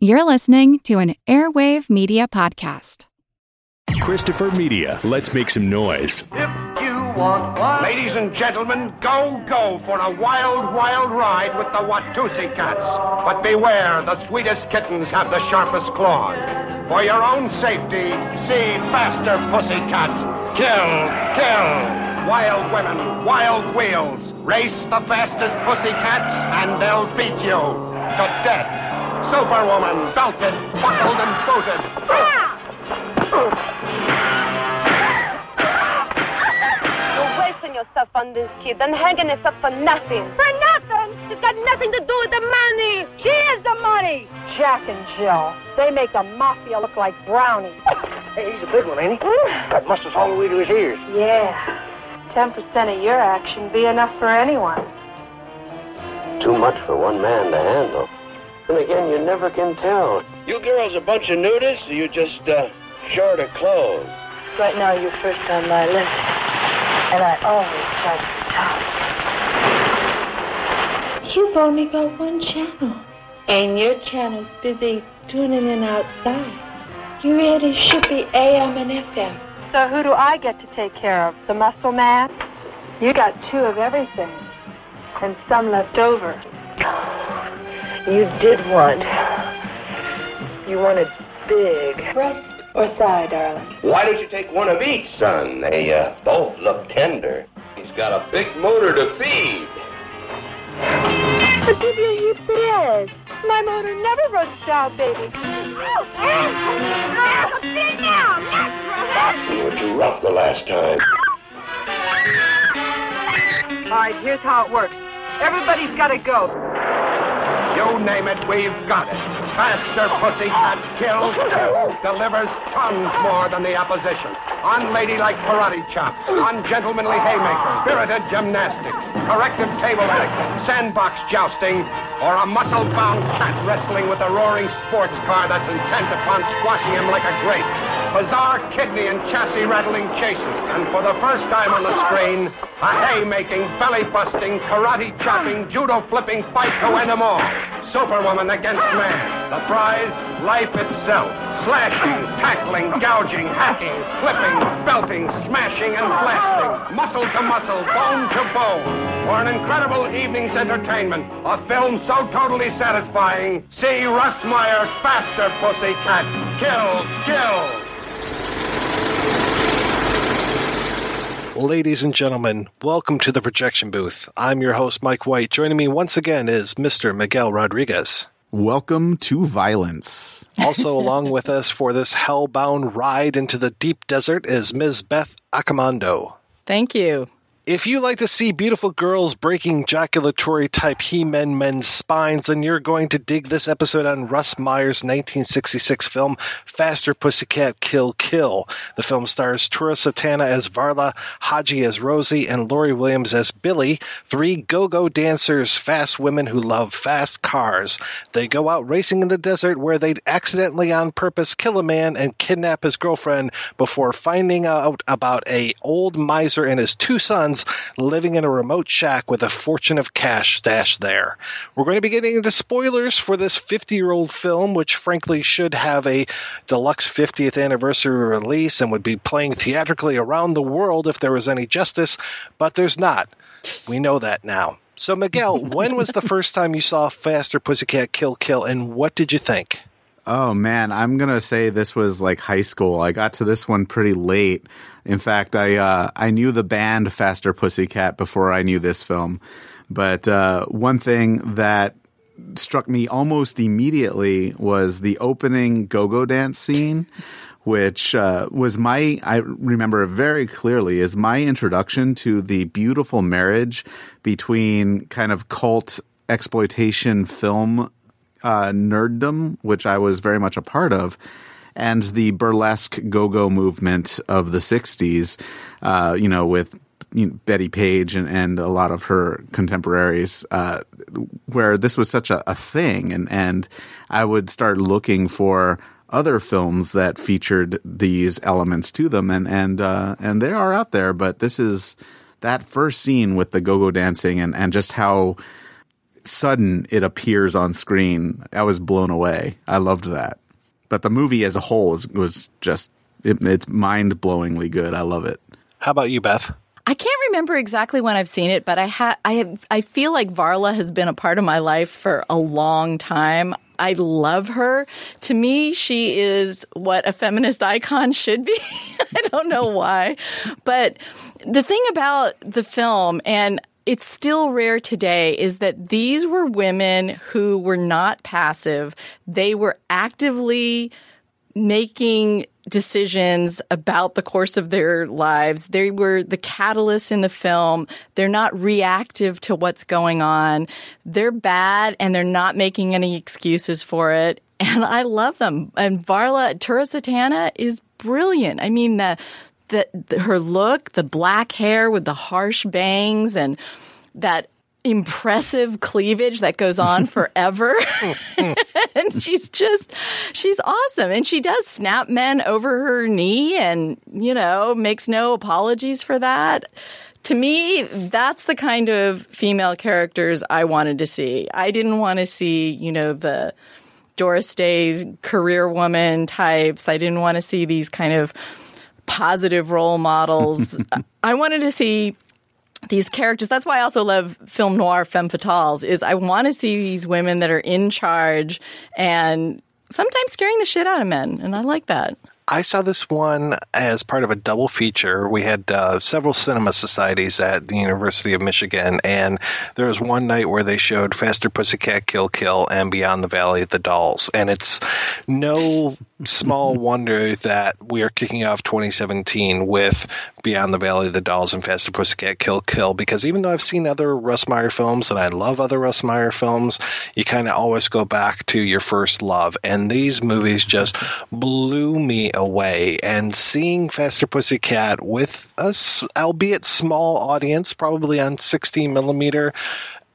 You're listening to an Airwave Media Podcast. Christopher Media. Let's make some noise. If you want one. Ladies and gentlemen, go, go for a wild, wild ride with the Watusi cats. But beware, the sweetest kittens have the sharpest claws. For your own safety, see faster pussycat. Kill, kill. Wild women, wild wheels. Race the fastest pussycats, and they'll beat you to death. Superwoman, belted, buckled, and booted. You're wasting yourself on this kid and hanging us up for nothing. For nothing. It's got nothing to do with the money. She is the money. Jack and Jill. They make the mafia look like brownies. Hey, he's a big one, ain't he? Got mustard all the way to his ears. Yeah. 10% of your action be enough for anyone. Too much for one man to handle. And again, you never can tell. You girls a bunch of nudists, or you just uh, short of clothes? Right now, you're first on my list. And I always try to be top. You've only got one channel. And your channel's busy tuning in outside. You really should be AM and FM. So who do I get to take care of? The muscle man? You got two of everything. And some left over. You did want. You wanted big. Breast or thigh, darling? Why don't you take one of each, son? They uh, both look tender. He's got a big motor to feed. But give you heaps of My motor never runs out, baby. Oh, Sit down. That's right. You were too rough the last time. All right, here's how it works. Everybody's got to go. You name it, we've got it. Faster pussycat kills, kills, delivers tons more than the opposition. Unladylike karate chops, ungentlemanly haymakers, spirited gymnastics, corrective table etiquette, sandbox jousting, or a muscle-bound cat wrestling with a roaring sports car that's intent upon squashing him like a grape. Bizarre kidney and chassis-rattling chases, and for the first time on the screen, a hay-making, belly-busting, karate-chopping, judo-flipping fight to end them all. Superwoman against man. The prize, life itself. Slashing, tackling, gouging, hacking, clipping, belting, smashing, and blasting. Muscle to muscle, bone to bone. For an incredible evening's entertainment, a film so totally satisfying, see Russ Meyer's Faster Pussycat. Kill, kill. Ladies and gentlemen, welcome to the projection booth. I'm your host, Mike White. Joining me once again is Mr. Miguel Rodriguez. Welcome to violence. Also, along with us for this hellbound ride into the deep desert is Ms. Beth Accomando. Thank you. If you like to see beautiful girls breaking jaculatory type he men men's spines, then you're going to dig this episode on Russ Meyer's 1966 film Faster Pussycat Kill Kill. The film stars Tura Satana as Varla, Haji as Rosie, and Lori Williams as Billy, three go-go dancers, fast women who love fast cars. They go out racing in the desert where they'd accidentally on purpose kill a man and kidnap his girlfriend before finding out about a old miser and his two sons living in a remote shack with a fortune of cash stashed there. We're going to be getting into spoilers for this 50 year old film, which frankly should have a deluxe 50th anniversary release and would be playing theatrically around the world if there was any justice, but there's not. We know that now. So, Miguel, when was the first time you saw Faster Pussycat Kill Kill, and what did you think? Oh man, I'm gonna say this was like high school. I got to this one pretty late. In fact, I uh, I knew the band Faster Pussycat before I knew this film. But uh, one thing that struck me almost immediately was the opening go-go dance scene, which uh, was my I remember very clearly is my introduction to the beautiful marriage between kind of cult exploitation film uh, nerddom, which I was very much a part of, and the burlesque go-go movement of the '60s. Uh, you know, with you know, Bettie Page and, and a lot of her contemporaries, uh, where this was such a, a thing, and and I would start looking for other films that featured these elements to them, and and uh, and they are out there. But this is that first scene with the go-go dancing, and and just how sudden it appears on screen, I was blown away. I loved that. But the movie as a whole is, was just it, it's mind blowingly good. I love it. How about you, Beth? I can't remember exactly when I've seen it, but I ha- I have, I feel like Varla has been a part of my life for a long time. I love her. To me, she is what a feminist icon should be. I don't know why. But the thing about the film, and it's still rare today, is that these were women who were not passive. They were actively making decisions about the course of their lives. They were the catalyst in the film. They're not reactive to what's going on. They're bad and they're not making any excuses for it. And I love them. And Varla Tura Satana is brilliant. I mean, the, the, the her look, the black hair with the harsh bangs and that impressive cleavage that goes on forever. Mm-hmm. and she's just, she's awesome. And she does snap men over her knee and, you know, makes no apologies for that. To me, that's the kind of female characters I wanted to see. I didn't want to see, you know, the Doris Day's career woman types. I didn't want to see these kind of positive role models. I wanted to see these characters. That's why I also love film noir femme fatales. Is I want to see these women that are in charge and sometimes scaring the shit out of men, and I like that. I saw this one as part of a double feature. We had uh, several cinema societies at the University of Michigan, and there was one night where they showed Faster Pussycat Kill Kill and Beyond the Valley of the Dolls. And it's no small wonder that we are kicking off 2017 with Beyond the Valley of the Dolls and Faster Pussycat Kill Kill because even though I've seen other Russ Meyer films and I love other Russ Meyer films, you kind of always go back to your first love. And these movies just blew me away. And seeing Faster Pussycat with a, albeit small audience, probably on 16 millimeter,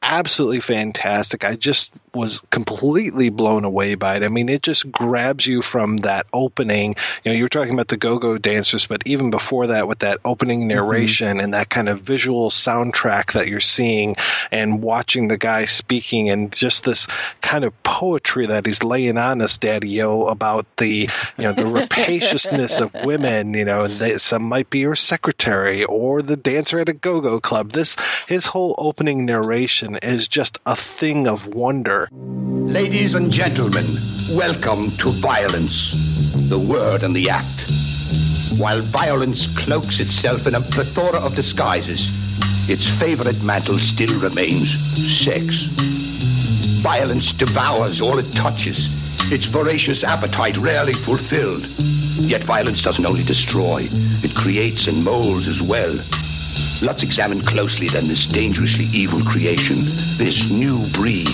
absolutely fantastic. I just was completely blown away by it. I mean, it just grabs you from that opening. You know, you were talking about the go-go dancers, but even before that, with that opening narration mm-hmm. and that kind of visual soundtrack that you're seeing and watching the guy speaking and just this kind of poetry that he's laying on us, Daddy O, about the, you know, the rapaciousness of women, you know, they, some might be your secretary or the dancer at a go-go club. This, his whole opening narration is just a thing of wonder. Ladies and gentlemen, welcome to violence, the word and the act. While violence cloaks itself in a plethora of disguises, its favorite mantle still remains sex. Violence devours all it touches, its voracious appetite rarely fulfilled. Yet violence doesn't only destroy, it creates and molds as well. Let's examine closely then this dangerously evil creation, this new breed,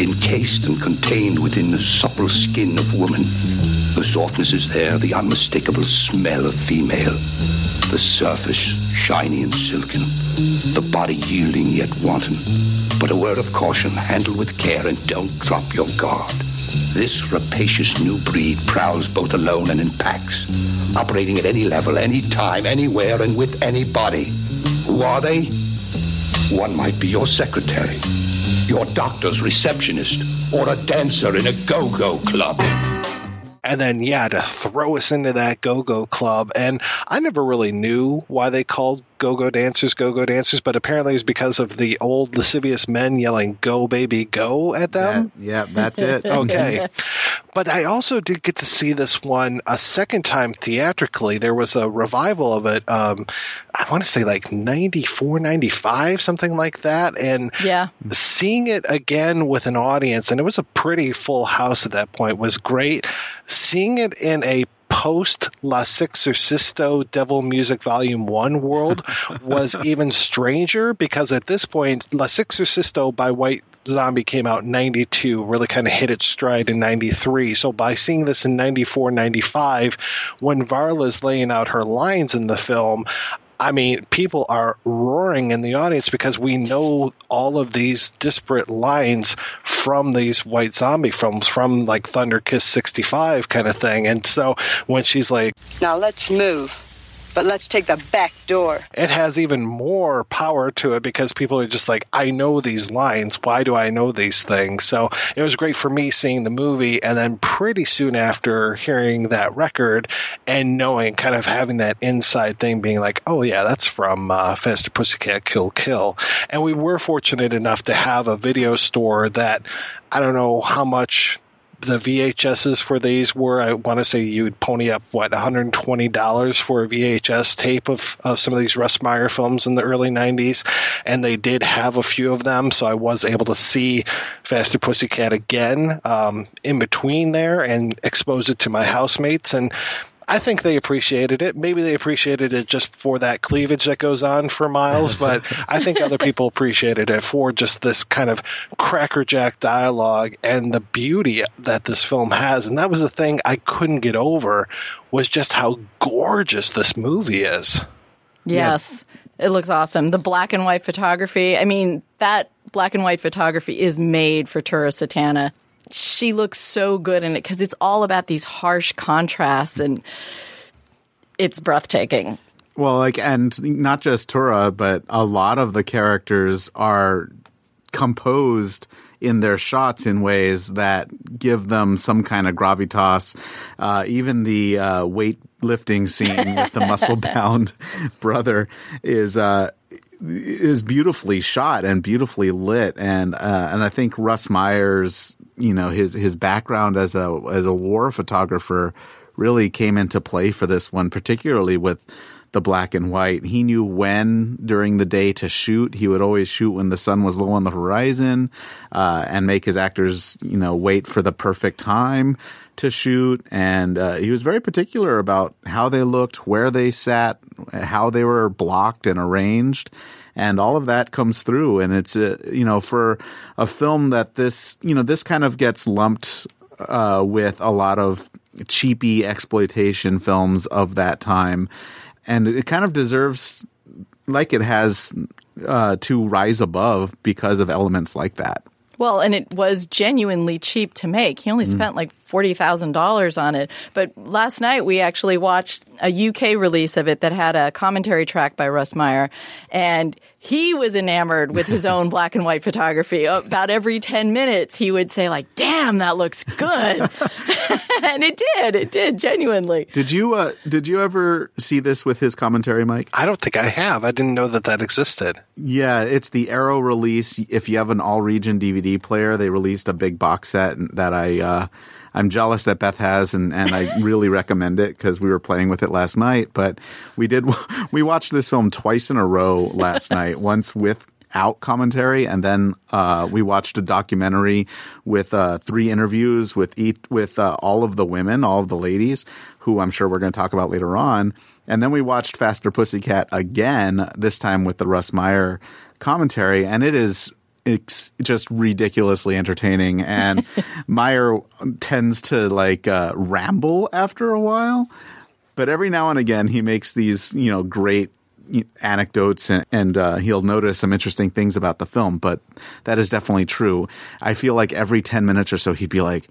encased and contained within the supple skin of woman. The softness is there, the unmistakable smell of female. The surface, shiny and silken. The body yielding yet wanton. But a word of caution, handle with care and don't drop your guard. This rapacious new breed prowls both alone and in packs, operating at any level, any time, anywhere, and with anybody. Who are they? One might be your secretary, your doctor's receptionist, or a dancer in a go-go club and then yeah to throw us into that go-go club and i never really knew why they called go-go dancers go-go dancers but apparently it's because of the old lascivious men yelling go baby go at them. that, yeah that's it. Okay. But i also did get to see this one a second time theatrically. There was a revival of it um, i want to say like 94 95 something like that and yeah. seeing it again with an audience and it was a pretty full house at that point was great. Seeing it in a post La Sexorcisto Devil Music Volume 1 world was even stranger because at this point, La Sexorcisto by White Zombie came out in 92, really kind of hit its stride in 93. So by seeing this in 94, 95, when Varla's laying out her lines in the film, I mean, people are roaring in the audience because we know all of these disparate lines from these white zombie films, from like Thunder Kiss 65 kind of thing. And so when she's like, Now let's move. But let's take the back door. It has even more power to it because people are just like, I know these lines. Why do I know these things? So it was great for me seeing the movie and then pretty soon after hearing that record and knowing, kind of having that inside thing being like, oh yeah, that's from uh, Faster Pussycat Kill Kill. And we were fortunate enough to have a video store that I don't know how much the VHSs for these were. I want to say you'd pony up what 120 dollars for a VHS tape of, of some of these Russ Meyer films in the early 90s, and they did have a few of them, so I was able to see Faster Pussycat again um, in between there and expose it to my housemates and. I think they appreciated it. Maybe they appreciated it just for that cleavage that goes on for miles, but I think other people appreciated it for just this kind of crackerjack dialogue and the beauty that this film has. And that was the thing I couldn't get over was just how gorgeous this movie is. Yes. Yeah. It looks awesome. The black and white photography. I mean, that black and white photography is made for Tura Satana she looks so good in it because it's all about these harsh contrasts and it's breathtaking. Well, like, and not just Tura, but a lot of the characters are composed in their shots in ways that give them some kind of gravitas. Uh, even the uh, weightlifting scene with the muscle bound brother is. Uh, is beautifully shot and beautifully lit, and uh, and I think Russ Meyer's you know his his background as a as a war photographer really came into play for this one, particularly with the black and white. He knew when during the day to shoot. He would always shoot when the sun was low on the horizon, uh, and make his actors, you know, wait for the perfect time to shoot. And uh, he was very particular about how they looked, where they sat, how they were blocked and arranged and all of that comes through. And it's a, you know for a film that this you know this kind of gets lumped uh, with a lot of cheapy exploitation films of that time, and it kind of deserves like it has uh, to rise above because of elements like that. Well, and it was genuinely cheap to make. He only mm. spent mm. like $40,000 on it. But last night we actually watched a UK release of it that had a commentary track by Russ Meyer. And he was enamored with his own black and white photography. About every 10 minutes, he would say like, damn, that looks good. and it did. It did genuinely. Did you, uh, did you ever see this with his commentary, Mike? I don't think I have. I didn't know that that existed. Yeah. It's the Arrow release. If you have an all region DVD player, they released a big box set that I, uh, I'm jealous that Beth has, and, and I really recommend it because we were playing with it last night. But we did we watched this film twice in a row last night. Once with out commentary, and then uh, we watched a documentary with uh, three interviews with each, with uh, all of the women, all of the ladies, who I'm sure we're going to talk about later on. And then we watched Faster Pussycat again, this time with the Russ Meyer commentary, and it is it's just ridiculously entertaining. And Meyer tends to like uh, ramble after a while, but every now and again he makes these you know great anecdotes and, and uh, he'll notice some interesting things about the film. But that is definitely true. I feel like every ten minutes or so he'd be like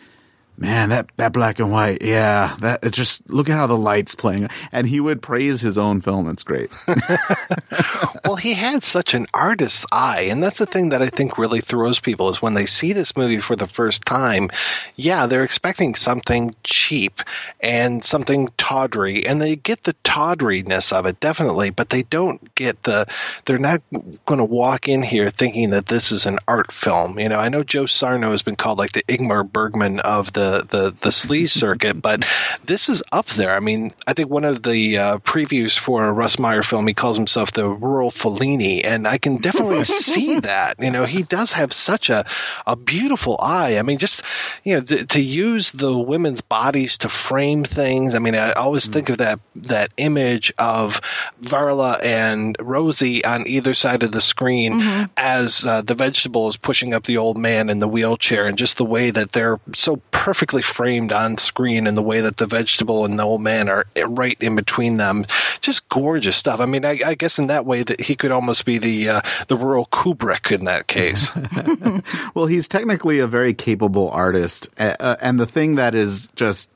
man, that, that black and white, yeah, that it just look at how the lights playing. And he would praise his own film. It's great. well, he had such an artist's eye, and that's the thing that I think really throws people is when they see this movie for the first time. Yeah, they're expecting something cheap and something tawdry, and they get the tawdriness of it definitely, but they don't get the. They're not going to walk in here thinking that this is an art film. You know, I know Joe Sarno has been called like the Ingmar Bergman of the the the the sleaze circuit, but this is up there. I mean, I think one of the uh, previews for a Russ Meyer film, he calls himself the rural Fellini, and I can definitely see that. You know, he does have such a a beautiful eye. I mean, just you know, th- to use the women's bodies to frame things. I mean, I always think of that that image of Varla and Rosie on either side of the screen mm-hmm. as uh, the vegetable is pushing up the old man in the wheelchair, and just the way that they're so perfect perfectly framed on screen in the way that the vegetable and the old man are right in between them. Just gorgeous stuff. I mean, I, I guess in that way that he could almost be the uh, the rural Kubrick in that case. well, he's technically a very capable artist, uh, and the thing that is just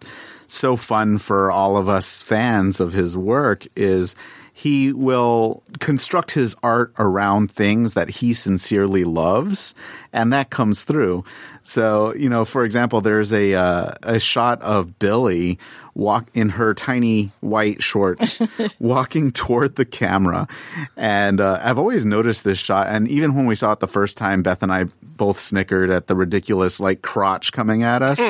so fun for all of us fans of his work is he will construct his art around things that he sincerely loves, and that comes through. So, you know, for example, there's a uh, a shot of Billy walk in her tiny white shorts, walking toward the camera, and uh, I've always noticed this shot. And even when we saw it the first time, Beth and I both snickered at the ridiculous like crotch coming at us.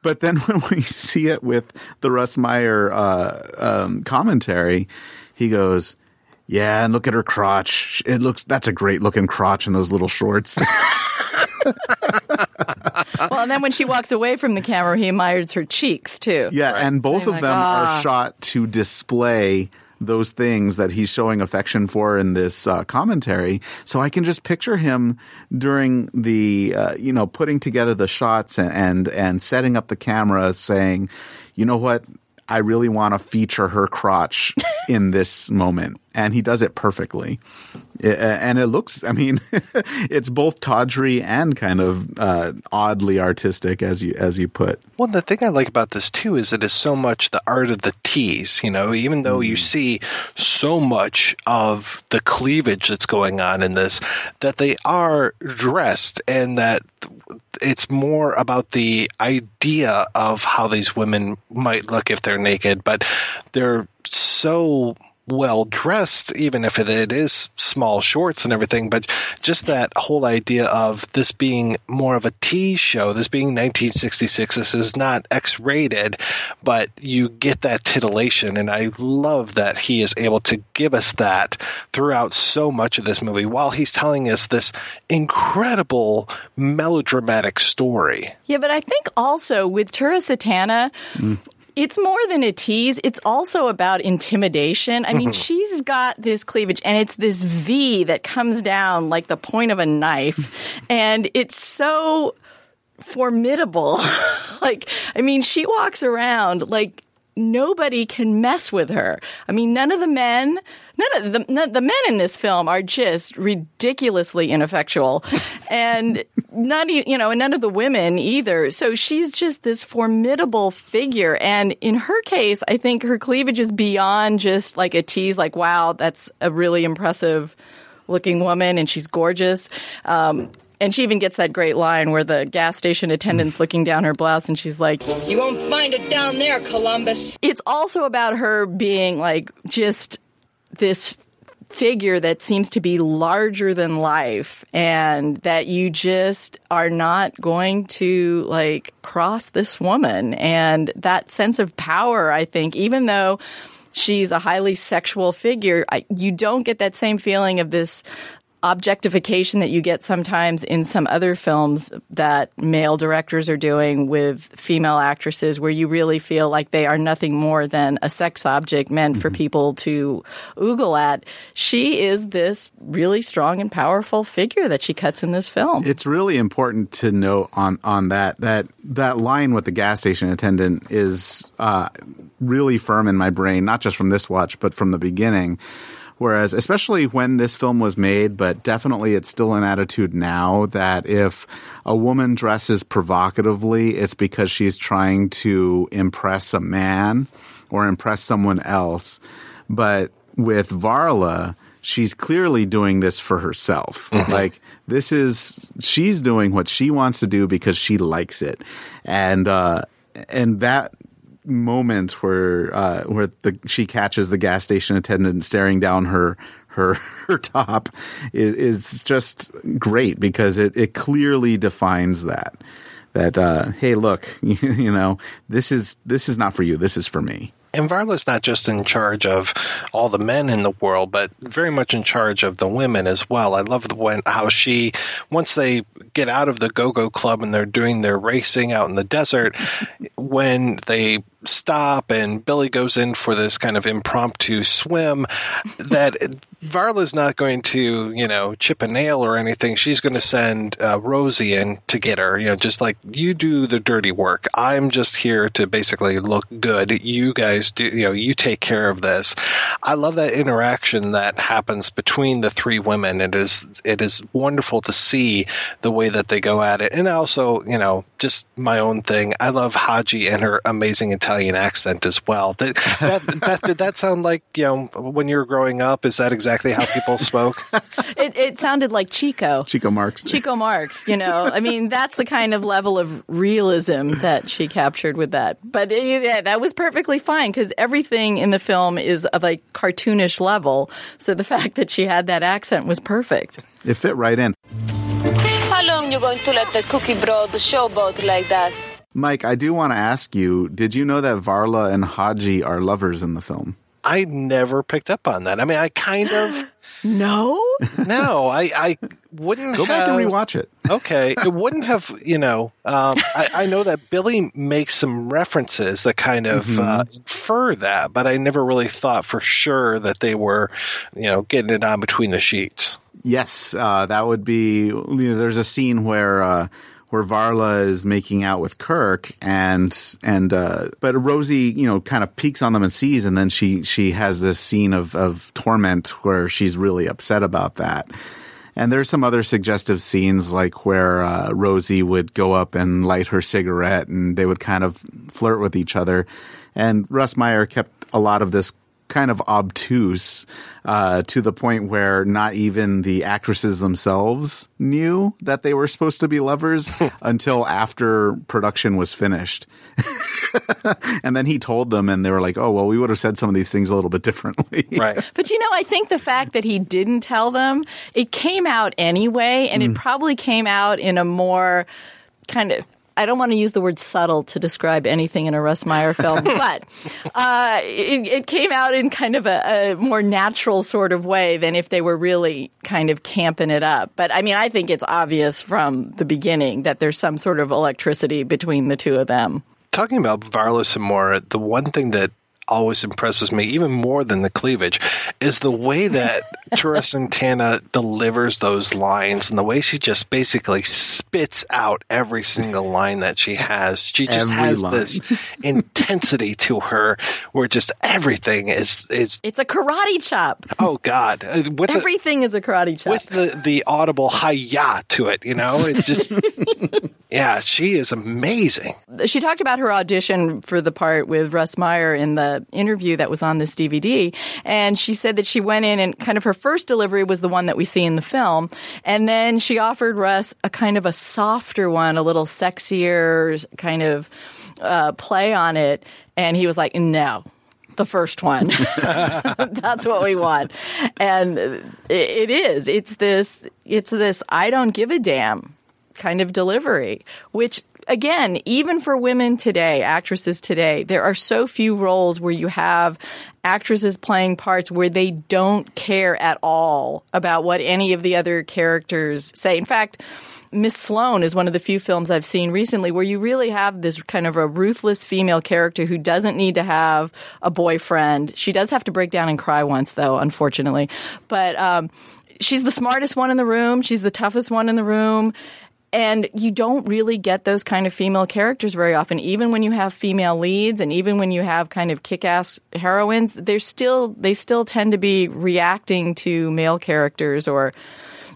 But then when we see it with the Russ Meyer uh, um, commentary, he goes, "Yeah, and look at her crotch. It looks that's a great looking crotch in those little shorts." well, and then when she walks away from the camera, he admires her cheeks too. Yeah, and both Saying of like, them "Ah." are shot to display those things that he's showing affection for in this uh, commentary. So I can just picture him during the, uh, you know, putting together the shots and, and and setting up the camera, saying, "You know what? I really want to feature her crotch in this moment," and he does it perfectly. And it looks, I mean, it's both tawdry and kind of uh, oddly artistic, as you as you put. Well, the thing I like about this too is it is so much the art of the tease. You know, even though you see so much of the cleavage that's going on in this, that they are dressed and that it's more about the idea of how these women might look if they're naked, but they're so well dressed, even if it, it is small shorts and everything. But just that whole idea of this being more of a T show, this being 1966, this is not X rated, but you get that titillation. And I love that he is able to give us that throughout so much of this movie while he's telling us this incredible melodramatic story. Yeah, but I think also with Tura Satana, mm. It's more than a tease. It's also about intimidation. I mean, she's got this cleavage and it's this V that comes down like the point of a knife. and it's so formidable. like, I mean, she walks around like nobody can mess with her. I mean, none of the men, none of the none, the men in this film are just ridiculously ineffectual, and not e- you know, and none of the women either. So she's just this formidable figure, and in her case, I think her cleavage is beyond just like a tease. Like, wow, that's a really impressive looking woman, and she's gorgeous. Um, and she even gets that great line where the gas station attendant's looking down her blouse and she's like, You won't find it down there, Columbus. it's also about her being like just this figure that seems to be larger than life and that you just are not going to like cross this woman and that sense of power i think even though she's a highly sexual figure I, you don't get that same feeling of this objectification that you get sometimes in some other films that male directors are doing with female actresses where you really feel like they are nothing more than a sex object meant for people to oogle at. She is this really strong and powerful figure that she cuts in this film. It's really important to note on on that that that line with the gas station attendant is uh, really firm in my brain, not just from this watch, but from the beginning. Whereas, especially when this film was made, but definitely it's still an attitude now that if a woman dresses provocatively, it's because she's trying to impress a man or impress someone else. But with Varla, she's clearly doing this for herself. Like this is she's doing what she wants to do because she likes it, and uh, and that moment where uh, where the she catches the gas station attendant staring down her her her top is, is just great because it it clearly defines that that uh, hey look you, know this is this is not for you this is for me. And Varla's not just in charge of all the men in the world, but very much in charge of the women as well. I love the when how she once they get out of the go-go club and they're doing their racing out in the desert, when they stop and Billy goes in for this kind of impromptu swim, that Varla's not going to you know chip a nail or anything. She's going to send uh, Rosie in to get her. You know, just like you do the dirty work. I'm just here to basically look good. You guys do. You know, you take care of this. I love that interaction that happens between the three women. It is it is wonderful to see the way that they go at it, and also you know just my own thing. I love Haji and her amazing intelligence Italian accent as well. That, that, that, did that sound like you know when you were growing up? Is that exactly how people spoke? it, it sounded like Chico. Chico Marx. Chico Marx. You know, I mean, that's the kind of level of realism that she captured with that. But it, yeah, that was perfectly fine because everything in the film is of a cartoonish level. So the fact that she had that accent was perfect. It fit right in. How long you going to let the cookie bro the showboat like that? Mike, I do want to ask you: Did you know that Varla and Haji are lovers in the film? I never picked up on that. I mean, I kind of. No, no, I, I wouldn't go have, back and rewatch it. Okay, it wouldn't have, you know. Um, I, I, know that Billy makes some references that kind of mm-hmm. uh, infer that, but I never really thought for sure that they were, you know, getting it on between the sheets. Yes, uh, that would be. You know, there's a scene where. Uh, where Varla is making out with Kirk and and uh, but Rosie, you know, kind of peeks on them and sees, and then she she has this scene of of torment where she's really upset about that. And there's some other suggestive scenes like where uh, Rosie would go up and light her cigarette, and they would kind of flirt with each other. And Russ Meyer kept a lot of this kind of obtuse uh, to the point where not even the actresses themselves knew that they were supposed to be lovers until after production was finished. and then he told them, and they were like, "Oh, well, we would have said some of these things a little bit differently." right. But you know, I think the fact that he didn't tell them, it came out anyway, and mm. it probably came out in a more kind of I don't want to use the word subtle to describe anything in a Russ Meyer film, but uh, it, it, came out in kind of a, a, more natural sort of way than if they were really kind of camping it up. But I mean, I think it's obvious from the beginning that there's some sort of electricity between the two of them. Talking about Varla some more, the one thing that always impresses me, even more than the cleavage, is the way that Tura Santana delivers those lines and the way she just basically spits out every single line that she has. She just every has line. this intensity to her where just everything is is. It's a karate chop. Oh God! Uh, with everything the, is a karate chop with the the audible hi-ya to it. You know, it's just. yeah, she is amazing. She talked about her audition for the part with Russ Meyer in the interview that was on this DVD. And she said that she went in and kind of her first delivery was the one that we see in the film. And then she offered Russ a kind of a softer one, a little sexier kind of uh, play on it. And he was like, no, the first one. That's what we want. And it is. It's this it's this I don't give a damn kind of delivery, which again, even for women today, actresses today, there are so few roles where you have actresses playing parts where they don't care at all about what any of the other characters say. In fact, Miss Sloane is one of the few films I've seen recently where you really have this kind of a ruthless female character who doesn't need to have a boyfriend. She does have to break down and cry once, though, unfortunately. But um, she's the smartest one in the room. She's the toughest one in the room. And you don't really get those kind of female characters very often. Even when you have female leads and even when you have kind of kick-ass heroines, they're still they still tend to be reacting to male characters or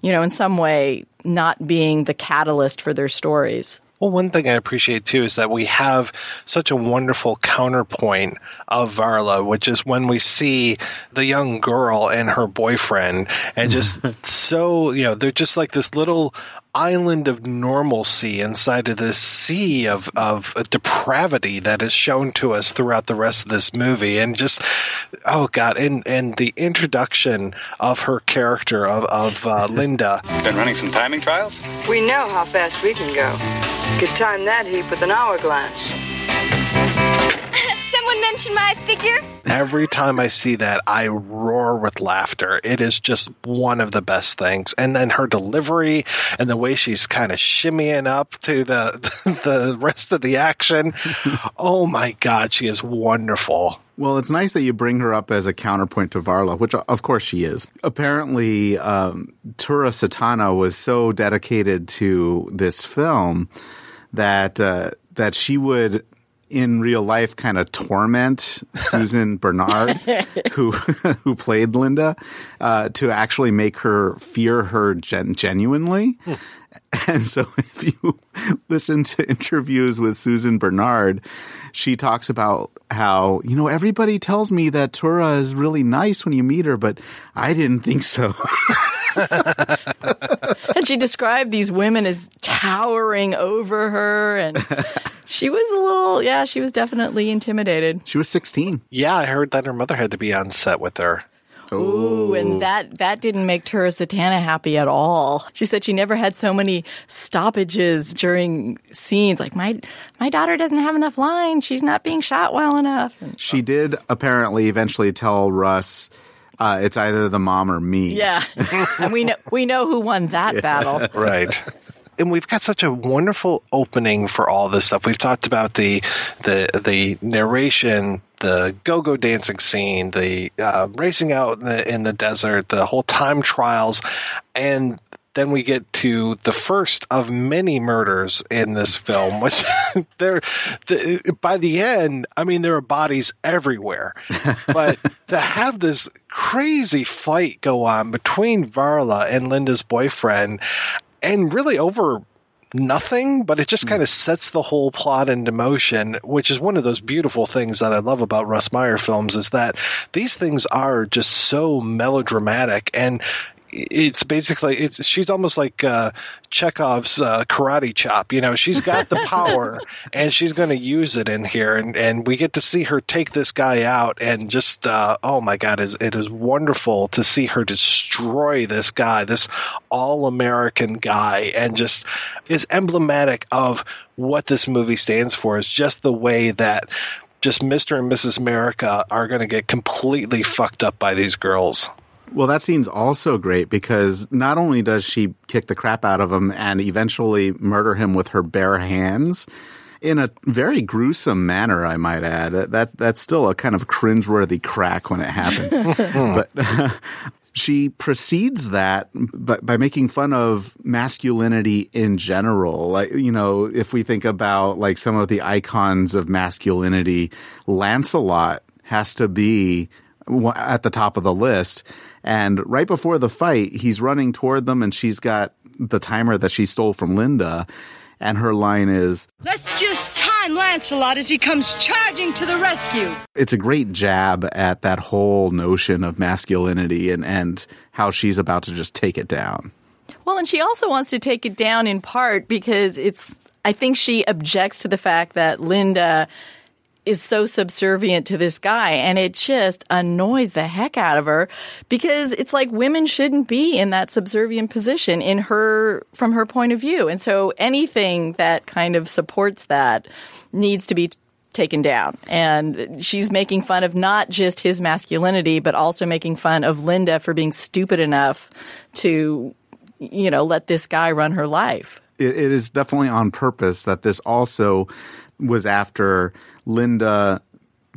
you know, in some way not being the catalyst for their stories. Well, one thing I appreciate too is that we have such a wonderful counterpoint of Varla, which is when we see the young girl and her boyfriend, and just so, you know, they're just like this little island of normalcy inside of this sea of, of depravity that is shown to us throughout the rest of this movie. And just, oh God, and, and the introduction of her character of, of uh, Linda. Been running some timing trials? We know how fast we can go. Could time that heap with an hourglass. Someone mention my figure? Every time I see that, I roar with laughter. It is just one of the best things. And then her delivery and the way she's kind of shimmying up to the the rest of the action. oh my God, she is wonderful. Well, it's nice that you bring her up as a counterpoint to Varla, which of course she is. Apparently, um, Tura Satana was so dedicated to this film that uh, that she would in real life kind of torment Susan Bernard, who who played Linda, uh, to actually make her fear her gen- genuinely. And so, if you listen to interviews with Susan Bernard, she talks about how, you know, everybody tells me that Tura is really nice when you meet her, but I didn't think so. and she described these women as towering over her and she was a little yeah she was definitely intimidated she was 16 yeah i heard that her mother had to be on set with her Ooh, and that that didn't make Tura Satana happy at all. She said she never had so many stoppages during scenes. Like my my daughter doesn't have enough lines. She's not being shot well enough. She did apparently eventually tell Russ uh, it's either the mom or me. Yeah, and we know we know who won that yeah. battle. Right. And we've got such a wonderful opening for all this stuff. We've talked about the the the narration, the go-go dancing scene, the uh, racing out in the, in the desert, the whole time trials, and then we get to the first of many murders in this film, which there, the, by the end, I mean, there are bodies everywhere. But to have this crazy fight go on between Varla and Linda's boyfriend, and really over nothing, but it just hmm. kind of sets the whole plot into motion, which is one of those beautiful things that I love about Russ Meyer films is that these things are just so melodramatic and it's basically it's she's almost like uh, Chekhov's uh, karate chop. You know, she's got the power and she's going to use it in here, and and we get to see her take this guy out, and just uh, oh my god, is it is wonderful to see her destroy this guy, this all American guy, and just is emblematic of what this movie stands for. Is just the way that just Mr. and Mrs. America are going to get completely fucked up by these girls. Well, that scene's also great because not only does she kick the crap out of him and eventually murder him with her bare hands, in a very gruesome manner, I might add. That that's still a kind of cringeworthy crack when it happens. but uh, she precedes that by, by making fun of masculinity in general. Like you know, if we think about like some of the icons of masculinity, Lancelot has to be at the top of the list. And right before the fight, he's running toward them and she's got the timer that she stole from Linda. And her line is, Let's just time Lancelot as he comes charging to the rescue. It's a great jab at that whole notion of masculinity and, and how she's about to just take it down. Well, and she also wants to take it down in part because it's, I think she objects to the fact that Linda is so subservient to this guy and it just annoys the heck out of her because it's like women shouldn't be in that subservient position in her from her point of view. And so anything that kind of supports that needs to be taken down. And she's making fun of not just his masculinity but also making fun of Linda for being stupid enough to you know let this guy run her life. It, it is definitely on purpose that this also was after Linda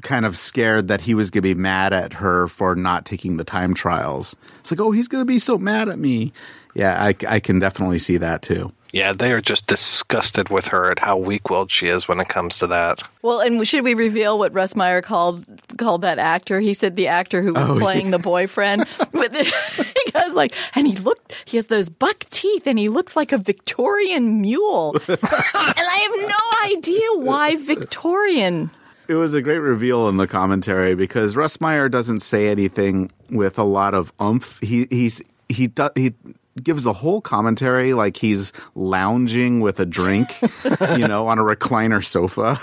kind of scared that he was going to be mad at her for not taking the time trials. It's like, oh, he's going to be so mad at me. Yeah, I, I can definitely see that too. Yeah, they are just disgusted with her at how weak-willed she is when it comes to that. Well, and should we reveal what Russ Meyer called called that actor? He said the actor who was oh, playing yeah. the boyfriend. because like, and he looked, he has those buck teeth, and he looks like a Victorian mule. and I have no idea why Victorian. It was a great reveal in the commentary because Russ Meyer doesn't say anything with a lot of umph. He he's he does he gives the whole commentary like he's lounging with a drink, you know, on a recliner sofa,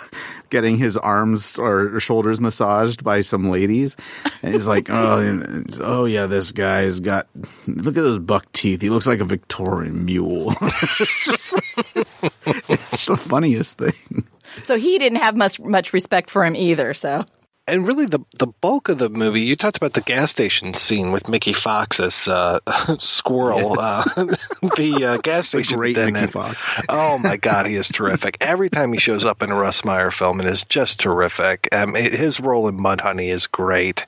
getting his arms or shoulders massaged by some ladies. And he's like, oh, oh yeah, this guy's got, look at those buck teeth. He looks like a Victorian mule. it's just, it's the funniest thing. So he didn't have much much respect for him either. So and really the the bulk of the movie. You talked about the gas station scene with Mickey Fox as uh, Squirrel. Yes. Uh, the uh, gas The station great Mickey. Fox. Oh my God, he is terrific. Every time he shows up in a Russ Meyer film, it is just terrific. Um, his role in Mudhoney is great.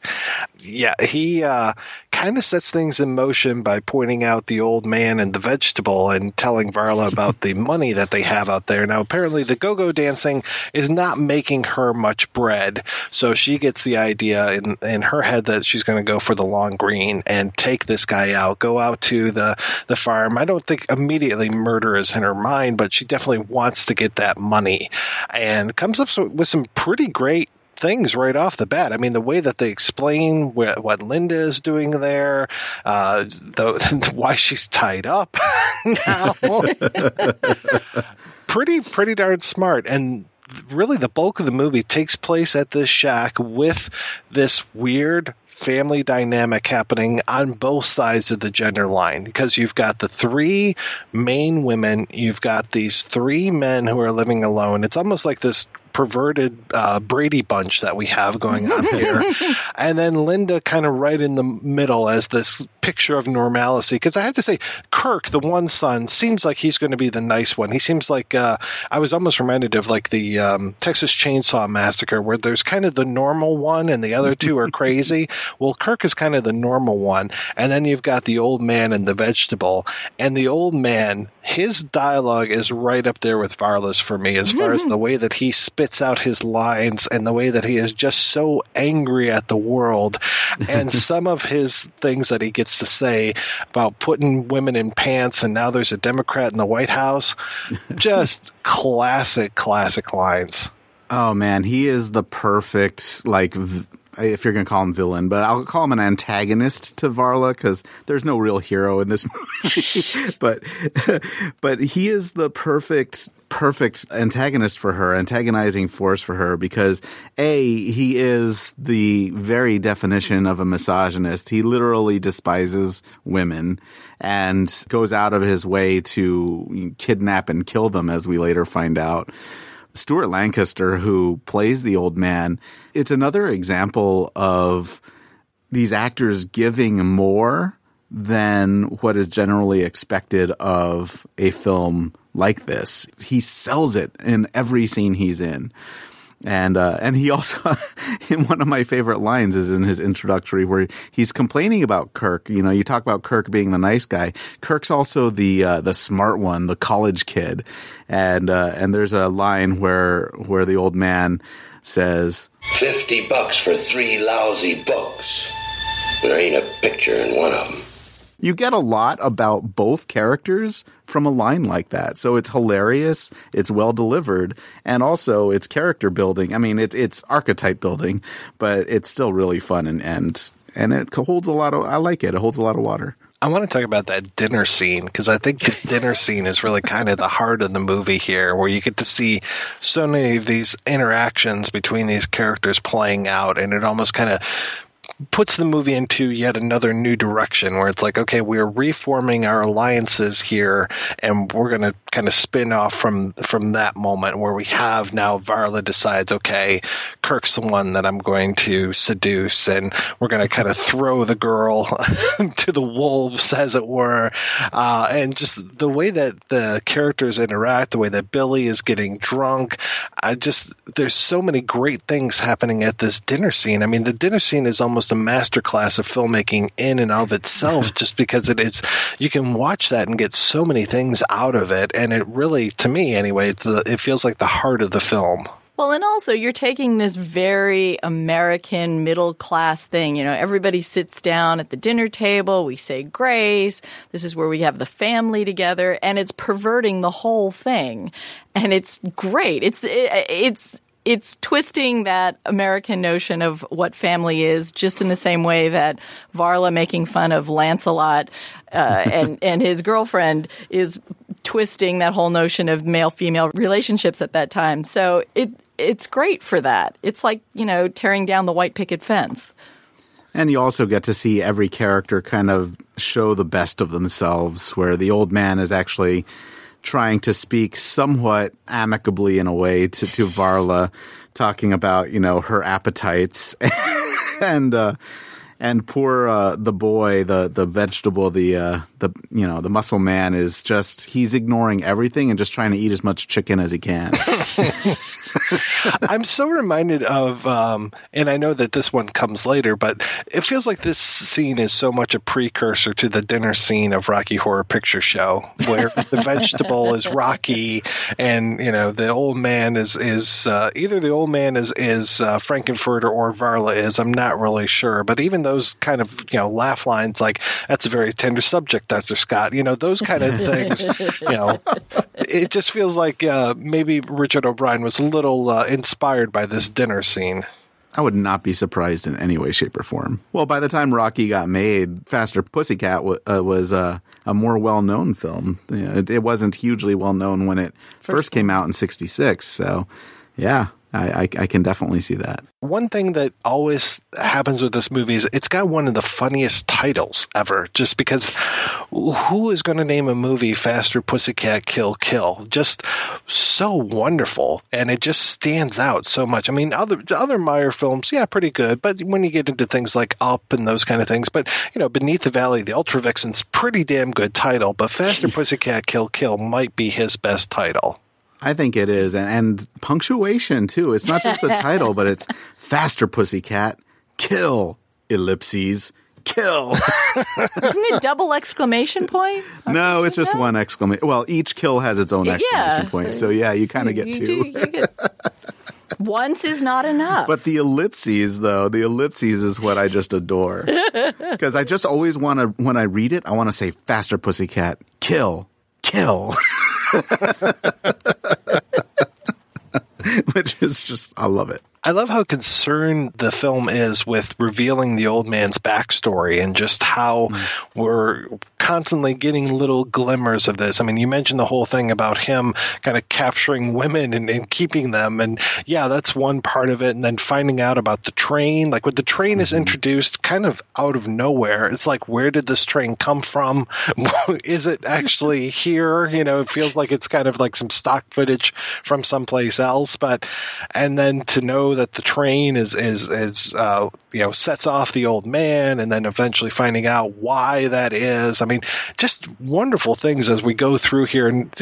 Yeah, he uh, kind of sets things in motion by pointing out the old man and the vegetable and telling Varla about the money that they have out there. Now, apparently, the go-go dancing is not making her much bread, so she gets the idea in in her head that she's going to go for the long green and take this guy out, go out to the the farm. I don't think immediately murder is in her mind, but she definitely wants to get that money, and comes up with some pretty great things right off the bat. I mean, the way that they explain what, what Linda is doing there, uh, the, why she's tied up now, pretty pretty darn smart and. Really, the bulk of the movie takes place at this shack with this weird family dynamic happening on both sides of the gender line because you've got the three main women, you've got these three men who are living alone. It's almost like this perverted uh, Brady bunch that we have going on here. and then Linda kind of right in the middle as this picture of normalcy. Because I have to say, Kirk, the one son, seems like he's going to be the nice one. He seems like uh, I was almost reminded of like the um, Texas Chainsaw Massacre, where there's kind of the normal one and the other two are crazy. Well, Kirk is kind of the normal one. And then you've got the old man and the vegetable. And the old man, his dialogue is right up there with Varla's for me as far as the way that he spits out his lines and the way that he is just so angry at the world and some of his things that he gets to say about putting women in pants and now there's a Democrat in the White House. Just classic, classic lines. Oh man, he is the perfect like v- if you're going to call him villain, but I'll call him an antagonist to Varla because there's no real hero in this movie. but but he is the perfect perfect antagonist for her, antagonizing force for her because a he is the very definition of a misogynist. He literally despises women and goes out of his way to kidnap and kill them, as we later find out. Stuart Lancaster, who plays the old man, it's another example of these actors giving more than what is generally expected of a film like this. He sells it in every scene he's in. And uh, and he also in one of my favorite lines is in his introductory where he's complaining about Kirk. You know, you talk about Kirk being the nice guy. Kirk's also the uh, the smart one, the college kid. And uh, and there's a line where where the old man says, 50 bucks for three lousy books. There ain't a picture in one of them. You get a lot about both characters from a line like that. So it's hilarious, it's well delivered, and also it's character building. I mean, it's it's archetype building, but it's still really fun and and and it holds a lot of I like it. It holds a lot of water. I want to talk about that dinner scene because I think the dinner scene is really kind of the heart of the movie here, where you get to see so many of these interactions between these characters playing out, and it almost kind of puts the movie into yet another new direction where it's like, okay, we're reforming our alliances here, and we're going to kind of spin off from from that moment where we have now Varla decides, okay, Kirk's the one that I'm going to seduce, and we're going to kind of throw the girl to the wolves, as it were, uh, and just the way that the characters interact, the way that Billy is getting drunk, I just there's so many great things happening at this dinner scene. I mean, the dinner scene is almost a masterclass of filmmaking in and of itself, just because it is you can watch that and get so many things out of it, and it really, to me anyway, the, it feels like the heart of the film. Well, and also you're taking this very American middle class thing. You know, everybody sits down at the dinner table. We say grace. This is where we have the family together and it's perverting the whole thing. And it's great. It's, it, it's, it's twisting that American notion of what family is, just in the same way that Varla making fun of Lancelot uh, and and his girlfriend is twisting that whole notion of male female relationships at that time. So it it's great for that. It's like you know tearing down the white picket fence. And you also get to see every character kind of show the best of themselves, where the old man is actually trying to speak somewhat amicably in a way to, to Varla talking about you know her appetites. And uh, and poor uh, the boy, the the vegetable, the uh, the you know the muscle man is just he's ignoring everything and just trying to eat as much chicken as he can. I'm so reminded of, um, and I know that this one comes later, but it feels like this scene is so much a precursor to the dinner scene of Rocky Horror Picture Show, where the vegetable is Rocky, and you know the old man is is uh, either the old man is is uh, Frank-N-Furter or Varla is. I'm not really sure, but even those kind of you know laugh lines like that's a very tender subject, Doctor Scott. You know those kind of things. you know, it just feels like uh, maybe Richard O'Brien was a little uh, inspired by this dinner scene. I would not be surprised in any way, shape, or form. Well, by the time Rocky got made, Faster Pussycat w- uh, was uh, a more well known film. It, it, wasn't hugely well known when it first, first came out in '66. So, yeah, I, I, I, can definitely see that. One thing that always happens with this movie is it's got one of the funniest titles ever. Just because who is going to name a movie Faster Pussycat Kill Kill? Just so wonderful, and it just stands out so much. I mean, other other Meyer films, yeah, pretty good, but when you get into things like Up and those kind of things, but you know, Beneath the Valley, the Ultra Vixens, pretty damn good title. But Faster Pussycat Kill Kill might be his best title. I think it is, and, and punctuation too. It's not just the title, but it's faster, pussycat, kill, ellipses, kill. Isn't it double exclamation point? no, it's just one exclamation. Well, each kill has its own exclamation yeah, point. So, so, yeah, you kind of get two. get, once is not enough. But the ellipses, though, the ellipses is what I just adore. Because I just always want to, when I read it, I want to say faster, pussycat, kill, kill. Which is just, I love it. I love how concerned the film is with revealing the old man's backstory and just how mm. we're constantly getting little glimmers of this. I mean, you mentioned the whole thing about him kind of capturing women and, and keeping them. And yeah, that's one part of it. And then finding out about the train, like when the train mm-hmm. is introduced kind of out of nowhere, it's like, where did this train come from? is it actually here? You know, it feels like it's kind of like some stock footage from someplace else. But, and then to know that the train is is is uh, you know sets off the old man, and then eventually finding out why that is. I mean, just wonderful things as we go through here, and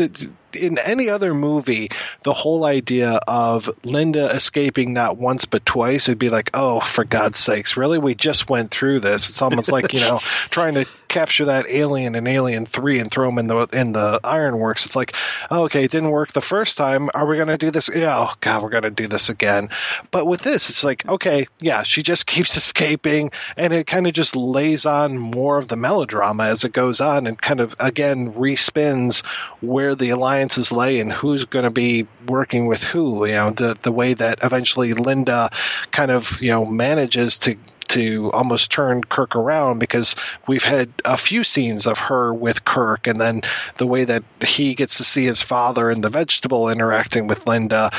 in any other movie, the whole idea of Linda escaping not once but twice would be like, oh, for God's sakes, really? We just went through this. It's almost like you know trying to capture that alien in Alien Three and throw him in the in the ironworks. It's like, oh, okay, it didn't work the first time. Are we going to do this? Yeah, oh God, we're going to do this again. But with this, it's like, okay, yeah, she just keeps escaping, and it kind of just lays on more of the melodrama as it goes on, and kind of again respins where the alliance alliances lay and who's going to be working with who. You know, the the way that eventually Linda kind of you know manages to to almost turn Kirk around because we've had a few scenes of her with Kirk, and then the way that he gets to see his father and the vegetable interacting with Linda.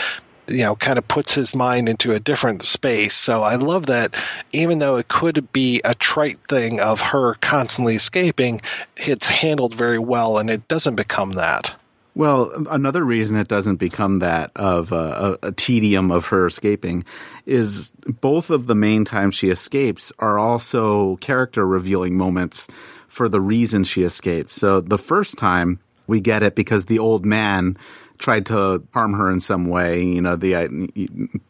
You know, kind of puts his mind into a different space. So I love that even though it could be a trite thing of her constantly escaping, it's handled very well and it doesn't become that. Well, another reason it doesn't become that of a, a, tedium of her escaping is both of the main times she escapes are also character revealing moments for the reason she escapes. So the first time we get it because the old man tried to harm her in some way, you know, the uh,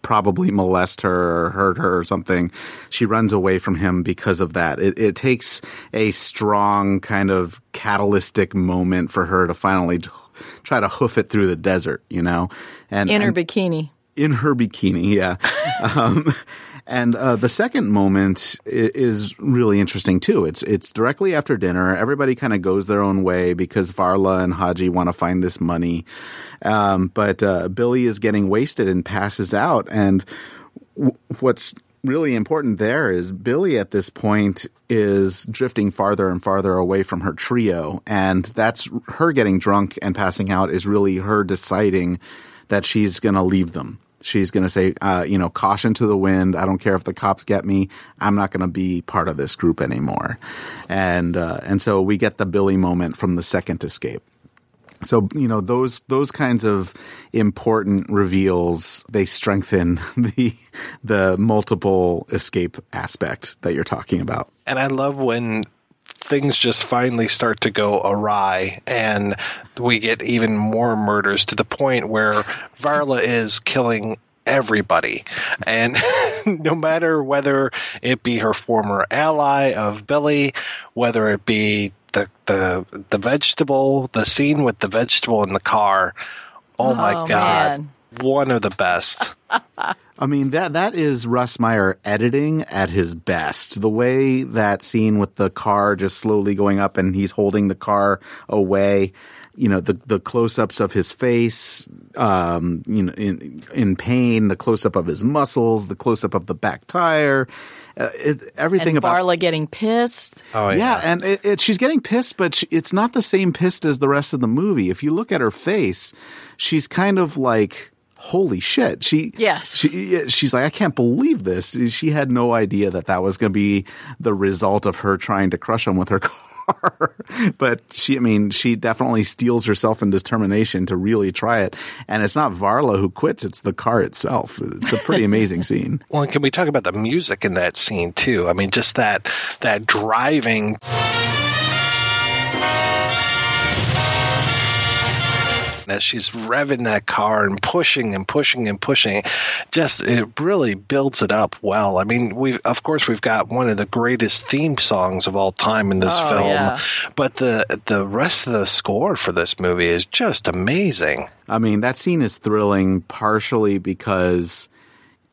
probably molest her or hurt her or something. She runs away from him because of that. It, it takes a strong kind of catalytic moment for her to finally try to hoof it through the desert, you know, and in her and, bikini. In her bikini, yeah. um, and uh, the second moment is really interesting too. It's it's directly after dinner. Everybody kind of goes their own way because Varla and Haji want to find this money, um, but uh, Billy is getting wasted and passes out. And w- what's really important there is Billy at this point is drifting farther and farther away from her trio. And that's her getting drunk and passing out is really her deciding that she's going to leave them. She's going to say, uh, you know, caution to the wind. I don't care if the cops get me. I'm not going to be part of this group anymore. And, uh, and so we get the Billy moment from the second escape. So you know those those kinds of important reveals they strengthen the the multiple escape aspect that you're talking about. And I love when things just finally start to go awry and we get even more murders to the point where Varla is killing everybody. And no matter whether it be her former ally of Billy, whether it be the the the vegetable, the scene with the vegetable in the car. Oh, my Oh, god. man. One of the best. I mean that that is Russ Meyer editing at his best. The way that scene with the car just slowly going up and he's holding the car away, you know, the the close-ups of his face, um, you know, in in pain, the close-up of his muscles, the close-up of the back tire, uh, it, everything and about Varla getting pissed. Oh yeah, and it, it, she's getting pissed, but she, it's not the same pissed as the rest of the movie. If you look at her face, she's kind of like, "Holy shit!" She Yes. she she's like, "I can't believe this." She had no idea that that was going to be the result of her trying to crush him with her car. but she, I mean, she definitely steels herself in determination to really try it. And it's not Varla who quits; it's the car itself. It's a pretty amazing scene. Well, and can we talk about the music in that scene too? I mean, just that that driving. As she's revving that car and pushing and pushing and pushing, just it really builds it up well. I mean, we of course we've got one of the greatest theme songs of all time in this Oh, film, yeah. but the the rest of the score for this movie is just amazing. I mean, that scene is thrilling partially because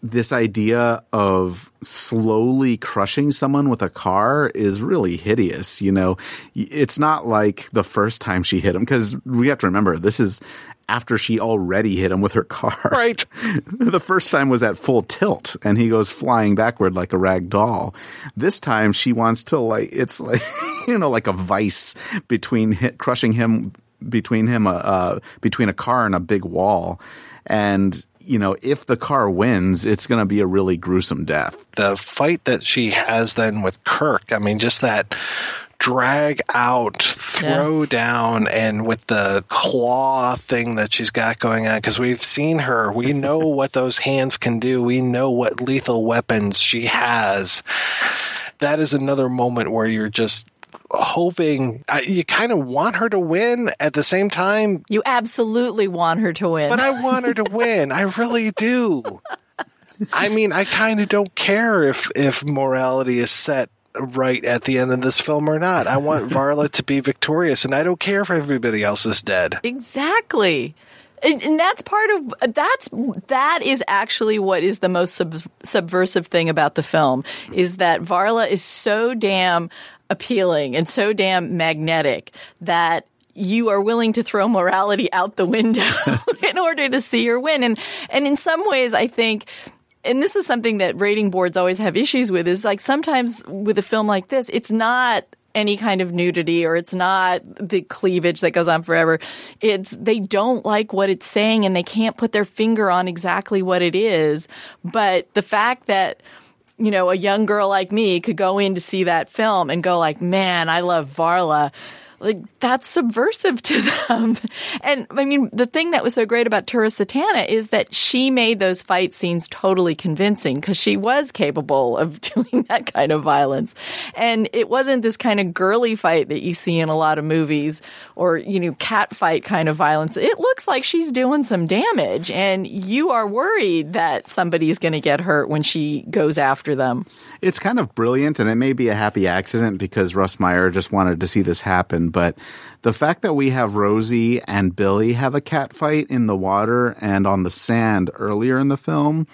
this idea of slowly crushing someone with a car is really hideous. You know, it's not like the first time she hit him because we have to remember this is after she already hit him with her car. Right. the first time was at full tilt and he goes flying backward like a rag doll. This time she wants to like, it's like, you know, like a vice between hit, crushing him between him, uh, uh, between a car and a big wall. And, you know, if the car wins, it's going to be a really gruesome death. the fight that she has then with Kirk, I mean, just that drag out, throw down, and with the claw thing that she's got going on, because we've seen her, we know what those hands can do, we know what lethal weapons she has. That is another moment where you're just hoping you kind of want her to win at the same time You absolutely want her to win. but I want her to win. I really do. I mean, I kind of don't care if if morality is set right at the end of this film or not. I want Varla to be victorious, and I don't care if everybody else is dead. Exactly. And, and that's part of that's that is actually what is the most sub, subversive thing about the film is that Varla is so damn appealing and so damn magnetic that you are willing to throw morality out the window in order to see her win. And and in some ways I think and this is something that rating boards always have issues with is like sometimes with a film like this it's not any kind of nudity or it's not the cleavage that goes on forever. It's they don't like what it's saying and they can't put their finger on exactly what it is. But the fact that you know a young girl like me could go in to see that film and go like man i love varla like that's subversive to them. And I mean, the thing that was so great about Tura Satana is that she made those fight scenes totally convincing because she was capable of doing that kind of violence. And it wasn't this kind of girly fight that you see in a lot of movies or, you know, cat fight kind of violence. It looks like she's doing some damage and you are worried that somebody's going to get hurt when she goes after them. It's kind of brilliant, and it may be a happy accident because Russ Meyer just wanted to see this happen. But the fact that we have Rosie and Billy have a cat fight in the water and on the sand earlier in the film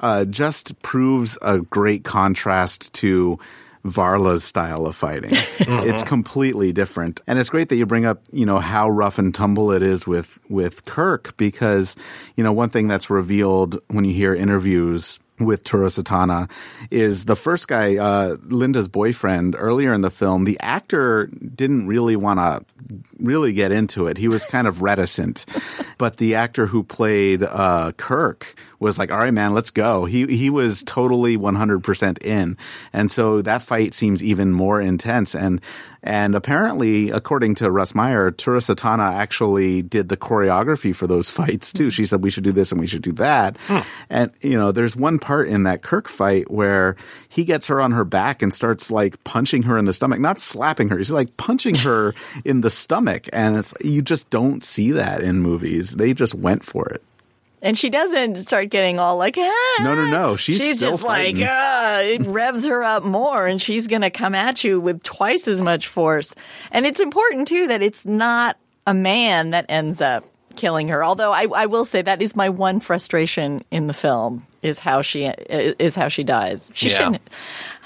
uh, just proves a great contrast to Varla's style of fighting. It's completely different. And it's great that you bring up, you know, how rough and tumble it is with, with Kirk because, you know, one thing that's revealed when you hear interviews with Tura Satana is the first guy, uh, Linda's boyfriend earlier in the film, the actor didn't really want to really get into it. He was kind of reticent. but the actor who played uh, Kirk was like, all right, man, let's go. He he was totally 100% in. And so that fight seems even more intense. And and apparently, according to Russ Meyer, Tura Satana actually did the choreography for those fights too. She said we should do this and we should do that. And you know, there's one part in that Kirk fight where he gets her on her back and starts like punching her in the stomach, not slapping her. He's like punching her in the stomach, and it's you just don't see that in movies. They just went for it. And she doesn't start getting all like, ah. No, no, no. She's, she's still just fighting. like, ah, it revs her up more, and she's going to come at you with twice as much force. And it's important too that it's not a man that ends up killing her. Although I, I will say that is my one frustration in the film is how she is how she dies. She Yeah. shouldn't.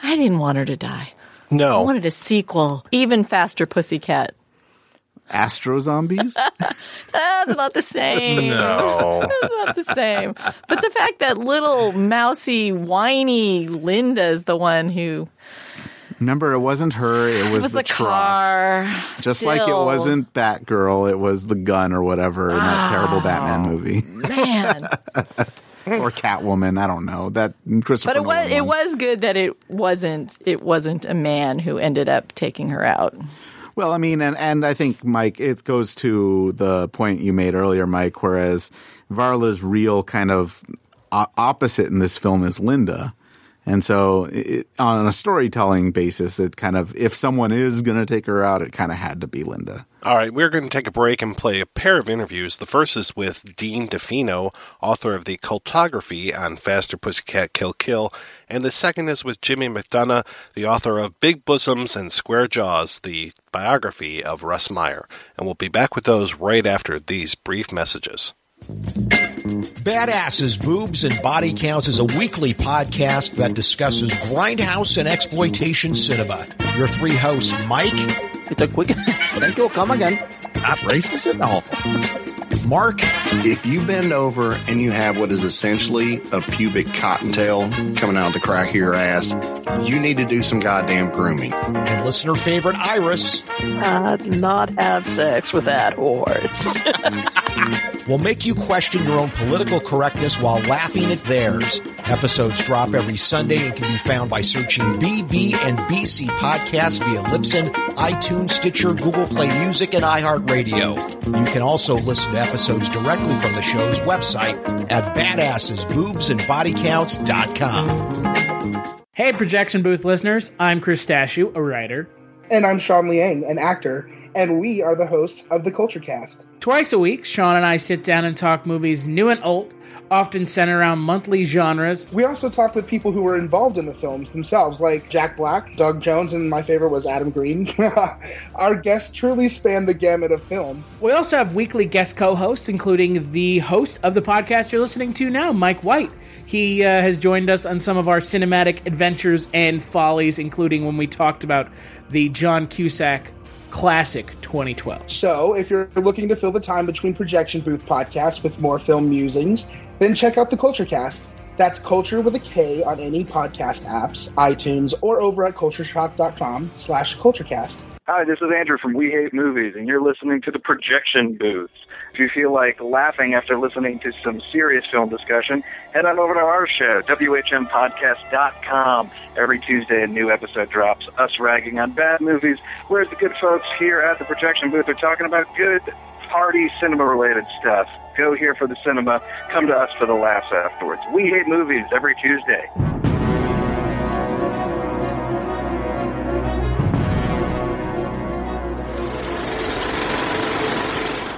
I didn't want her to die. No, I wanted a sequel, even faster, Pussycat. Astro zombies. That's not the same. No. That's not the same. But the fact that little mousy, whiny Linda is the one who Remember, it wasn't her. It was, was the, the truck. car. Just like it wasn't Batgirl, it was the gun or whatever in that terrible Batman oh, movie. Man. or Catwoman. I don't know. That Christopher but it was Nolan it was good that it wasn't it wasn't a man who ended up taking her out. Well, I mean, and, and I think, Mike, it goes to the point you made earlier, Mike, whereas Varla's real kind of opposite in this film is Linda. And so, it, on a storytelling basis, it kind of, if someone is going to take her out, it kind of had to be Linda. All right, we're going to take a break and play a pair of interviews. The first is with Dean DeFino, author of the Cultography on Faster Pussycat Kill Kill, and the second is with Jimmy McDonough, the author of Big Bosoms and Square Jaws, the biography of Russ Meyer. And we'll be back with those right after these brief messages. Badasses, Boobs, and Body Counts is a weekly podcast that discusses grindhouse and exploitation cinema. Your three hosts, Mike. It's a quick. Thank you. Come again. Not racist at all. Mark. If you bend over and you have what is essentially a pubic cottontail coming out the crack of your ass, you need to do some goddamn grooming. And listener favorite, Iris. I'd not have sex with that horse. we'll make you question your own political correctness while laughing at theirs. Episodes drop every Sunday and can be found by searching BB and BC podcasts via Libsyn, iTunes, Stitcher, Google Play Music, and iHeartRadio. You can also listen to episodes directly from the show's website at badassesboobsandbodycounts.com. Hey, Projection Booth listeners, I'm Chris Stashu, a writer. And I'm Sean Liang, an actor, and we are the hosts of the Culture Cast. Twice a week, Sean and I sit down and talk movies new and old, often centered around monthly genres. We also talked with people who were involved in the films themselves, like Jack Black, Doug Jones, and my favorite was Adam Green. Our guests truly span the gamut of film. We also have weekly guest co hosts, including the host of the podcast you're listening to now, Mike White. He uh, has joined us on some of our cinematic adventures and follies, including when we talked about the John Cusack classic 2012. So, if you're looking to fill the time between Projection Booth podcasts with more film musings, then check out the Culture Cast. That's culture with a K on any podcast apps, iTunes, or over at cultureshock.com slash culturecast. Hi, this is Andrew from We Hate Movies, and you're listening to the Projection Booth. If you feel like laughing after listening to some serious film discussion, head on over to our show, WHMPodcast.com. Every Tuesday, a new episode drops, us ragging on bad movies, whereas the good folks here at the Projection Booth are talking about good, party, cinema-related stuff. Go here for the cinema, come to us for the laughs afterwards. We Hate Movies every Tuesday.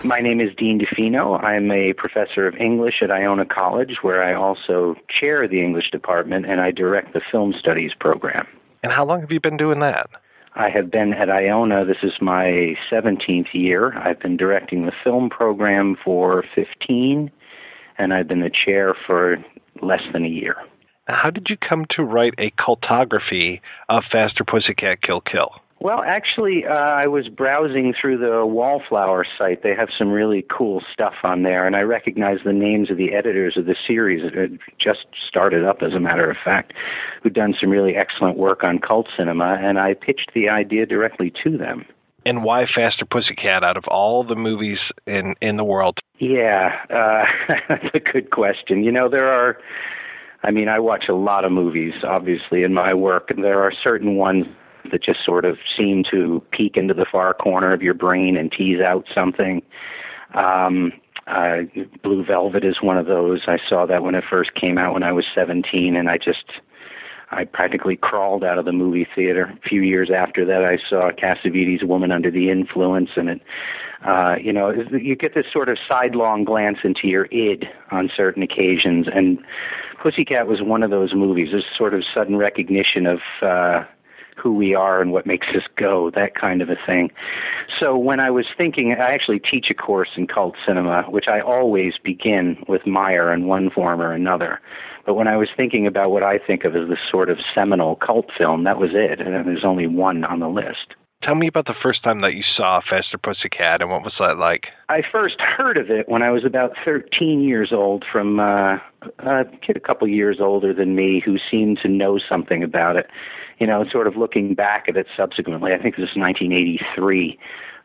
My name is Dean DeFino. I'm a professor of English at Iona College, where I also chair the English department and I direct the film studies program. And how long have you been doing that? I have been at Iona. This is my 17th year. I've been directing the film program for 15, and I've been the chair for less than a year. How did you come to write a cultography of Faster Pussycat Kill Kill? Well, actually, uh, I was browsing through the Wallflower site. They have some really cool stuff on there, and I recognized the names of the editors of the series. that had just started up, as a matter of fact, who'd done some really excellent work on cult cinema, and I pitched the idea directly to them. And why Faster Pussycat out of all the movies in in the world? Yeah, uh, that's a good question. You know, there are. I mean, I watch a lot of movies, obviously, in my work, and there are certain ones that just sort of seem to peek into the far corner of your brain and tease out something. Um, uh, Blue Velvet is one of those. I saw that when it first came out when I was 17, and I just I practically crawled out of the movie theater. A few years after that, I saw Cassavetes' Woman Under the Influence, and it, uh, you know, you get this sort of sidelong glance into your id on certain occasions, and Pussycat was one of those movies. This sort of sudden recognition of. Uh, who we are and what makes us go, that kind of a thing. So when I was thinking, I actually teach a course in cult cinema, which I always begin with Meyer in one form or another. But when I was thinking about what I think of as the sort of seminal cult film, that was it. And there's only one on the list. Tell me about the first time that you saw Faster Pussycat and what was that like? I first heard of it when I was about 13 years old from uh, a kid a couple years older than me who seemed to know something about it. You know, sort of looking back at it subsequently, I think this was 1983.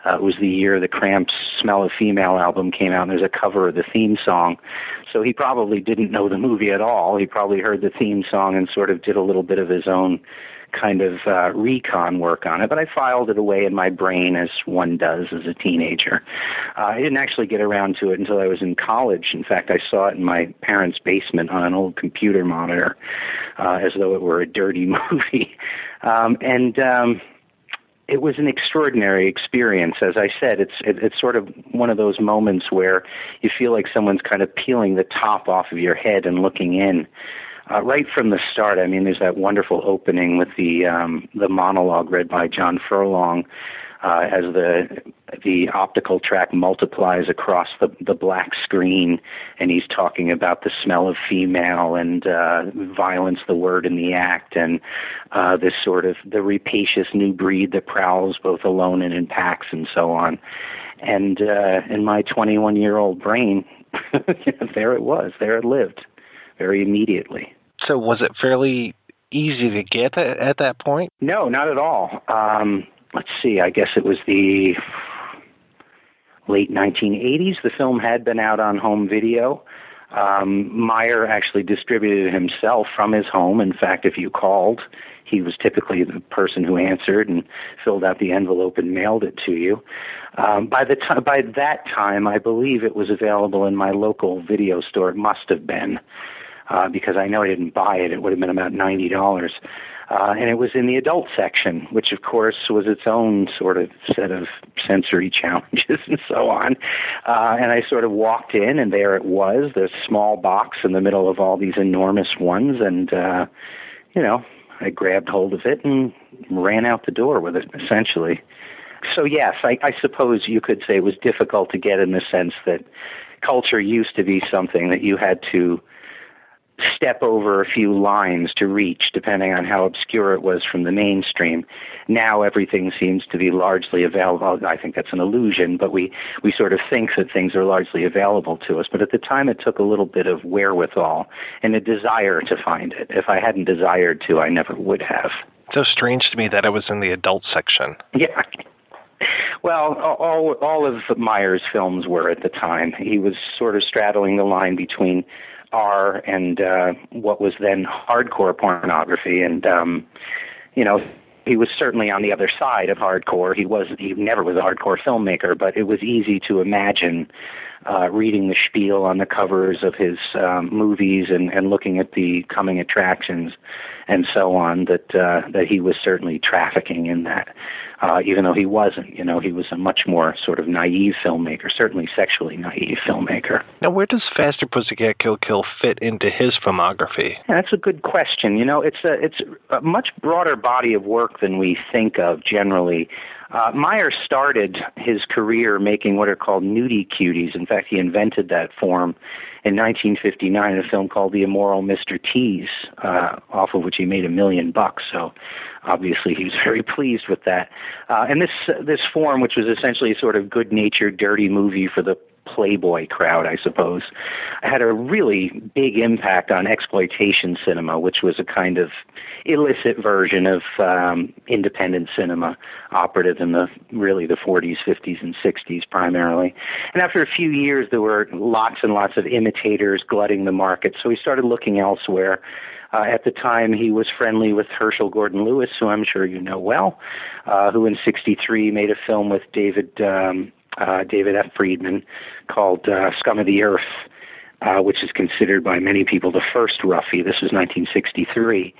Uh, was the year the Cramps Smell of Female album came out, and there's a cover of the theme song. So he probably didn't know the movie at all. He probably heard the theme song and sort of did a little bit of his own kind of uh, recon work on it, but I filed it away in my brain as one does as a teenager. Uh, I didn't actually get around to it until I was in college. In fact, I saw it in my parents' basement on an old computer monitor, uh, as though it were a dirty movie. Um, and um, it was an extraordinary experience. As I said, it's it, it's sort of one of those moments where you feel like someone's kind of peeling the top off of your head and looking in. Uh, right from the start, I mean, there's that wonderful opening with the um, the monologue read by John Furlong, uh, as the the optical track multiplies across the the black screen, and he's talking about the smell of female and uh, violence, the word and the act, and uh, this sort of the rapacious new breed that prowls both alone and in packs, and so on. And uh, in my 21 year old brain, there it was, there it lived, very immediately. So was it fairly easy to get at, at that point? No, not at all. Um, let's see, I guess it was the late 1980s. The film had been out on home video. Um, Meyer actually distributed it himself from his home. In fact, if you called, he was typically the person who answered and filled out the envelope and mailed it to you. Um, by the time, by that time, I believe it was available in my local video store. It must have been uh, because I know I didn't buy it. It would have been about ninety dollars. Uh, and it was in the adult section, which of course was its own sort of set of sensory challenges and so on. Uh, and I sort of walked in, and there it was, this small box in the middle of all these enormous ones, and uh, you know, I grabbed hold of it and ran out the door with it, essentially. So yes, I, I suppose you could say it was difficult to get in the sense that culture used to be something that you had to step over a few lines to reach, depending on how obscure it was from the mainstream. Now everything seems to be largely available. I think that's an illusion, but we, we sort of think that things are largely available to us. But at the time, it took a little bit of wherewithal and a desire to find it. If I hadn't desired to, I never would have. So strange to me that it was in the adult section. Yeah. Well, all all of Meyer's films were at the time. He was sort of straddling the line between R and uh, what was then hardcore pornography, and um, you know he was certainly on the other side of hardcore. He was he never was a hardcore filmmaker, but it was easy to imagine uh, reading the spiel on the covers of his um, movies and, and looking at the coming attractions and so on that uh, that he was certainly trafficking in that uh, even though he wasn't. You know, he was a much more sort of naive filmmaker, certainly sexually naive filmmaker. Now, where does Faster Pussycat Kill Kill fit into his filmography? Yeah, that's a good question. You know, it's a it's a much broader body of work than we think of generally. Uh, Meyer started his career making what are called nudie cuties. In fact, he invented that form in 1959 in a film called The Immoral Mr. Tease, uh, off of which he made a million bucks. So obviously he was very pleased with that. Uh, and this this form, which was essentially a sort of good-natured, dirty movie for the playboy crowd, I suppose, had a really big impact on exploitation cinema, which was a kind of illicit version of um, independent cinema operative in the really the 40s, 50s, and 60s primarily. And after a few years, there were lots and lots of imitators glutting the market, so we started looking elsewhere. Uh, at the time, he was friendly with Herschel Gordon Lewis, who I'm sure you know well, uh, who in '63 made a film with David um, uh, David F. Friedman called uh, Scum of the Earth, uh, which is considered by many people the first Roughie. This was 1963.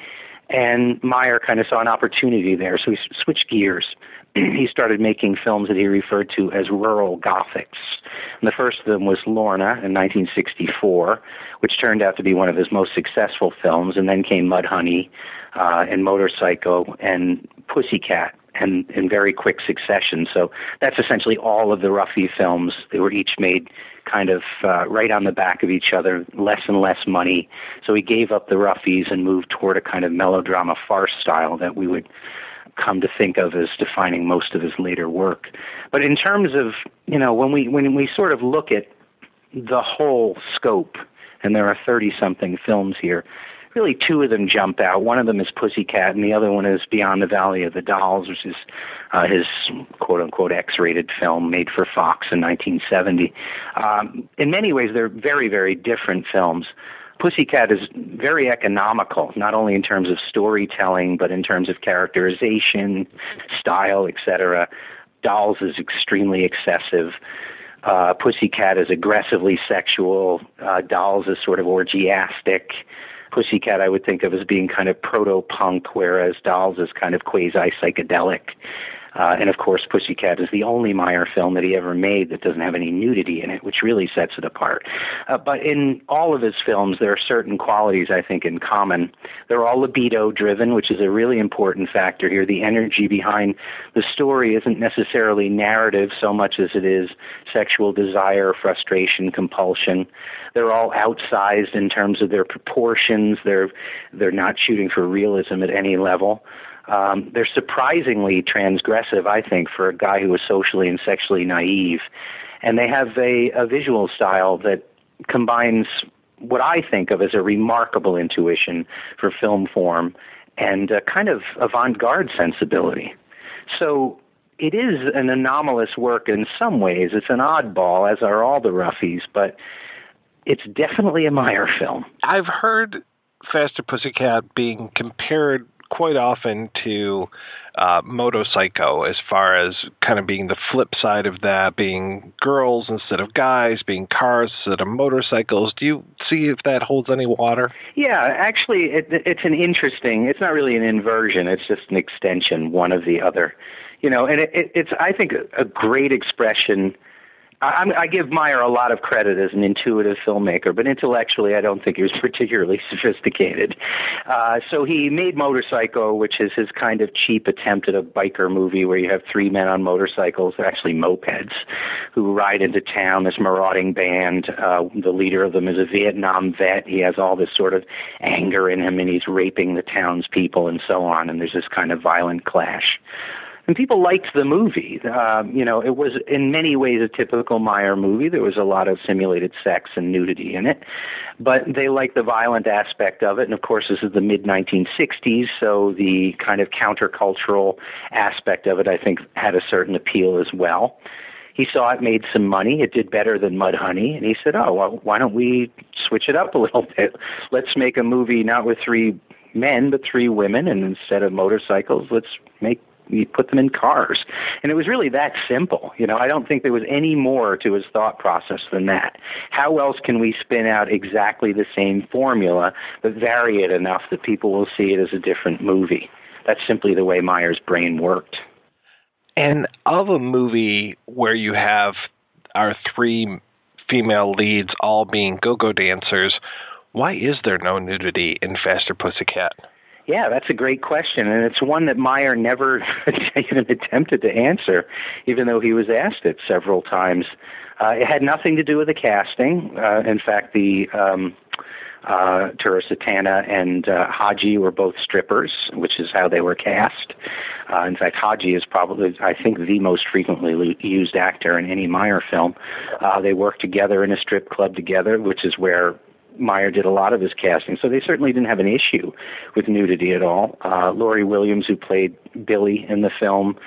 And Meyer kind of saw an opportunity there, so he switched gears. he started making films that he referred to as rural gothics. And the first of them was Lorna in 1964, which turned out to be one of his most successful films. And then came Mudhoney uh, and Motorpsycho and Pussycat and in very quick succession. So that's essentially all of the Roughie films. They were each made kind of uh, right on the back of each other, less and less money. So he gave up the Roughies and moved toward a kind of melodrama farce style that we would come to think of as defining most of his later work. But in terms of, you know, when we when we sort of look at the whole scope, and there are 30 something films here, really two of them jump out. One of them is Pussycat, and the other one is Beyond the Valley of the Dolls, which is uh, his quote unquote X rated film made for Fox in 1970. Um, in many ways, they're very, very different films. Pussycat is very economical, not only in terms of storytelling, but in terms of characterization, style, etc. Dolls is extremely excessive. Uh, Pussycat is aggressively sexual. Uh, Dolls is sort of orgiastic. Pussycat I would think of as being kind of proto punk, whereas Dolls is kind of quasi psychedelic. Uh, and of course, Pussycat is the only Meyer film that he ever made that doesn't have any nudity in it, which really sets it apart. Uh, but in all of his films, there are certain qualities I think in common. They're all libido driven, which is a really important factor here. The energy behind the story isn't necessarily narrative so much as it is sexual desire, frustration, compulsion. They're all outsized in terms of their proportions. They're they're not shooting for realism at any level. Um, they're surprisingly transgressive, I think, for a guy who was socially and sexually naive. And they have a, a visual style that combines what I think of as a remarkable intuition for film form and a kind of avant garde sensibility. So it is an anomalous work in some ways. It's an oddball, as are all the Roughies, but it's definitely a Meyer film. I've heard Faster Pussycat being compared quite often to uh, Motorpsycho as far as kind of being the flip side of that, being girls instead of guys, being cars instead of motorcycles. Do you see if that holds any water? Yeah, actually, it, it's an interesting. It's not really an inversion. It's just an extension, one of the other. You know, and it, it, it's I think a, a great expression I, I give Meyer a lot of credit as an intuitive filmmaker, but intellectually, I don't think he was particularly sophisticated. Uh, so he made Motorpsycho, which is his kind of cheap attempt at a biker movie where you have three men on motorcycles, they're actually mopeds, who ride into town. This marauding band. Uh, the leader of them is a Vietnam vet. He has all this sort of anger in him, and he's raping the townspeople and so on. And there's this kind of violent clash and people liked the movie. Uh, you know, it was in many ways a typical Meyer movie. There was a lot of simulated sex and nudity in it, but they liked the violent aspect of it. And of course, this is the mid 1960s, so the kind of countercultural aspect of it, I think, had a certain appeal as well. He saw it made some money. It did better than Mudhoney, and he said, "Oh, well, why don't we switch it up a little bit? Let's make a movie not with three men but three women, and instead of motorcycles, let's make we put them in cars. And it was really that simple. You know, I don't think there was any more to his thought process than that. How else can we spin out exactly the same formula, but vary it enough that people will see it as a different movie? That's simply the way Meyer's brain worked. And of a movie where you have our three female leads all being go-go dancers, why is there no nudity in Faster Pussycat? Yeah, that's a great question, and it's one that Meyer never even attempted to answer, even though he was asked it several times. Uh, it had nothing to do with the casting. Uh, in fact, the um, Uh, Tura Satana and uh, Haji were both strippers, which is how they were cast. Uh, in fact, Haji is probably, I think, the most frequently used actor in any Meyer film. Uh, they worked together in a strip club together, which is where Meyer did a lot of his casting, so they certainly didn't have an issue with nudity at all. Uh, Lori Williams, who played Billy in the film,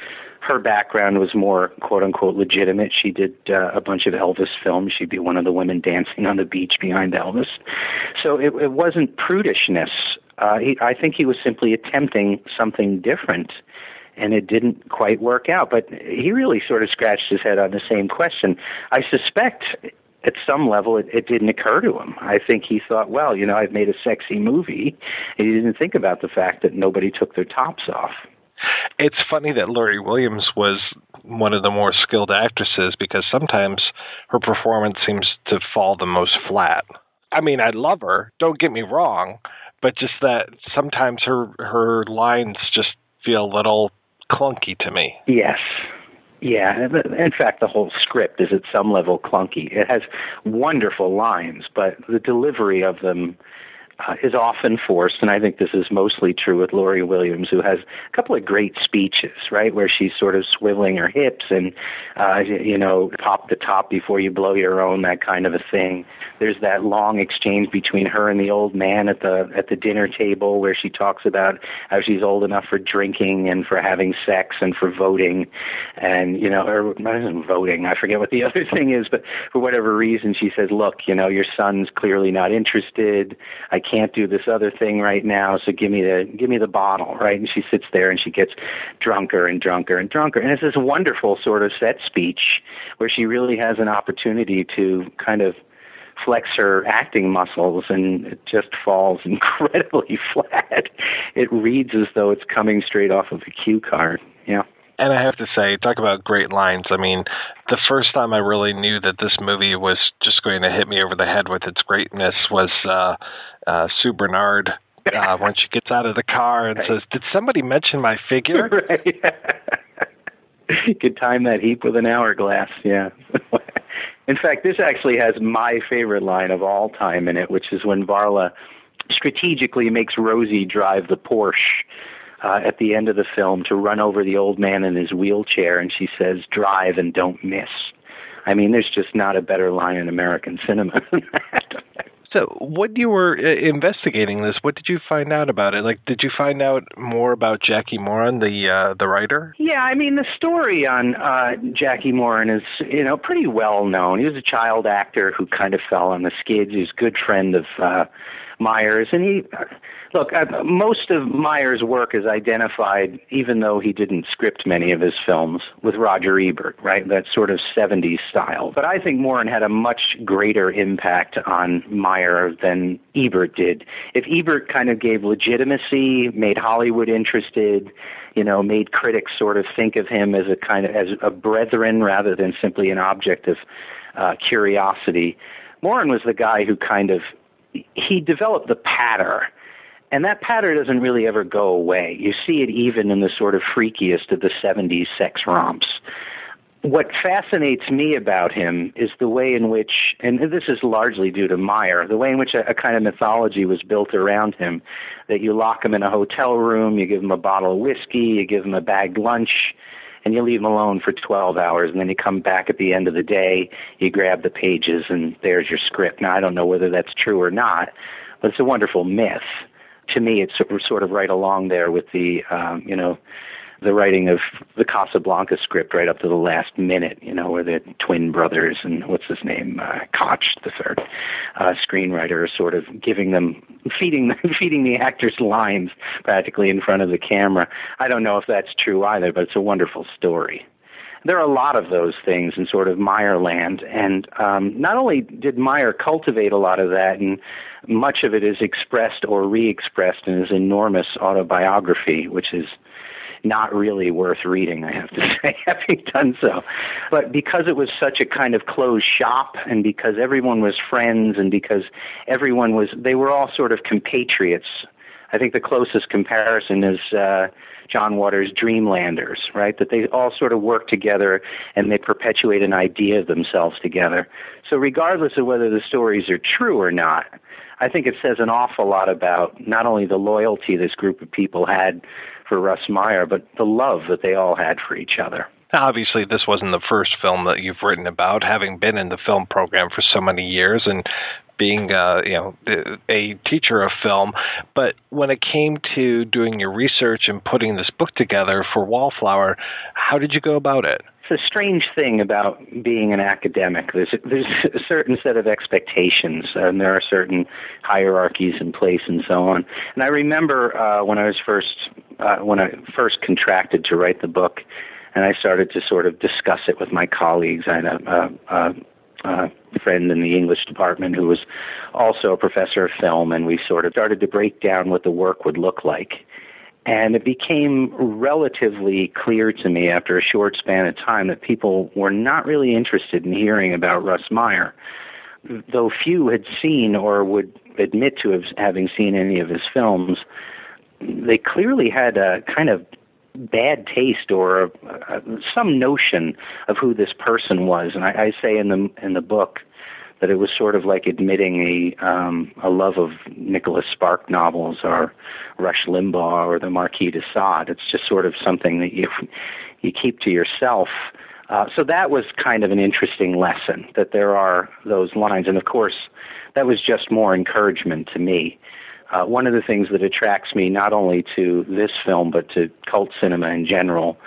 her background was more quote unquote legitimate. She did uh, a bunch of Elvis films. She'd be one of the women dancing on the beach behind Elvis. So it, it wasn't prudishness. Uh, he, I think he was simply attempting something different and it didn't quite work out. But he really sort of scratched his head on the same question. I suspect at some level it, it didn't occur to him. I think he thought, well, you know, I've made a sexy movie, and he didn't think about the fact that nobody took their tops off. It's funny that Lori Williams was one of the more skilled actresses because sometimes her performance seems to fall the most flat. I mean, I love her, don't get me wrong, but just that sometimes her her lines just feel a little clunky to me. Yes. Yeah, in fact, the whole script is at some level clunky. It has wonderful lines, but the delivery of them uh, is often forced, and I think this is mostly true with Lori Williams, who has a couple of great speeches, right, where she's sort of swiveling her hips and, uh, you know, pop the top before you blow your own, that kind of a thing. There's that long exchange between her and the old man at the at the dinner table, where she talks about how she's old enough for drinking and for having sex and for voting, and you know, or not voting. I forget what the other thing is, but for whatever reason, she says, "Look, you know, your son's clearly not interested. I can't do this other thing right now, so give me the give me the bottle, right? And she sits there and she gets drunker and drunker and drunker, and it's this wonderful sort of set speech where she really has an opportunity to kind of flex her acting muscles and it just falls incredibly flat. It reads as though it's coming straight off of a cue card. Yeah. And I have to say, talk about great lines. I mean, the first time I really knew that this movie was just going to hit me over the head with its greatness was uh, uh, Sue Bernard uh, when she gets out of the car and right. says, "Did somebody mention my figure?" Right. Could time that heap with an hourglass. Yeah. in fact, this actually has my favorite line of all time in it, which is when Varla strategically makes Rosie drive the Porsche uh, at the end of the film to run over the old man in his wheelchair, and she says, "Drive and don't miss." I mean, there's just not a better line in American cinema than that. So, when you were uh, investigating this, what did you find out about it? Like, did you find out more about Jackie Moran, the uh, the writer? Yeah, I mean, the story on uh, Jackie Moran is you know pretty well known. He was a child actor who kind of fell on the skids. He's a good friend of uh, Meyers, and he look. Most of Meyers' work is identified, even though he didn't script many of his films, with Roger Ebert, right? That sort of '70s style. But I think Moran had a much greater impact on Meyer than Ebert did. If Ebert kind of gave legitimacy, made Hollywood interested, you know, made critics sort of think of him as a kind of as a brethren rather than simply an object of uh, curiosity. Moran was the guy who kind of he developed the patter. And that patter doesn't really ever go away. You see it even in the sort of freakiest of the 70s sex romps. What fascinates me about him is the way in which, and this is largely due to Meyer, the way in which a, a kind of mythology was built around him. That you lock him in a hotel room, you give him a bottle of whiskey, you give him a bagged lunch, and you leave them alone for 12 hours and then you come back at the end of the day you grab the pages and there's your script. Now i don't know whether that's true or not but it's a wonderful myth. To me it's sort of right along there with the um, you know the writing of the Casablanca script right up to the last minute, you know, where the twin brothers and what's his name, uh, Koch, the third uh, screenwriter, sort of giving them, feeding feeding the actors lines practically in front of the camera. I don't know if that's true either, but it's a wonderful story there are a lot of those things in sort of Meyerland, and um, not only did Meyer cultivate a lot of that, and much of it is expressed or re-expressed in his enormous autobiography, which is not really worth reading, I have to say, having done so. But because it was such a kind of closed shop, and because everyone was friends, and because everyone was, they were all sort of compatriots I think the closest comparison is uh, John Waters' Dreamlanders, right? That they all sort of work together and they perpetuate an idea of themselves together. So, regardless of whether the stories are true or not, I think it says an awful lot about not only the loyalty this group of people had for Russ Meyer, but the love that they all had for each other. Obviously, this wasn't the first film that you've written about, having been in the film program for so many years and being, uh, you know, a teacher of film. But when it came to doing your research and putting this book together for Wallflower, how did you go about it? It's a strange thing about being an academic. There's there's a certain set of expectations, and there are certain hierarchies in place, and so on. And I remember uh, when I was first uh, when I first contracted to write the book, and I started to sort of discuss it with my colleagues. I had a, a, a friend in the English department who was also a professor of film, and we sort of started to break down what the work would look like. And it became relatively clear to me after a short span of time that people were not really interested in hearing about Russ Meyer. Though few had seen or would admit to having seen any of his films, they clearly had a kind of bad taste or some notion of who this person was. And I, I say in the in the book that it was sort of like admitting a um, a love of Nicholas Spark novels or Rush Limbaugh or the Marquis de Sade. It's just sort of something that you you keep to yourself. Uh, so that was kind of an interesting lesson that there are those lines, and of course, that was just more encouragement to me. Uh, one of the things that attracts me not only to this film but to cult cinema in general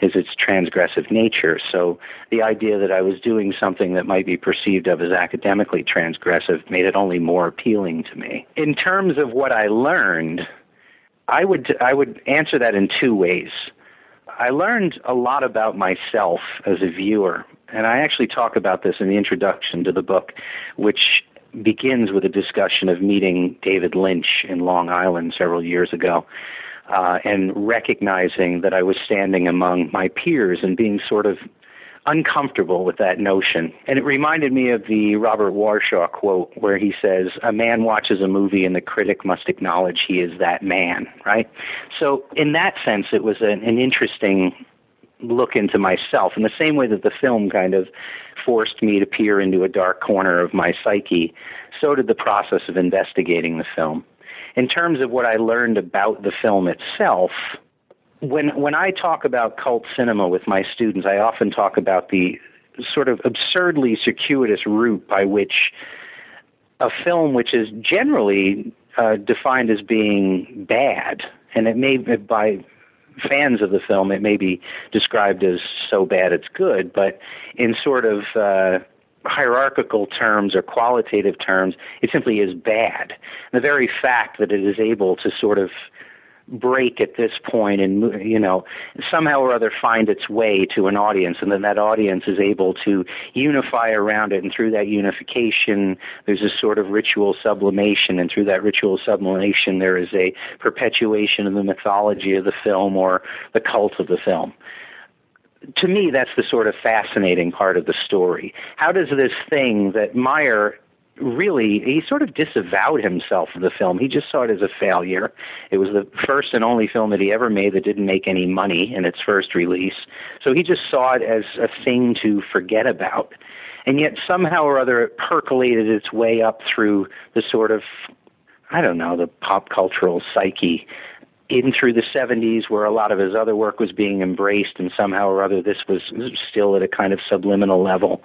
is its transgressive nature. So the idea that I was doing something that might be perceived of as academically transgressive made it only more appealing to me. In terms of what I learned, I would I would answer that in two ways. I learned a lot about myself as a viewer, and I actually talk about this in the introduction to the book, which begins with a discussion of meeting David Lynch in Long Island several years ago uh, and recognizing that I was standing among my peers and being sort of uncomfortable with that notion. And it reminded me of the Robert Warshow quote where he says, A man watches a movie and the critic must acknowledge he is that man, right? So, in that sense, it was an, an interesting look into myself in the same way that the film kind of forced me to peer into a dark corner of my psyche, so did the process of investigating the film in terms of what I learned about the film itself, when when I talk about cult cinema with my students, I often talk about the sort of absurdly circuitous route by which a film, which is generally uh, defined as being bad, and it may by fans of the film it may be described as so bad it's good, but in sort of uh, hierarchical terms or qualitative terms, it simply is bad. The very fact that it is able to sort of break at this point and you know somehow or other find its way to an audience and then that audience is able to unify around it and through that unification there's a sort of ritual sublimation and through that ritual sublimation there is a perpetuation of the mythology of the film or the cult of the film to me, that's the sort of fascinating part of the story. How does this thing that Meyer really he sort of disavowed himself of the film. He just saw it as a failure. It was the first and only film that he ever made that didn't make any money in its first release. So he just saw it as a thing to forget about. And yet somehow or other it percolated its way up through the sort of I don't know, the pop cultural psyche in through the 70s where a lot of his other work was being embraced and somehow or other this was still at a kind of subliminal level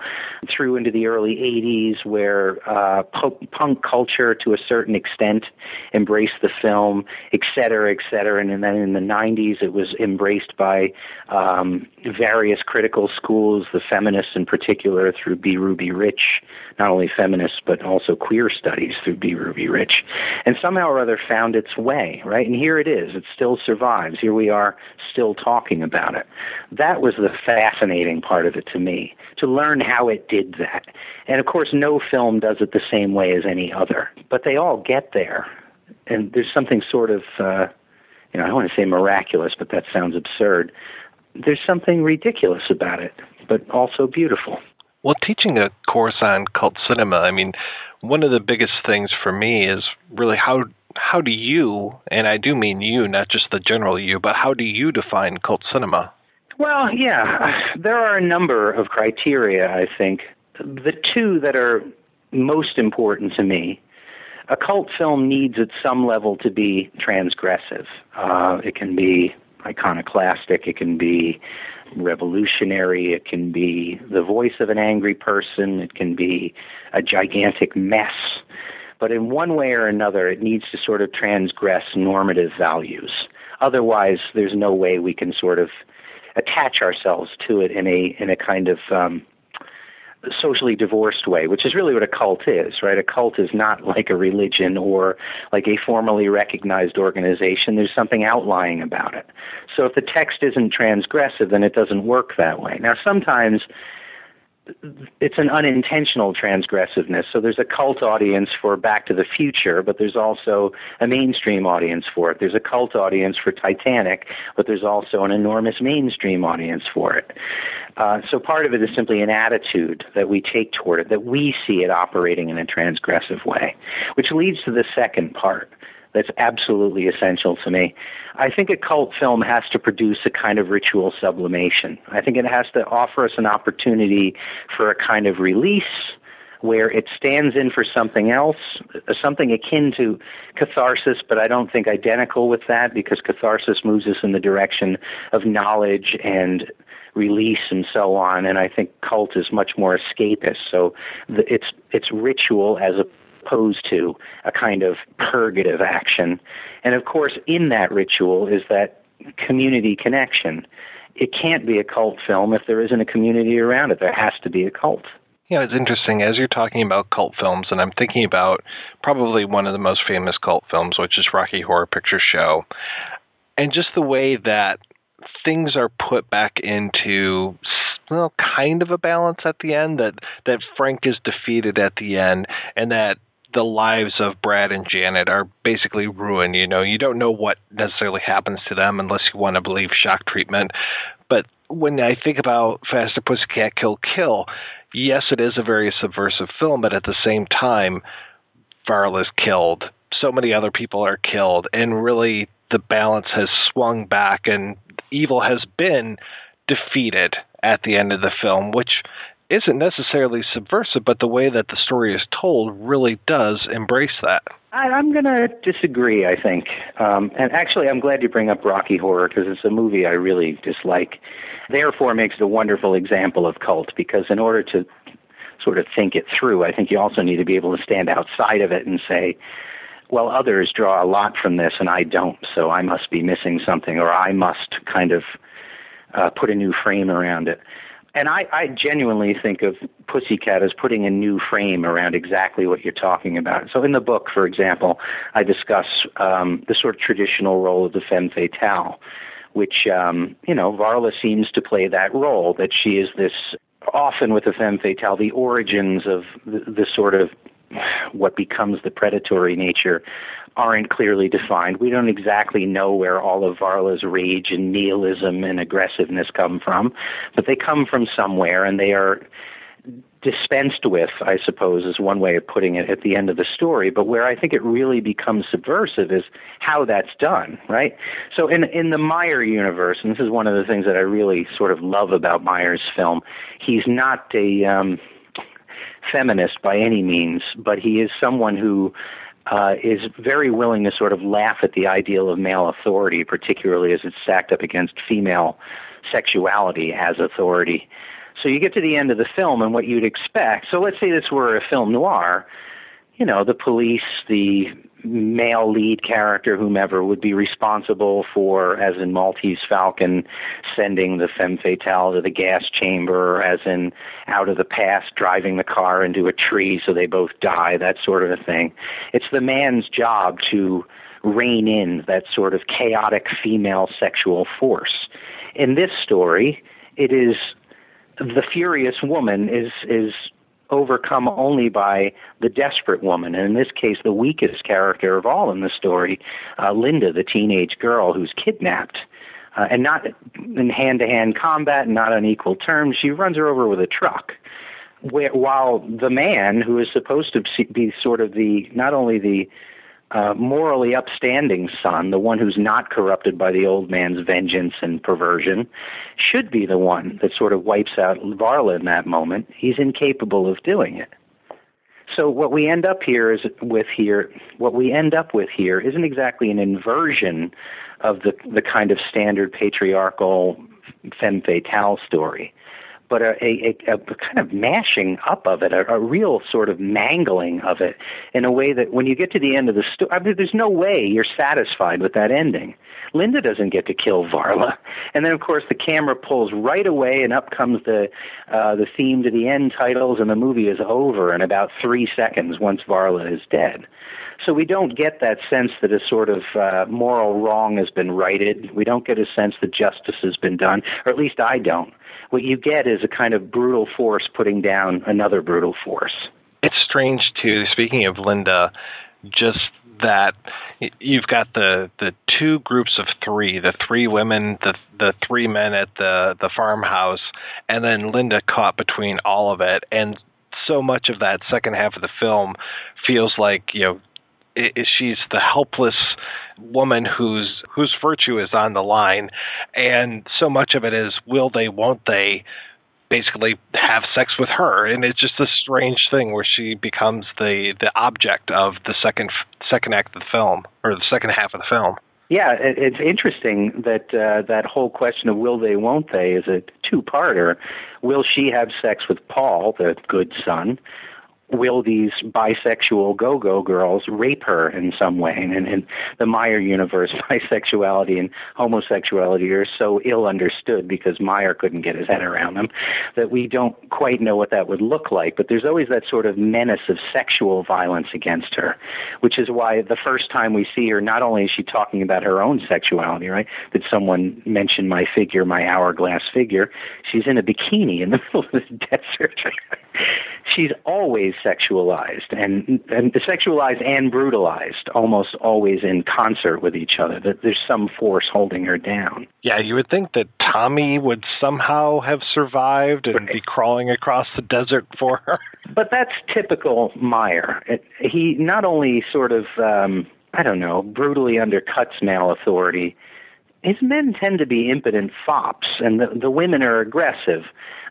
through into the early 80s where uh, punk culture to a certain extent embraced the film et cetera et cetera and then in the 90s it was embraced by um, various critical schools the feminists in particular through B. Ruby Rich not only feminists but also queer studies through B. Ruby Rich and somehow or other found its way right and here it is is. It still survives. Here we are still talking about it. That was the fascinating part of it to me, to learn how it did that. And of course, no film does it the same way as any other, but they all get there. And there's something sort of, uh, you know, I don't want to say miraculous, but that sounds absurd. There's something ridiculous about it, but also beautiful. Well, teaching a course on cult cinema, I mean, one of the biggest things for me is really how how do you, and I do mean you, not just the general you, but how do you define cult cinema? Well, yeah, there are a number of criteria, I think. The two that are most important to me a cult film needs at some level to be transgressive. Uh, it can be iconoclastic, it can be revolutionary, it can be the voice of an angry person, it can be a gigantic mess. But in one way or another, it needs to sort of transgress normative values. Otherwise, there's no way we can sort of attach ourselves to it in a in a kind of um, socially divorced way, which is really what a cult is, right? A cult is not like a religion or like a formally recognized organization. There's something outlying about it. So if the text isn't transgressive, then it doesn't work that way. Now, sometimes it's an unintentional transgressiveness. So there's a cult audience for Back to the Future, but there's also a mainstream audience for it. There's a cult audience for Titanic, but there's also an enormous mainstream audience for it. Uh, so part of it is simply an attitude that we take toward it, that we see it operating in a transgressive way, which leads to the second part that's absolutely essential to me. I think a cult film has to produce a kind of ritual sublimation. I think it has to offer us an opportunity for a kind of release where it stands in for something else, uh, something akin to catharsis, but I don't think identical with that because catharsis moves us in the direction of knowledge and release and so on. And I think cult is much more escapist. So the, it's it's ritual as a opposed to a kind of purgative action. And of course, in that ritual is that community connection. It can't be a cult film if there isn't a community around it. There has to be a cult. Yeah, it's interesting. As you're talking about cult films, and I'm thinking about probably one of the most famous cult films, which is Rocky Horror Picture Show, and just the way that things are put back into well kind of a balance at the end that that Frank is defeated at the end and that the lives of Brad and Janet are basically ruined. You know, you don't know what necessarily happens to them unless you want to believe shock treatment. But when I think about Faster Pussycat Kill Kill, yes, it is a very subversive film, but at the same time, Varl is killed. So many other people are killed, and really the balance has swung back, and evil has been defeated at the end of the film, which isn't necessarily subversive, but the way that the story is told really does embrace that. I, I'm going to disagree, I think. Um, and actually, I'm glad you bring up Rocky Horror because it's a movie I really dislike. Therefore, makes it a wonderful example of cult because in order to sort of think it through, I think you also need to be able to stand outside of it and say, well, others draw a lot from this and I don't, so I must be missing something or I must kind of uh, put a new frame around it and I, I genuinely think of Pussycat as putting a new frame around exactly what you're talking about. So in the book, for example, I discuss um, the sort of traditional role of the femme fatale, which, um, you know, Varla seems to play that role, that she is this, often with the femme fatale, the origins of the, the sort of what becomes the predatory nature aren't clearly defined. We don't exactly know where all of Varla's rage and nihilism and aggressiveness come from, but they come from somewhere and they are dispensed with, I suppose, is one way of putting it at the end of the story. But where I think it really becomes subversive is how that's done, right? So in in the Meyer universe, and this is one of the things that I really sort of love about Meyer's film, he's not a um, feminist by any means, but he is someone who uh, is very willing to sort of laugh at the ideal of male authority, particularly as it's stacked up against female sexuality as authority. So you get to the end of the film and what you'd expect. So let's say this were a film noir. You know, the police, the male lead character, whomever, would be responsible for, as in Maltese Falcon, sending the femme fatale to the gas chamber, as in Out of the Past, driving the car into a tree so they both die, that sort of a thing. It's the man's job to rein in that sort of chaotic female sexual force. In this story, it is the furious woman is is overcome only by the desperate woman, and in this case, the weakest character of all in the story, uh, Linda, the teenage girl who's kidnapped. Uh, and not in hand-to-hand combat, not on equal terms. She runs her over with a truck. Where, while the man, who is supposed to be sort of the not only the uh, morally upstanding son, the one who's not corrupted by the old man's vengeance and perversion, should be the one that sort of wipes out Varla in that moment. He's incapable of doing it. So what we end up here is with here what we end up with here isn't exactly an inversion of the the kind of standard patriarchal femme fatale story but a, a, a, kind of mashing up of it, a, a, real sort of mangling of it in a way that when you get to the end of the story, I mean, there's no way you're satisfied with that ending. Linda doesn't get to kill Varla, and then of course the camera pulls right away, and up comes the uh, the theme to the end titles, and the movie is over in about three seconds once Varla is dead. So we don't get that sense that a sort of uh, moral wrong has been righted. We don't get a sense that justice has been done, or at least I don't. What you get is a kind of brutal force putting down another brutal force. It's strange too. Speaking of Linda, just that you've got the the two groups of three, the three women, the the three men at the the farmhouse, and then Linda caught between all of it, and so much of that second half of the film feels like you know it, she's the helpless woman whose whose virtue is on the line, and so much of it is will they, won't they, basically have sex with her, and it's just a strange thing where she becomes the the object of the second second act of the film or the second half of the film. Yeah, it, it's interesting that uh, that whole question of will they, won't they is a two-parter. Will she have sex with Paul, the good son? Will these bisexual go-go girls rape her in some way? And in the Meyer universe, bisexuality and homosexuality are so ill understood because Meyer couldn't get his head around them that we don't quite know what that would look like. But there's always that sort of menace of sexual violence against her, which is why the first time we see her, not only is she talking about her own sexuality, right? That someone mentioned my figure, my hourglass figure? She's in a bikini in the middle of the desert. She's always sexualized and, and sexualized and brutalized almost always in concert with each other. That there's some force holding her down. Yeah you would think that tommy would somehow have survived and be crawling across the desert for her. But that's typical meyer. It, he not only sort of um i don't know brutally undercuts male authority his men tend to be impotent fops and the, the women are aggressive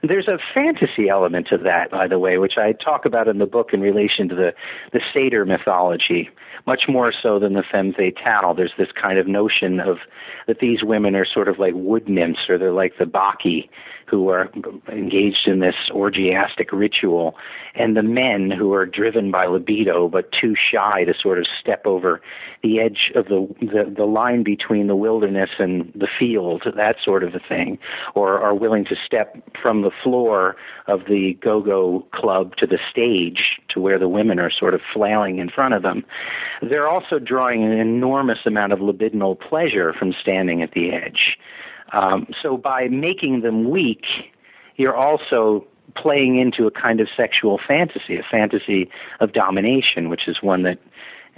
there's a fantasy element to that, by the way, which I talk about in the book in relation to the, the satyr mythology, much more so than the femme fatale. There's this kind of notion of that these women are sort of like wood nymphs or they're like the Bacchae who are engaged in this orgiastic ritual, and the men who are driven by libido but too shy to sort of step over the edge of the, the, the line between the wilderness and the field, that sort of a thing, or are willing to step from the floor of the go-go club to the stage to where the women are sort of flailing in front of them. They're also drawing an enormous amount of libidinal pleasure from standing at the edge. Um, so by making them weak, you're also playing into a kind of sexual fantasy, a fantasy of domination, which is one that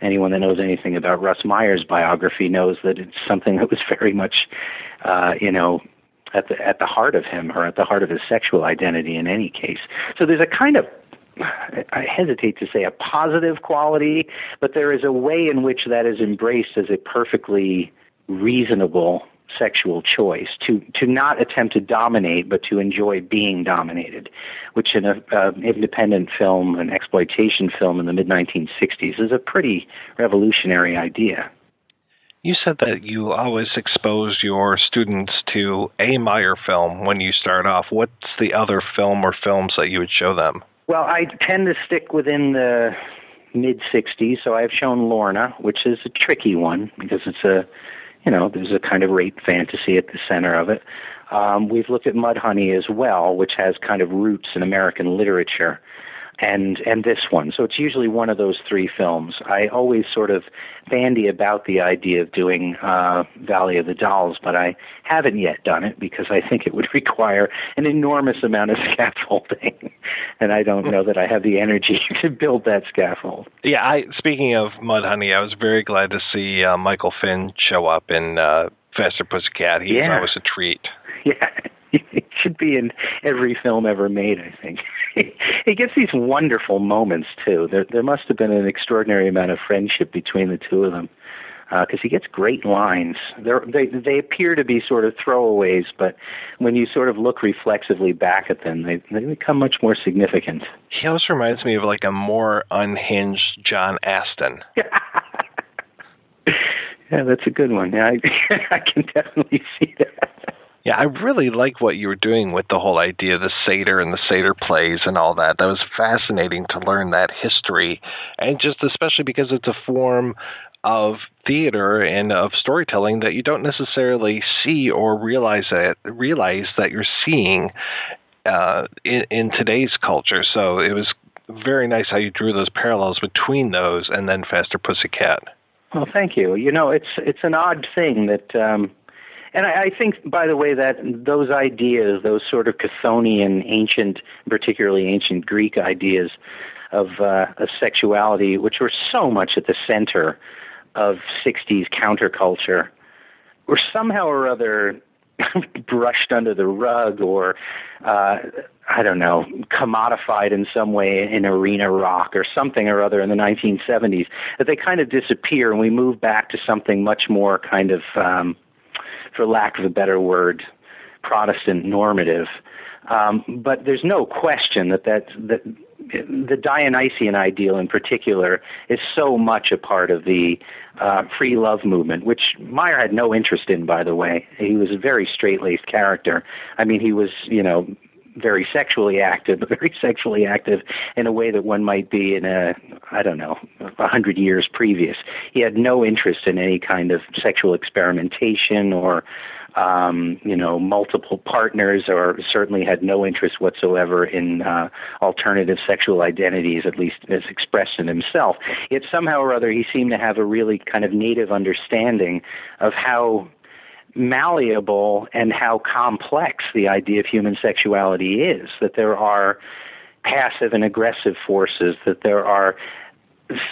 anyone that knows anything about Russ Meyer's biography knows that it's something that was very much, uh, you know, at the at the heart of him or at the heart of his sexual identity in any case. So there's a kind of I hesitate to say a positive quality, but there is a way in which that is embraced as a perfectly reasonable sexual choice to to not attempt to dominate but to enjoy being dominated which in a uh, independent film an exploitation film in the mid 1960s is a pretty revolutionary idea. You said that you always expose your students to a Meyer film when you start off. What's the other film or films that you would show them? Well I tend to stick within the mid 60s so I've shown Lorna which is a tricky one because it's a you know, there's a kind of rape fantasy at the center of it. Um, we've looked at Mudhoney as well, which has kind of roots in American literature and and this one. So it's usually one of those three films. I always sort of bandy about the idea of doing uh, Valley of the Dolls, but I haven't yet done it because I think it would require an enormous amount of scaffolding, and I don't know that I have the energy to build that scaffold. Yeah, I speaking of Mudhoney, I was very glad to see uh, Michael Finn show up in uh, Faster Pussycat. He's yeah. always a treat. Yeah. it should be in every film ever made. I think he gets these wonderful moments too. There, there must have been an extraordinary amount of friendship between the two of them because uh, he gets great lines. They're, they they appear to be sort of throwaways, but when you sort of look reflexively back at them, they they become much more significant. He also reminds me of like a more unhinged John Astin. yeah, that's a good one. Yeah, I, I can definitely see that. Yeah, I really like what you were doing with the whole idea of the satyr and the satyr plays and all that. That was fascinating to learn that history, and just especially because it's a form of theater and of storytelling that you don't necessarily see or realize that realize that you're seeing uh, in, in today's culture. So it was very nice how you drew those parallels between those and then Faster Pussycat. Well, thank you. You know, it's it's an odd thing that, um, and I, I think, by the way, that those ideas, those sort of Chthonian, ancient, particularly ancient Greek ideas of, uh, of sexuality, which were so much at the center of 60s counterculture were somehow or other brushed under the rug or uh, I don't know, commodified in some way in arena rock or something or other in the 1970s, that they kind of disappear and we move back to something much more kind of, um, for lack of a better word, Protestant normative. Um, but there's no question that that, that the Dionysian ideal in particular is so much a part of the uh, free love movement, which Meyer had no interest in, by the way. He was a very straight laced character. I mean, he was, you know, very sexually active, but very sexually active in a way that one might be in a, I don't know, a hundred years previous. He had no interest in any kind of sexual experimentation or um, you know, multiple partners, or certainly had no interest whatsoever in uh, alternative sexual identities, at least as expressed in himself. Yet somehow or other, he seemed to have a really kind of native understanding of how malleable and how complex the idea of human sexuality is. That there are passive and aggressive forces, that there are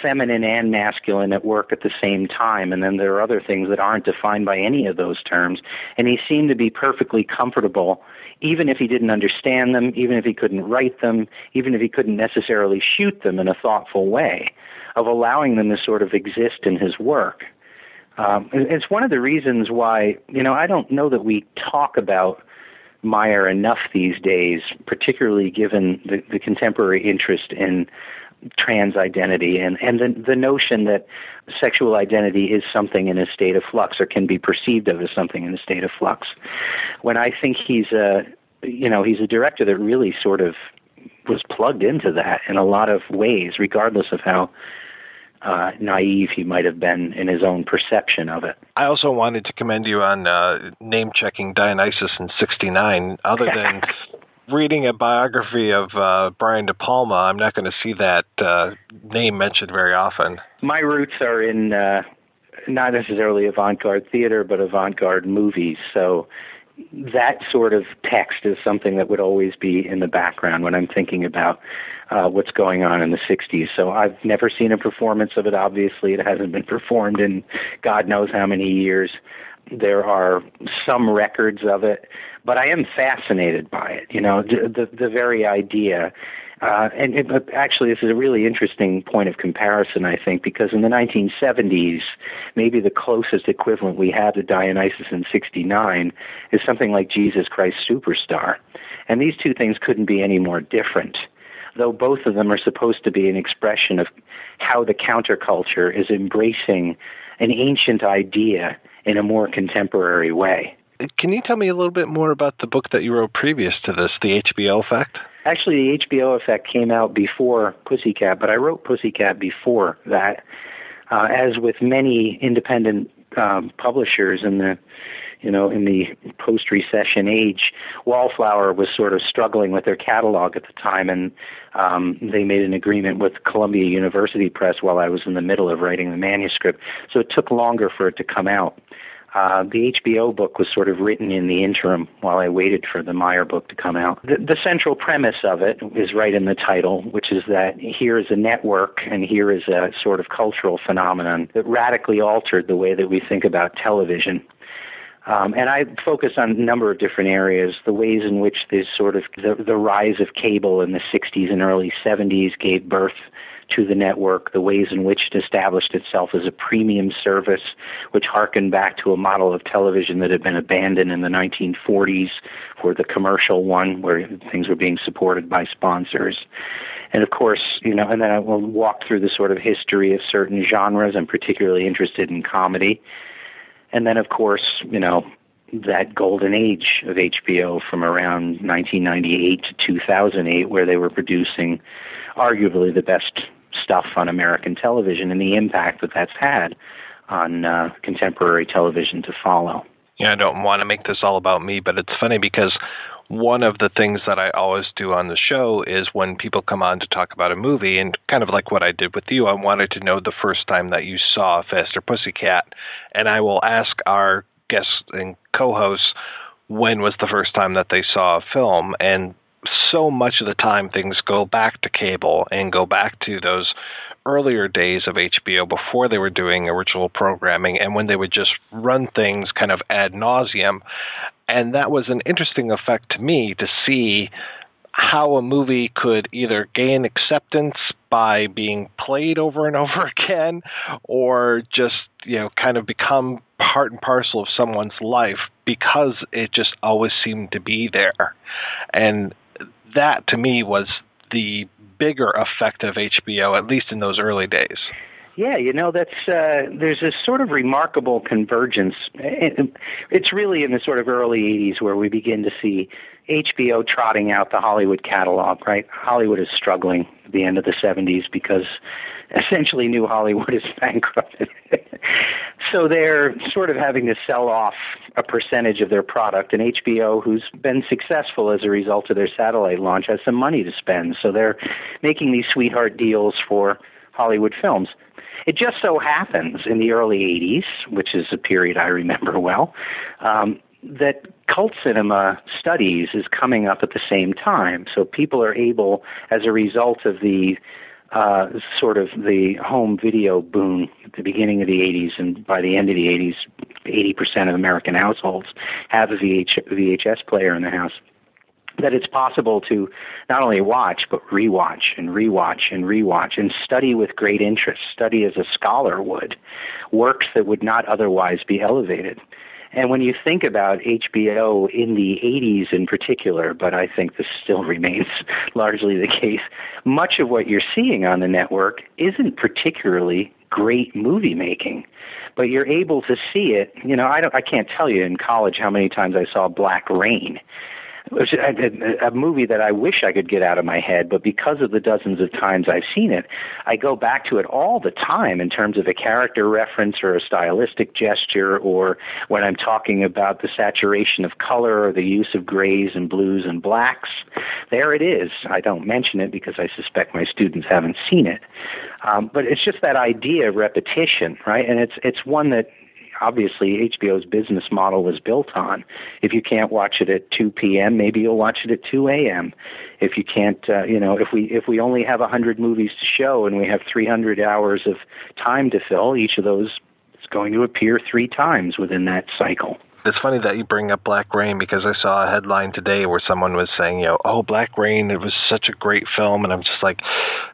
feminine and masculine at work at the same time. And then there are other things that aren't defined by any of those terms. And he seemed to be perfectly comfortable, even if he didn't understand them, even if he couldn't write them, even if he couldn't necessarily shoot them in a thoughtful way, of allowing them to sort of exist in his work. Um, it's one of the reasons why, you know, I don't know that we talk about Meyer enough these days, particularly given the, the contemporary interest in trans identity and, and the, the notion that sexual identity is something in a state of flux or can be perceived of as something in a state of flux. When I think he's a, you know, he's a director that really sort of was plugged into that in a lot of ways, regardless of how uh, naive he might have been in his own perception of it. I also wanted to commend you on uh, name checking Dionysus in '69. Other than reading a biography of uh, Brian De Palma, I'm not going to see that uh, name mentioned very often. My roots are in uh, not necessarily avant-garde theater, but avant-garde movies. So that sort of text is something that would always be in the background when I'm thinking about uh, what's going on in the 60s. So I've never seen a performance of it. Obviously, it hasn't been performed in God knows how many years. There are some records of it, but I am fascinated by it. You know, the the, the very idea. Uh, and it, actually, this is a really interesting point of comparison, I think, because in the 1970s, maybe the closest equivalent we had to Dionysus in 69 is something like Jesus Christ Superstar. And these two things couldn't be any more different, though both of them are supposed to be an expression of how the counterculture is embracing an ancient idea in a more contemporary way. Can you tell me a little bit more about the book that you wrote previous to this, The HBO Effect? Actually, the HBO Effect came out before Pussycat, but I wrote Pussycat before that. Uh, as with many independent um, publishers in the you know, in the post-recession age, Wallflower was sort of struggling with their catalog at the time, and um, they made an agreement with Columbia University Press while I was in the middle of writing the manuscript. So it took longer for it to come out. Uh, the HBO book was sort of written in the interim while I waited for the Meyer book to come out. The, the central premise of it is right in the title, which is that here is a network and here is a sort of cultural phenomenon that radically altered the way that we think about television. Um, and I focus on a number of different areas. The ways in which this sort of the, the rise of cable in the 60s and early 70s gave birth to the network, the ways in which it established itself as a premium service, which harkened back to a model of television that had been abandoned in the 1940s for the commercial one, where things were being supported by sponsors. And of course, you know, and then I will walk through the sort of history of certain genres. I'm particularly interested in comedy. And then, of course, you know, that golden age of HBO from around 1998 to 2008, where they were producing arguably the best stuff on American television and the impact that that's had on uh, contemporary television to follow. Yeah, I don't want to make this all about me, but it's funny because one of the things that I always do on the show is when people come on to talk about a movie, and kind of like what I did with you, I wanted to know the first time that you saw Faster Pussycat, and I will ask our guests and co-hosts when was the first time that they saw a film, and so much of the time things go back to cable and go back to those earlier days of HBO before they were doing original programming and when they would just run things kind of ad nauseum. And that was an interesting effect to me to see how a movie could either gain acceptance by being played over and over again or just you know kind of become part and parcel of someone's life because it just always seemed to be there and that to me was the bigger effect of HBO, at least in those early days. Yeah, you know that's uh, there's a sort of remarkable convergence. It's really in the sort of early '80s where we begin to see HBO trotting out the Hollywood catalog. Right, Hollywood is struggling at the end of the '70s because essentially New Hollywood is bankrupt. so they're sort of having to sell off a percentage of their product, and HBO, who's been successful as a result of their satellite launch, has some money to spend. So they're making these sweetheart deals for Hollywood films. It just so happens in the early 80s, which is a period I remember well, um, that cult cinema studies is coming up at the same time. So people are able, as a result of the uh, sort of the home video boom at the beginning of the 80s, and by the end of the 80s, 80% of American households have a VH, VHS player in the house that it's possible to not only watch but rewatch and rewatch and rewatch and study with great interest, study as a scholar would, works that would not otherwise be elevated. And when you think about HBO in the 80s in particular, but I think this still remains largely the case, much of what you're seeing on the network isn't particularly great movie making but you're able to see it. You know, I don't, I can't tell you in college how many times I saw Black Rain, which a, a movie that I wish I could get out of my head, but because of the dozens of times I've seen it, I go back to it all the time in terms of a character reference or a stylistic gesture, or when I'm talking about the saturation of color or the use of grays and blues and blacks. There it is. I don't mention it because I suspect my students haven't seen it. Um, but it's just that idea of repetition, right? And it's it's one that obviously HBO's business model was built on. If you can't watch it at 2 p.m., maybe you'll watch it at 2 a.m. If you can't, uh, you know, if we if we only have 100 movies to show and we have 300 hours of time to fill, each of those is going to appear three times within that cycle. It's funny that you bring up Black Rain because I saw a headline today where someone was saying, you know, oh, Black Rain, it was such a great film. And I'm just like,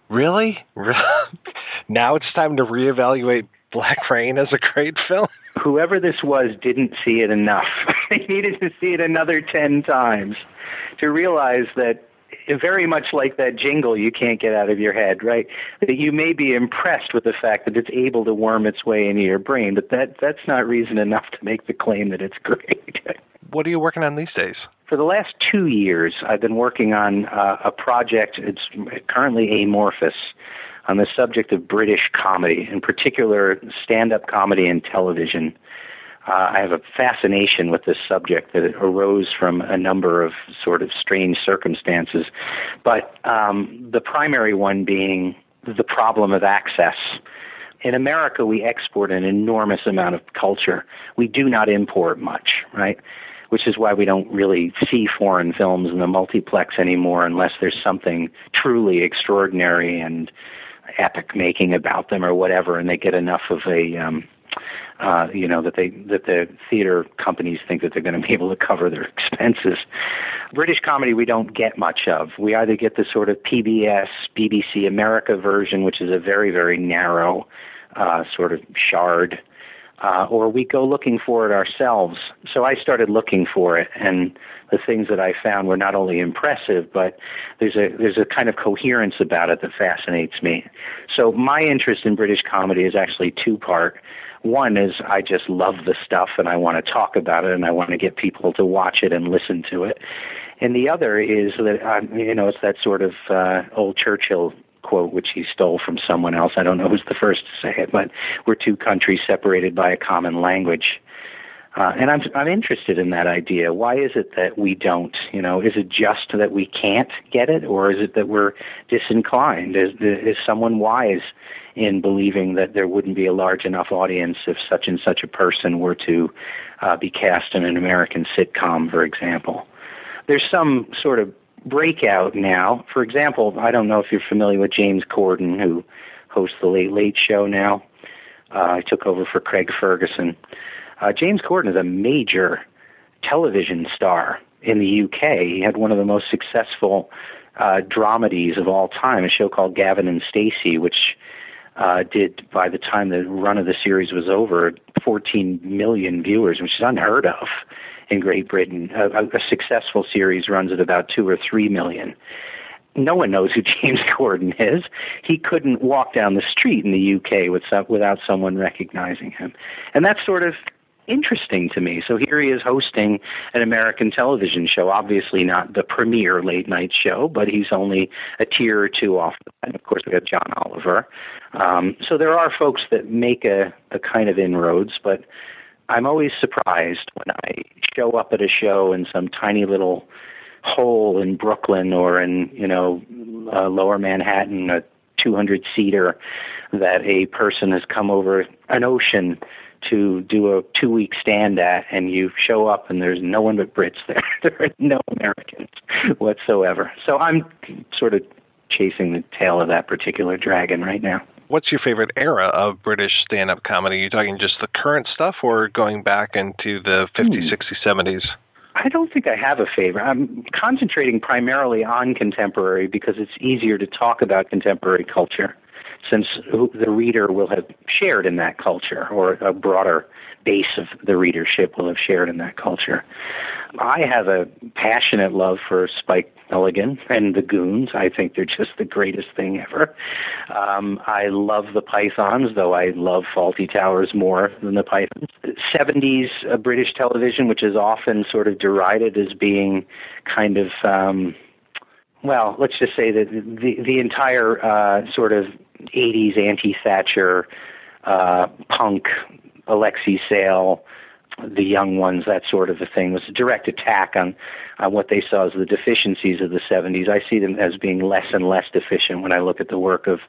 really? now it's time to reevaluate Black Rain as a great film? whoever this was didn't see it enough. they needed to see it another 10 times to realize that very much like that jingle you can't get out of your head, right? That you may be impressed with the fact that it's able to worm its way into your brain, but that that's not reason enough to make the claim that it's great. what are you working on these days? For the last two years, I've been working on uh, a project. It's currently amorphous on the subject of British comedy, in particular stand up comedy and television. Uh, I have a fascination with this subject that arose from a number of sort of strange circumstances, but um, the primary one being the problem of access. In America, we export an enormous amount of culture. We do not import much, right? Which is why we don't really see foreign films in the multiplex anymore unless there's something truly extraordinary and epic making about them or whatever, and they get enough of a um, uh, you know that they that the theater companies think that they're going to be able to cover their expenses. British comedy we don't get much of. We either get the sort of PBS, BBC America version, which is a very very narrow uh, sort of shard, uh, or we go looking for it ourselves. So I started looking for it, and the things that I found were not only impressive, but there's a there's a kind of coherence about it that fascinates me. So my interest in British comedy is actually two part. One is I just love the stuff and I want to talk about it and I want to get people to watch it and listen to it. And the other is that um, you know it's that sort of uh, old Churchill quote, which he stole from someone else. I don't know who's the first to say it, but we're two countries separated by a common language. Uh, and I'm I'm interested in that idea. Why is it that we don't? You know, is it just that we can't get it, or is it that we're disinclined? Is is someone wise in believing that there wouldn't be a large enough audience if such and such a person were to uh, be cast in an American sitcom, for example? There's some sort of breakout now. For example, I don't know if you're familiar with James Corden, who hosts the Late Late Show now. Uh, I took over for Craig Ferguson. Uh, James Corden is a major television star in the UK. He had one of the most successful uh, dramedies of all time, a show called Gavin and Stacey, which uh, did, by the time the run of the series was over, 14 million viewers, which is unheard of in Great Britain. A, a successful series runs at about two or three million. No one knows who James Corden is. He couldn't walk down the street in the UK with some, without someone recognizing him, and that's sort of interesting to me. So here he is hosting an American television show, obviously not the premier late night show, but he's only a tier or two off. And of course, we have John Oliver. Um, so there are folks that make a, a kind of inroads, but I'm always surprised when I show up at a show in some tiny little hole in Brooklyn or in, you know, uh, lower Manhattan, a 200 seater, that a person has come over an ocean to do a two week stand at and you show up and there's no one but Brits there. there are no Americans whatsoever. So I'm sort of chasing the tail of that particular dragon right now. What's your favorite era of British stand up comedy? Are you talking just the current stuff or going back into the 50s, hmm. 60s, 70s? I don't think I have a favorite. I'm concentrating primarily on contemporary because it's easier to talk about contemporary culture since the reader will have shared in that culture or a broader base of the readership will have shared in that culture. I have a passionate love for Spike Milligan and the Goons. I think they're just the greatest thing ever. Um, I love the Pythons, though I love Fawlty Towers more than the Pythons. 70s uh, British television, which is often sort of derided as being kind of. Um, well, let's just say that the the entire uh, sort of 80s anti-Thatcher uh, punk Alexei Sayle, the young ones, that sort of a thing, was a direct attack on, on what they saw as the deficiencies of the 70s. I see them as being less and less deficient when I look at the work of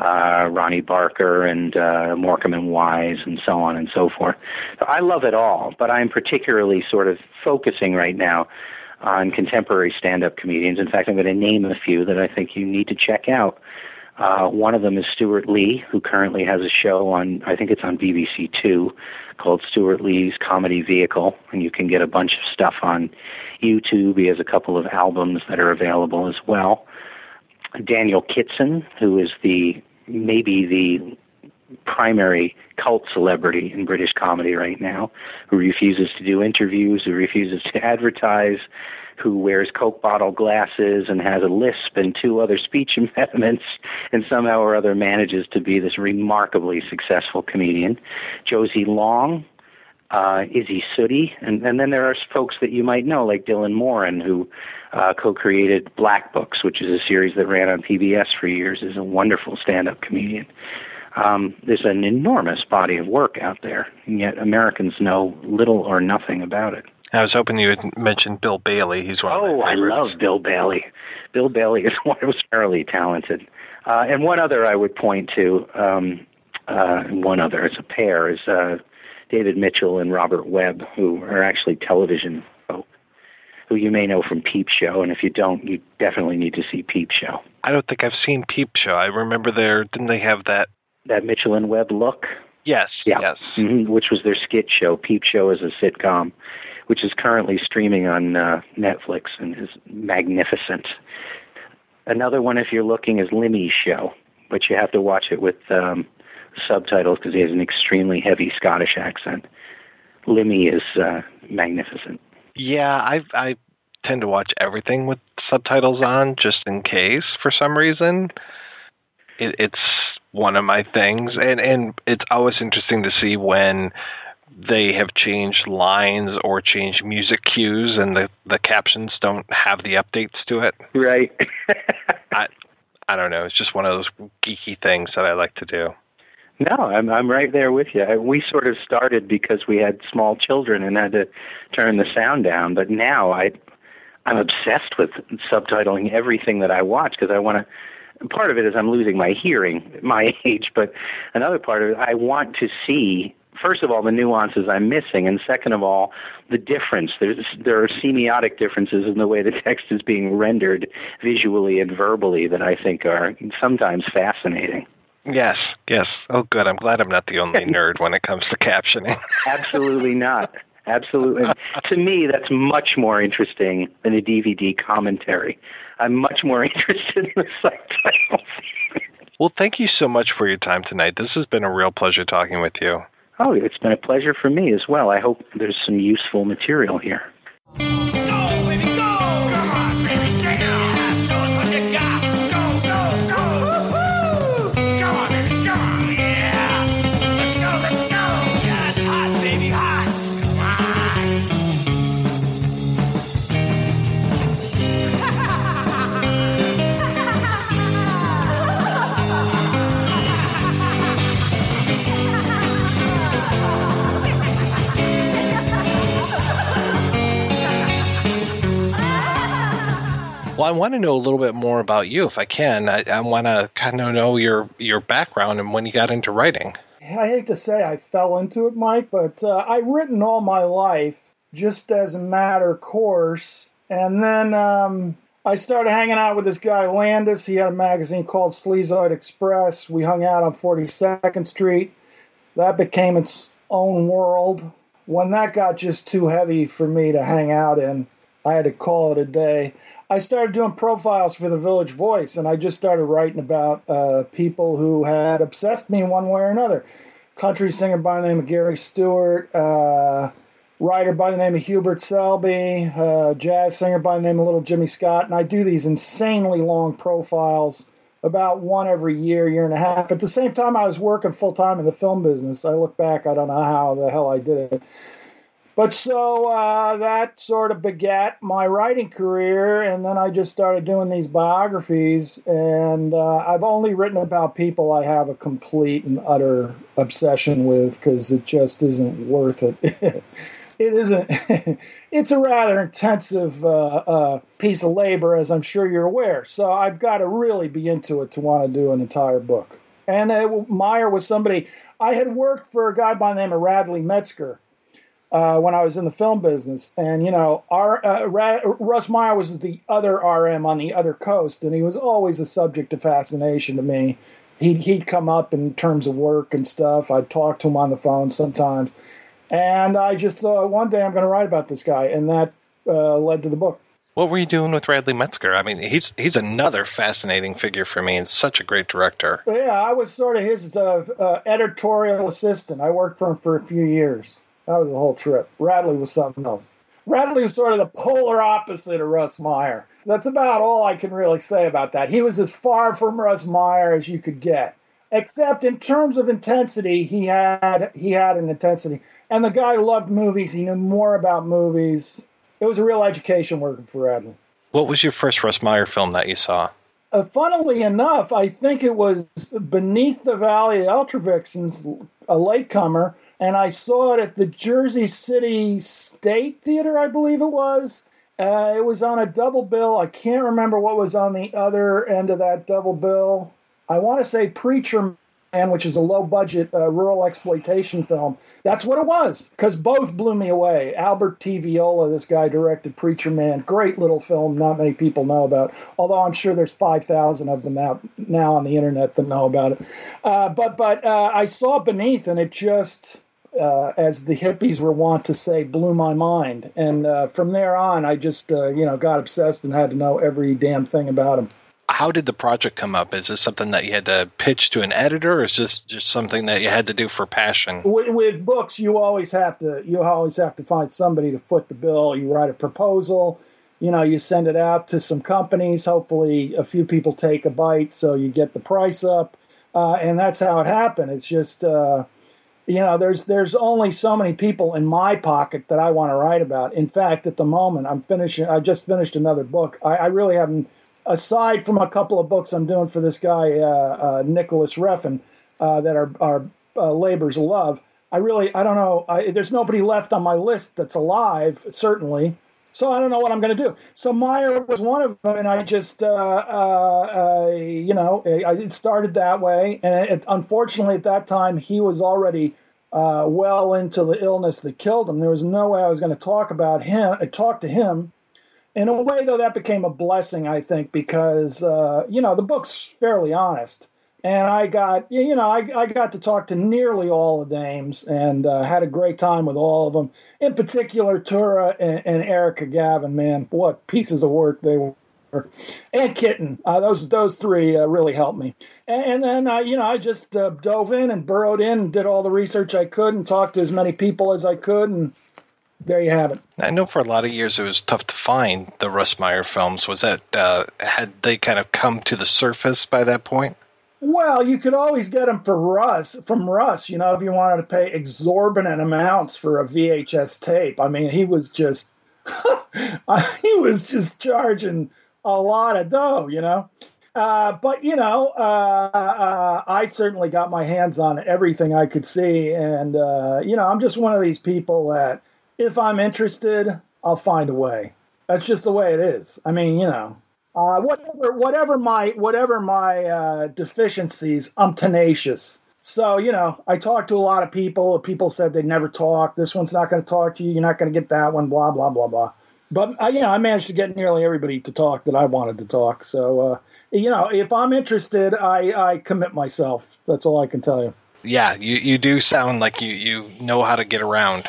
uh, Ronnie Barker and uh, Morecambe and Wise and so on and so forth. So I love it all, but I'm particularly sort of focusing right now on contemporary stand-up comedians. In fact, I'm going to name a few that I think you need to check out. Uh, one of them is Stewart Lee, who currently has a show on, I think it's on BBC Two, called Stewart Lee's Comedy Vehicle, and you can get a bunch of stuff on YouTube. He has a couple of albums that are available as well. Daniel Kitson, who is the maybe the primary cult celebrity in British comedy right now, who refuses to do interviews, who refuses to advertise, who wears Coke bottle glasses and has a lisp and two other speech impediments, and somehow or other manages to be this remarkably successful comedian. Josie Long, uh, Isy Suttie, and, and then there are folks that you might know, like Dylan Moran, who uh, co-created Black Books, which is a series that ran on PBS for years, is a wonderful stand-up comedian. Um, there's an enormous body of work out there, and yet Americans know little or nothing about it. I was hoping you would mention Bill Bailey. He's one. Oh, I love Bill Bailey. Bill Bailey is one who's fairly talented. Uh, and one other I would point to, um, uh, one other, it's a pair, is uh, David Mitchell and Robert Webb, who are actually television folk, who you may know from Peep Show. And if you don't, you definitely need to see Peep Show. I don't think I've seen Peep Show. I remember there, didn't they have that? That Mitchell and Webb look? Yes, Yeah. yes. hmm which was their skit show. Peep Show is a sitcom, which is currently streaming on uh, Netflix and is magnificent. Another one, if you're looking, is Limmy's show, but you have to watch it with um, subtitles because he has an extremely heavy Scottish accent. Limmy is uh, magnificent. Yeah, I I tend to watch everything with subtitles on just in case for some reason. It, it's one of my things, and and it's always interesting to see when they have changed lines or changed music cues, and the the captions don't have the updates to it. Right. I I don't know. It's just one of those geeky things that I like to do. No, I'm I'm right there with you. We sort of started because we had small children and had to turn the sound down, but now I I'm obsessed with subtitling everything that I watch because I want to part of it is I'm losing my hearing at my age, but another part of it I want to see first of all the nuances I'm missing and second of all the difference there's there are semiotic differences in the way the text is being rendered visually and verbally that I think are sometimes fascinating. Yes, yes. Oh, good. I'm glad I'm not the only nerd when it comes to captioning. Absolutely not. Absolutely. to me, that's much more interesting than a DVD commentary. I'm much more interested in the subtitles. Well, thank you so much for your time tonight. This has been a real pleasure talking with you. Oh, it's been a pleasure for me as well. I hope there's some useful material here. Well, I want to know a little bit more about you, if I can. I, I want to kind of know your your background and when you got into writing. I hate to say I fell into it, Mike, but uh, I've written all my life just as a matter of course. And then um, I started hanging out with this guy, Landis. He had a magazine called Sleazoid Express. We hung out on 42nd Street. That became its own world. When that got just too heavy for me to hang out in, I had to call it a day. I started doing profiles for the Village Voice, and I just started writing about uh, people who had obsessed me one way or another. Country singer by the name of Gary Stewart, uh, writer by the name of Hubert Selby, uh, jazz singer by the name of Little Jimmy Scott, and I do these insanely long profiles, about one every year, year and a half. At the same time, I was working full time in the film business. I look back, I don't know how the hell I did it. But so uh, that sort of begat my writing career, and then I just started doing these biographies. And uh, I've only written about people I have a complete and utter obsession with because it just isn't worth it. it isn't. it's a rather intensive uh, uh, piece of labor, as I'm sure you're aware. So I've got to really be into it to want to do an entire book. And uh, Meyer was somebody I had worked for a guy by the name of Radley Metzger uh, when I was in the film business. And, you know, our, uh, Ra- Russ Meyer was the other RM on the other coast, and he was always a subject of fascination to me. He'd, he'd come up in terms of work and stuff. I'd talk to him on the phone sometimes. And I just thought one day I'm going to write about this guy, and that uh, led to the book. What were you doing with Radley Metzger? I mean, he's he's another fascinating figure for me and such a great director. Yeah, I was sort of his uh, uh, editorial assistant. I worked for him for a few years. That was a whole trip. Radley was something else. Radley was sort of the polar opposite of Russ Meyer. That's about all I can really say about that. He was as far from Russ Meyer as you could get. Except in terms of intensity, he had he had an intensity. And the guy loved movies. He knew more about movies. It was a real education working for Radley. What was your first Russ Meyer film that you saw? Uh, funnily enough, I think it was Beneath the Valley of the Ultra Vixens, a latecomer, and I saw it at the Jersey City State Theater, I believe it was. Uh, it was on a double bill. I can't remember what was on the other end of that double bill. I want to say Preacher Man, which is a low budget uh, rural exploitation film. That's what it was, because both blew me away. Albert T. Viola, this guy directed Preacher Man, great little film, not many people know about, although I'm sure there's 5,000 of them out now on the internet that know about it. Uh, but but uh, I saw Beneath, and it just. Uh, as the hippies were wont to say, blew my mind, and uh, from there on, I just uh, you know got obsessed and had to know every damn thing about him how did the project come up? Is this something that you had to pitch to an editor, or is this just something that you had to do for passion? With, with, books, you always have to you always have to find somebody to foot the bill. You write a proposal, you know, you send it out to some companies. Hopefully, a few people take a bite, so you get the price up, uh, and that's how it happened. It's just. You know, there's there's only so many people in my pocket that I want to write about. In fact, at the moment, I'm finishing. I just finished another book. I, I really haven't aside from a couple of books I'm doing for this guy uh, uh, Nicolas Refn, uh, that are are uh, labors of love, I really I don't know. I, there's nobody left on my list that's alive, certainly. So I don't know what I'm going to do. So Meyer was one of them, and I just, uh, uh, you know, I started that way. And it, unfortunately, at that time, he was already well into the illness that killed him. There was no way I was going to talk about him, talk to him in a way, though, that became a blessing, I think, because uh, you know the book's fairly honest, and I got you know I, I got to talk to nearly all the dames and uh, had a great time with all of them. In particular, Tura and, and Erica Gavin, man, what pieces of work they were. And Kitten, uh, those those three uh, really helped me. And, and then uh, you know I just uh, dove in and burrowed in and did all the research I could and talked to as many people as I could and there you have it. I know for a lot of years it was tough to find the Russ Meyer films. Was that uh, had they kind of come to the surface by that point? Well, you could always get them for Russ from Russ. You know, if you wanted to pay exorbitant amounts for a VHS tape. I mean, he was just he was just charging a lot of dough. You know. Uh, but you know, uh, uh, I certainly got my hands on everything I could see, and uh, you know, I'm just one of these people that if I'm interested, I'll find a way. That's just the way it is. I mean, you know, uh, whatever, whatever my, whatever my uh, deficiencies, I'm tenacious. So you know, I talked to a lot of people. People said they'd never talk. This one's not going to talk to you. You're not going to get that one. Blah blah blah blah. But uh, you know, I managed to get nearly everybody to talk that I wanted to talk. So uh, you know, if I'm interested, I, I commit myself. That's all I can tell you. Yeah, you, you do sound like you, you know how to get around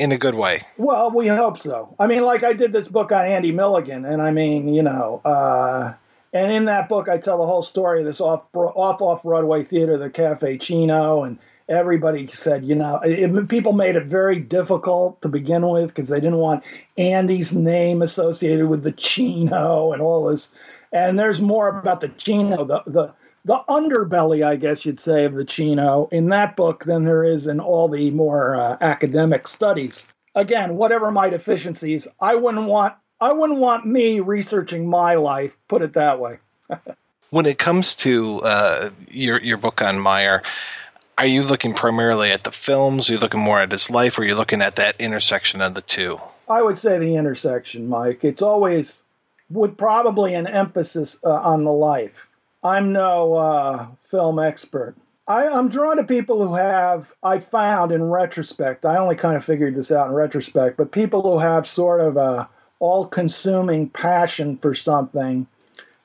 in a good way. Well, we hope so. I mean, like I did this book on Andy Milligan, and I mean, you know, uh, and in that book, I tell the whole story of this off off off Broadway theater, the Caffe Cino, and everybody said, you know, it, people made it very difficult to begin with because they didn't want Andy's name associated with the Cino and all this. And there's more about the Cino, the the the underbelly, I guess you'd say, of the Cino in that book than there is in all the more uh, academic studies. Again, whatever my deficiencies, I wouldn't want I wouldn't want me researching my life. Put it that way. when it comes to uh, your your book on Meyer, are you looking primarily at the films? Are you looking more at his life, or are you looking at that intersection of the two? I would say the intersection, Mike. It's always with probably an emphasis uh, on the life I'm no uh, film expert. I, I'm drawn to people who have, I found in retrospect, I only kind of figured this out in retrospect, but people who have sort of a all consuming passion for something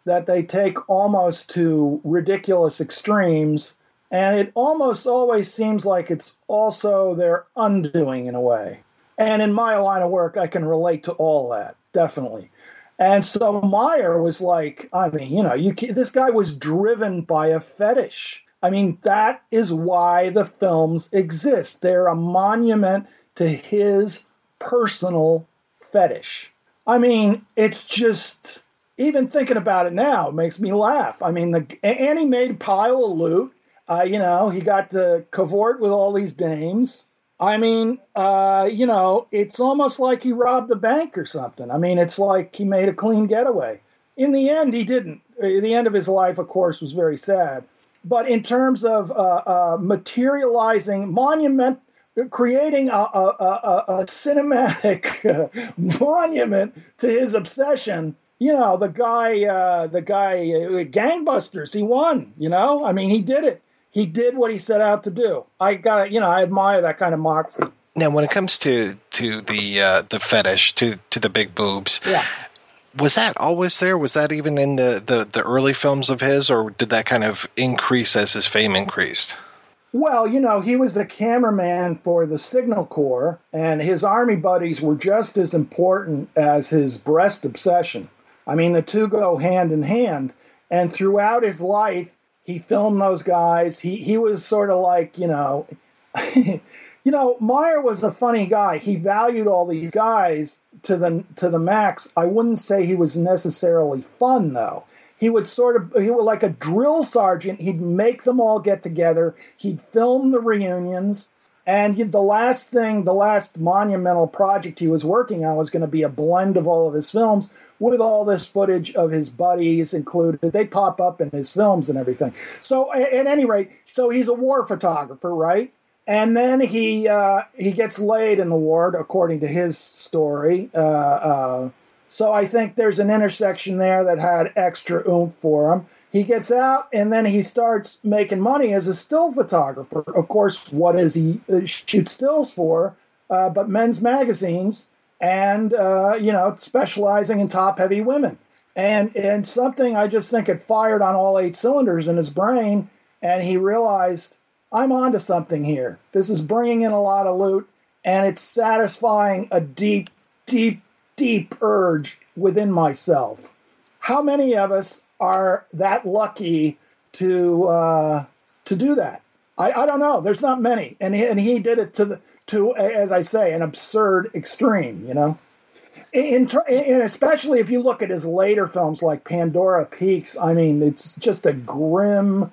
that they take almost to ridiculous extremes. And it almost always seems like it's also their undoing in a way. And in my line of work, I can relate to all that, definitely. And so Meyer was like, I mean, you know, you this guy was driven by a fetish. I mean, that is why the films exist. They're a monument to his personal fetish. I mean, it's just even thinking about it now makes me laugh. I mean, the and he made pile of loot. Uh, you know, he got to cavort with all these dames. I mean, uh, you know, it's almost like he robbed the bank or something. I mean, it's like he made a clean getaway. In the end, he didn't. Uh, the end of his life, of course, was very sad. But in terms of uh, uh, materializing monument, creating a, a, a, a cinematic monument to his obsession, you know, the guy, uh, the guy, uh, gangbusters, he won. You know, I mean, he did it he did what he set out to do. I got you know I admire that kind of moxie. Now, when it comes to to the uh, the fetish to to the big boobs, yeah. Was that always there? Was that even in the, the, the early films of his, or did that kind of increase as his fame increased? Well, you know, he was the cameraman for the Signal Corps, and his army buddies were just as important as his breast obsession. I mean, the two go hand in hand. And throughout his life, he filmed those guys. He he was sort of like, you know, you know, Meyer was a funny guy. He valued all these guys to the to the max. I wouldn't say he was necessarily fun though. He would sort of he was like a drill sergeant. He'd make them all get together. He'd film the reunions. And the last thing, the last monumental project he was working on was going to be a blend of all of his films with all this footage of his buddies included. They pop up in his films and everything. So, at any rate, so he's a war photographer, right? and then he uh, he gets laid in the ward, according to his story. Uh, uh, so I think there's an intersection there that had extra oomph for him. He gets out, and then he starts making money as a still photographer. Of course, what does he uh, shoot stills for? Uh, but men's magazines, and uh, you know, specializing in top heavy women. And and something I just think it fired on all eight cylinders in his brain, and he realized I'm onto something here. This is bringing in a lot of loot, and it's satisfying a deep, deep, deep urge within myself. How many of us are that lucky to uh, to do that? I, I don't know. There's not many, and he, and he did it to the to as I say an absurd extreme. You know, in, in, especially if you look at his later films like Pandora Peaks. I mean, it's just a grim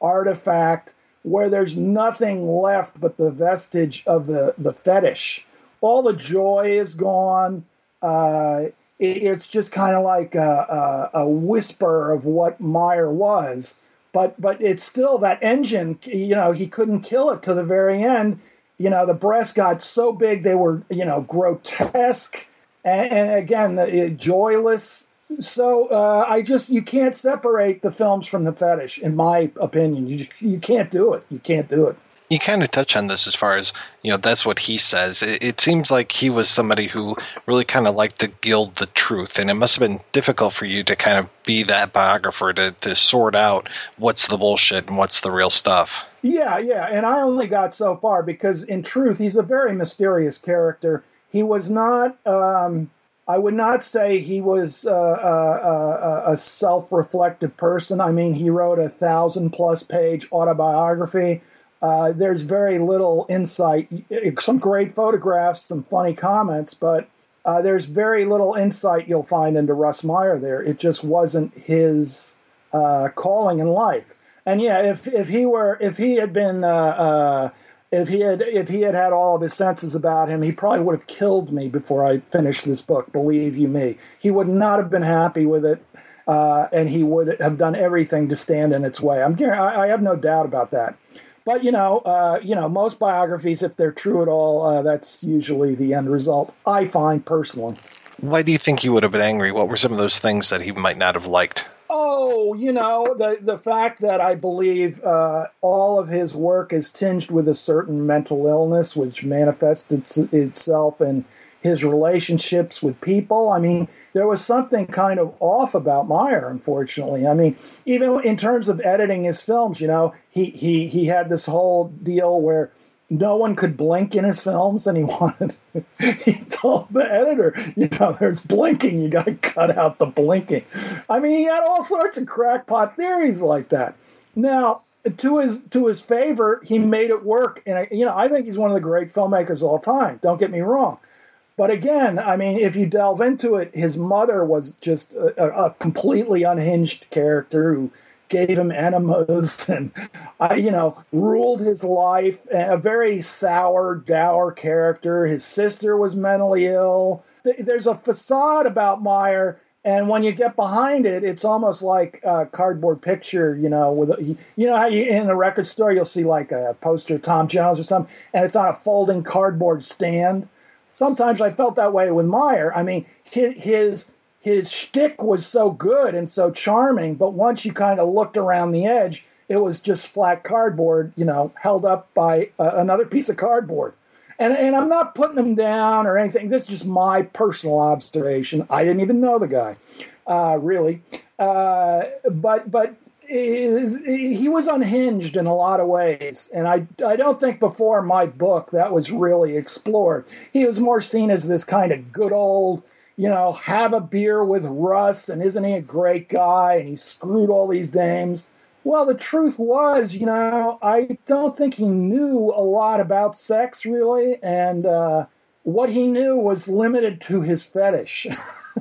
artifact where there's nothing left but the vestige of the, the fetish. All the joy is gone. Uh, it's just kind of like a, a, a, whisper of what Meyer was. But but it's still that engine. You know, he couldn't kill it to the very end. You know, the breasts got so big they were you know grotesque, and, and again, the, joyless so uh, I just you can't separate the films from the fetish, in my opinion. You you can't do it. You can't do it. You kind of touch on this as far as you know. That's what he says. It, it seems like he was somebody who really kind of liked to gild the truth, and it must have been difficult for you to kind of be that biographer to to sort out what's the bullshit and what's the real stuff. Yeah, yeah, and I only got so far because in truth, he's a very mysterious character. He was not. Um, I would not say he was uh, uh, a self reflective person. I mean, he wrote a thousand plus page autobiography. Uh, there's very little insight, some great photographs, some funny comments, but uh, there's very little insight you'll find into Russ Meyer there. It just wasn't his uh, calling in life. And yeah, if, if he were, if he had been, if he had if he had had all of his senses about him, he probably would have killed me before I finished this book. Believe you me, he would not have been happy with it, uh, and he would have done everything to stand in its way. I'm I, I have no doubt about that. But you know, uh, you know, most biographies, if they're true at all, uh, that's usually the end result. I find personally. Why do you think he would have been angry? What were some of those things that he might not have liked? Oh, you know, the the fact that I believe uh, all of his work is tinged with a certain mental illness, which manifests its, itself in his relationships with people. I mean, there was something kind of off about Meyer, unfortunately. I mean, even in terms of editing his films, you know, he he he had this whole deal where no one could blink in his films, and he wanted. he told the editor, you know, there's blinking. You got to cut out the blinking. I mean, he had all sorts of crackpot theories like that. Now, to his to his favor, he made it work, and you know, I think he's one of the great filmmakers of all time. Don't get me wrong. But again, I mean, if you delve into it, his mother was just a, a completely unhinged character who gave him enemas and uh, you know ruled his life a very sour dour character. His sister was mentally ill. There's a facade about meyer and when you get behind it it's almost like a cardboard picture you know with a, you know how you in a record store you'll see like a poster of tom jones or something and it's on a folding cardboard stand sometimes i felt that way with meyer i mean his his shtick was so good and so charming, but once you kind of looked around the edge, It was just flat cardboard, you know, held up by uh, another piece of cardboard. And, and I'm not putting him down or anything. This is just my personal observation. I didn't even know the guy, uh, really. Uh, but but he was unhinged in a lot of ways, and I I don't think before my book that was really explored. He was more seen as this kind of good old, you know, have a beer with Russ, and isn't he a great guy? And he screwed all these dames. Well, the truth was, you know, I don't think he knew a lot about sex really, and uh, what he knew was limited to his fetish.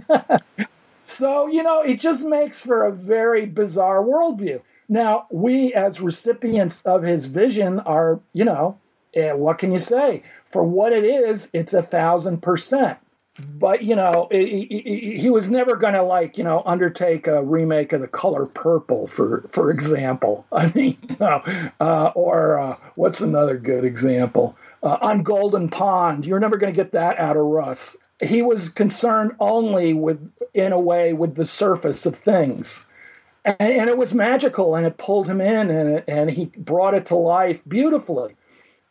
So, you know, it just makes for a very bizarre worldview. Now, we as recipients of his vision are, you know, eh, what can you say? For what it is, it's a thousand percent. But, you know, he was never going to, like, you know, undertake a remake of The Color Purple, for, for example. I mean, you know, uh, or uh, what's another good example? Uh, on Golden Pond, you're never going to get that out of Russ he was concerned only with, in a way, with the surface of things. And, and it was magical and it pulled him in and, and he brought it to life beautifully.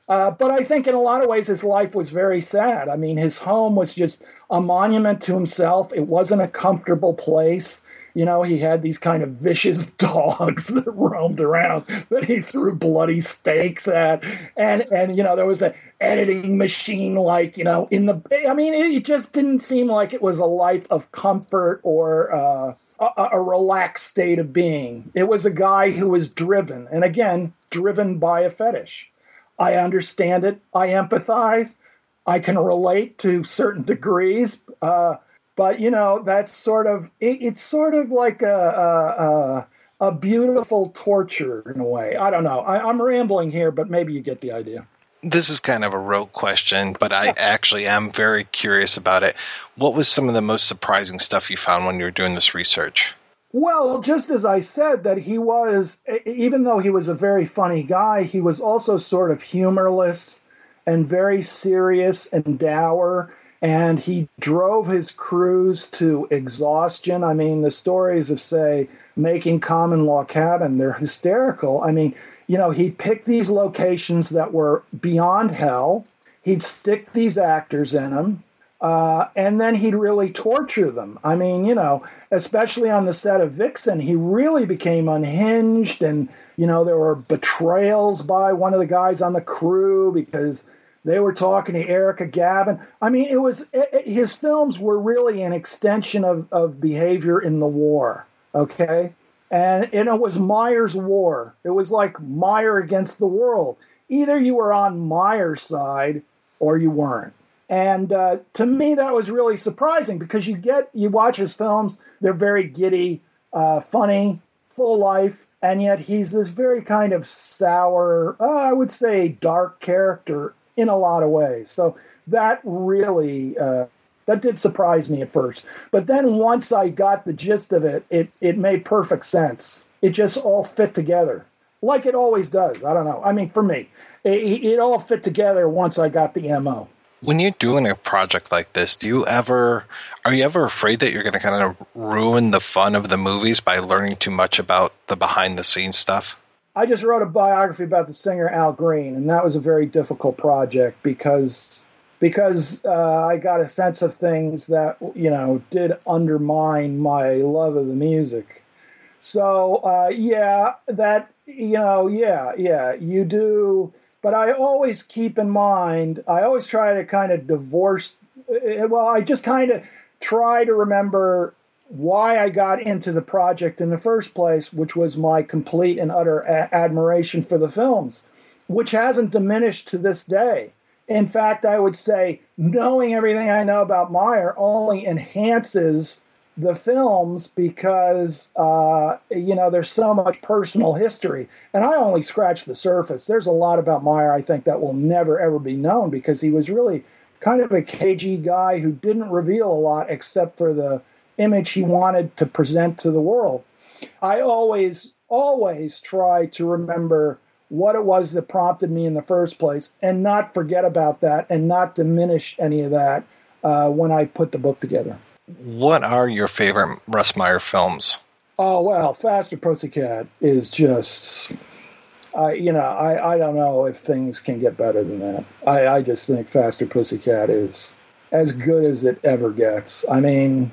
Uh, but I think in a lot of ways his life was very sad. I mean, his home was just a monument to himself. It wasn't a comfortable place. You know, he had these kind of vicious dogs that roamed around that he threw bloody steaks at, and and you know there was a editing machine like you know in the. I mean, it just didn't seem like it was a life of comfort or. Uh, a, a relaxed state of being. It was a guy who was driven, and again, driven by a fetish. I understand it. I empathize. I can relate to certain degrees. Uh, but you know that's sort of it, it's sort of like a, a, a beautiful torture in a way. I don't know. I, i'm rambling here but maybe you get the idea. This is kind of a rogue question, but I actually am very curious about it. What was some of the most surprising stuff you found when you were doing this research? Well, just as I said, that he was, even though he was a very funny guy, he was also sort of humorless and very serious and dour and he drove his crews to exhaustion. I mean, the stories of, say, making common law cabin, they're hysterical. I mean, you know, he picked these locations that were beyond hell, he'd stick these actors in them. Uh, and then he'd really torture them. I mean, you know, especially on the set of Vixen, he really became unhinged. And, you know, there were betrayals by one of the guys on the crew because they were talking to Erica Gavin. I mean, it was it, it, his films were really an extension of, of behavior in the war. Okay, and, and it was Meyer's war. It was like Meyer against the world. Either you were on Meyer's side or you weren't. And uh, to me, that was really surprising because you get you watch his films; they're very giddy, uh, funny, full life, and yet he's this very kind of sour, uh, I would say, dark character in a lot of ways. So that really uh, that did surprise me at first, but then once I got the gist of it, it it made perfect sense. It just all fit together, like it always does. I don't know. I mean, for me, it, it all fit together once I got the mo. When you're doing a project like this, do you ever are you ever afraid that you're going to kind of ruin the fun of the movies by learning too much about the behind the scenes stuff? I just wrote a biography about the singer Al Green, and that was a very difficult project because because uh, I got a sense of things that you know did undermine my love of the music. So uh, yeah, that you know, yeah, yeah, you do. But I always keep in mind. I always try to kind of divorce. Eh, well, I just kind of try to remember why I got into the project in the first place, which was my complete and utter a- admiration for the films, which hasn't diminished to this day. In fact, I would say knowing everything I know about Meyer only enhances the films because uh, you know there's so much personal history, and I only scratched the surface. There's a lot about Meyer I think that will never ever be known because he was really kind of a cagey guy who didn't reveal a lot except for the image he wanted to present to the world. I always, always try to remember what it was that prompted me in the first place and not forget about that and not diminish any of that uh, when I put the book together. What are your favorite Russ Meyer films? Oh well, Faster Pussycat is just. I you know I, I don't know if things can get better than that. I, I just think Faster Pussycat is as good as it ever gets. I mean,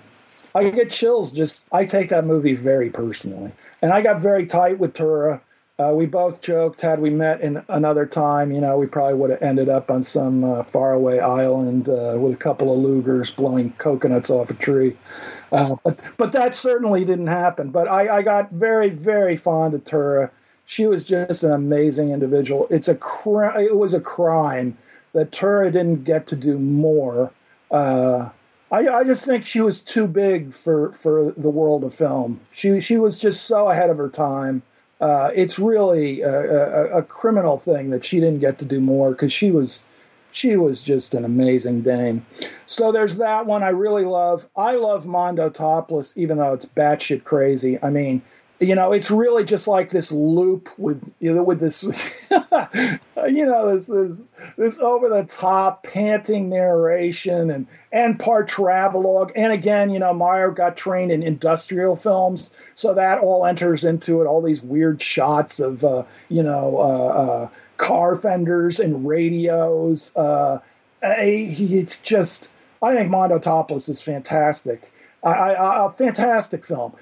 I get chills just I take that movie very personally, and I got very tight with Tura. Uh, we both joked had we met in another time, you know, we probably would have ended up on some uh, faraway island uh, with a couple of Lugers blowing coconuts off a tree. Uh, but but that certainly didn't happen. But I, I got very very fond of Tura. She was just an amazing individual. It's a cri- it was a crime that Tura didn't get to do more. Uh, I, I just think she was too big for, for the world of film. She she was just so ahead of her time. Uh, it's really a, a, a, criminal thing that she didn't get to do more because she was she was just an amazing dame. So there's that one I really love. I love Mondo Topless, even though it's batshit crazy. I mean, you know, it's really just like this loop with you know with this you know this this this over the top panting narration and and part travelogue. And again, you know, Meyer got trained in industrial films, so that all enters into it. All these weird shots of uh, you know uh, uh, car fenders and radios. Uh, it's just I think Mondo Topless is fantastic. a fantastic film.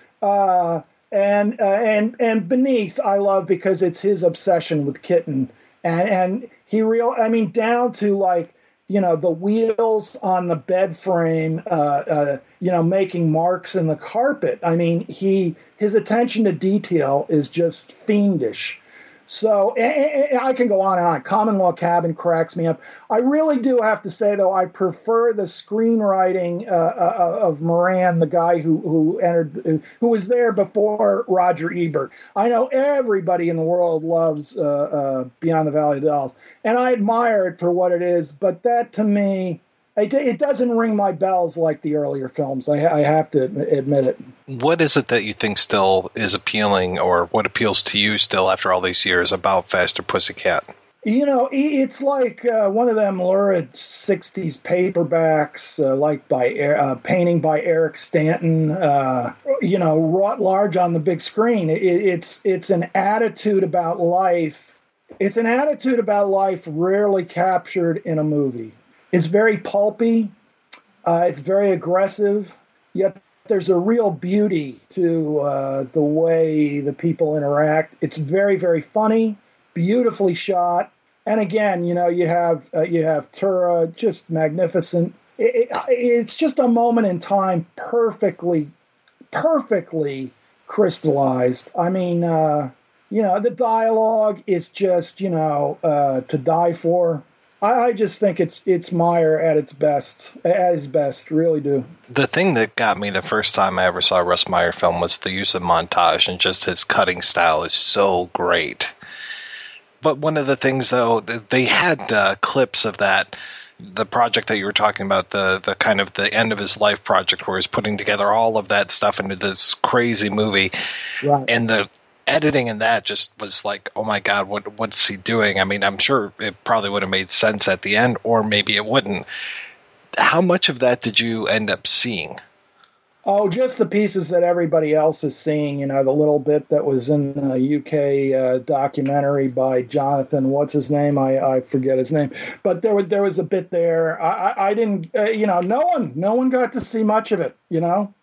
And uh, and and beneath I love because it's his obsession with kitten. And and he real I mean down to like you know the wheels on the bed frame uh, uh, you know making marks in the carpet. I mean he his attention to detail is just fiendish so I can go on and on. Common Law Cabin cracks me up. I really do have to say, though, I prefer the screenwriting uh, uh, of Moran, the guy who who entered, who was there before Roger Ebert. I know everybody in the world loves uh, uh, Beyond the Valley of the Dolls, and I admire it for what it is. But that, to me, it, it doesn't ring my bells like the earlier films. I, I have to admit it. What is it that you think still is appealing, or what appeals to you still after all these years about Faster Pussycat? You know, it's like uh, one of them lurid '60s paperbacks, uh, like by uh, painting by Eric Stanton. Uh, you know, wrought large on the big screen. It, it's it's an attitude about life. It's an attitude about life rarely captured in a movie. It's very pulpy. Uh, it's very aggressive. Yet there's a real beauty to uh, the way the people interact. It's very, very funny, beautifully shot. And again, you know, you have uh, you have Tura, just magnificent. It, it, it's just a moment in time, perfectly, perfectly crystallized. I mean, uh, you know, the dialogue is just you know uh, to die for. I, I just think it's it's Meyer at its best, at his best, really do. The thing that got me the first time I ever saw a Russ Meyer film was the use of montage and just his cutting style is so great. But one of the things, though, they had uh, clips of that the project that you were talking about, the the kind of the end of his life project, where he's putting together all of that stuff into this crazy movie, right. and the editing in that just was like, oh my god, what what's he doing? I mean, I'm sure it probably would have made sense at the end, or maybe it wouldn't. How much of that did you end up seeing? Oh, just the pieces that everybody else is seeing. You know, the little bit that was in the UK uh, documentary by Jonathan. What's his name? I, I forget his name. But there was there was a bit there. I, I, I didn't. Uh, you know, no one no one got to see much of it. You know.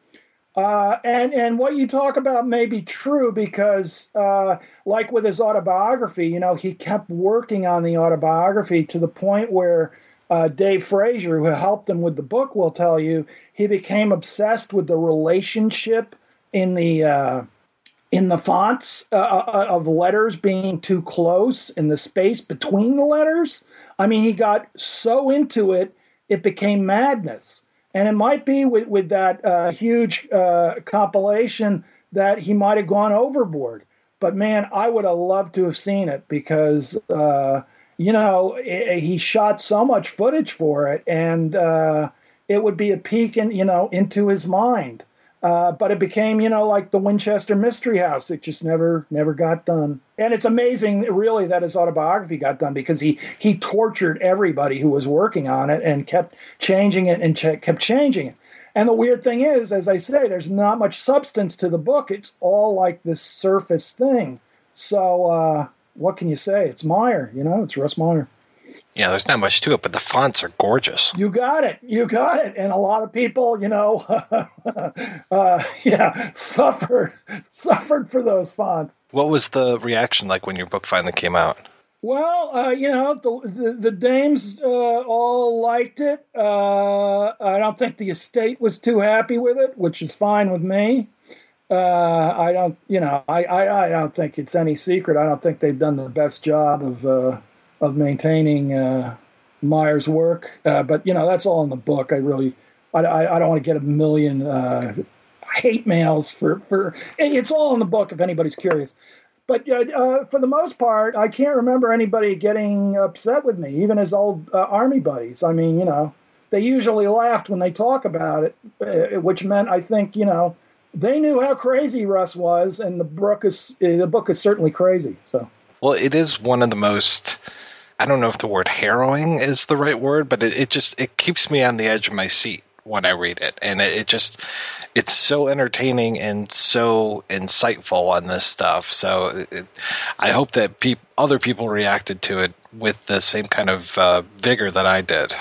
Uh, and and what you talk about may be true because, uh, like with his autobiography, you know, he kept working on the autobiography to the point where uh, Dave Frazier, who helped him with the book, will tell you he became obsessed with the relationship in the uh, in the fonts uh, uh, of letters being too close in the space between the letters. I mean, he got so into it, it became madness and it might be with with that uh, huge uh, compilation that he might have gone overboard. But man, I would have loved to have seen it because uh, you know it, he shot so much footage for it, and uh, it would be a peek in you know into his mind. Uh, but it became, you know, like the Winchester Mystery House. It just never, never got done. And it's amazing, really, that his autobiography got done because he he tortured everybody who was working on it and kept changing it and ch- kept changing it. and the weird thing is, as I say, there's not much substance to the book. It's all like this surface thing. So uh, what can you say? It's Meyer, you know, it's Russ Meyer. Yeah, there's not much to it, but the fonts are gorgeous. You got it. You got it. And a lot of people, you know, uh, yeah, suffered suffered for those fonts. What was the reaction like when your book finally came out? Well, uh, you know, the the, the dames uh, all liked it. Uh, I don't think the estate was too happy with it, which is fine with me. Uh, I don't, you know, I, I, I, don't think it's any secret. I don't think they've done the best job of uh, of maintaining uh, Meyer's work. but you know, that's all in the book. I really, I, I, I don't want to get a million hate mails for for. It's all in the book if anybody's curious but uh, for the most part, I can't remember anybody getting upset with me, even as old uh, army buddies. I mean, you know, they usually laughed when they talk about it, uh, which meant I think you know they knew how crazy Russ was, and the book is uh, the book is certainly crazy. So, well, it is one of the most. I don't know if the word harrowing is the right word, but it, it just it keeps me on the edge of my seat when I read it, and it, it just it's so entertaining and so insightful on this stuff. So it, I hope that pe- other people reacted to it with the same kind of uh, vigor that I did.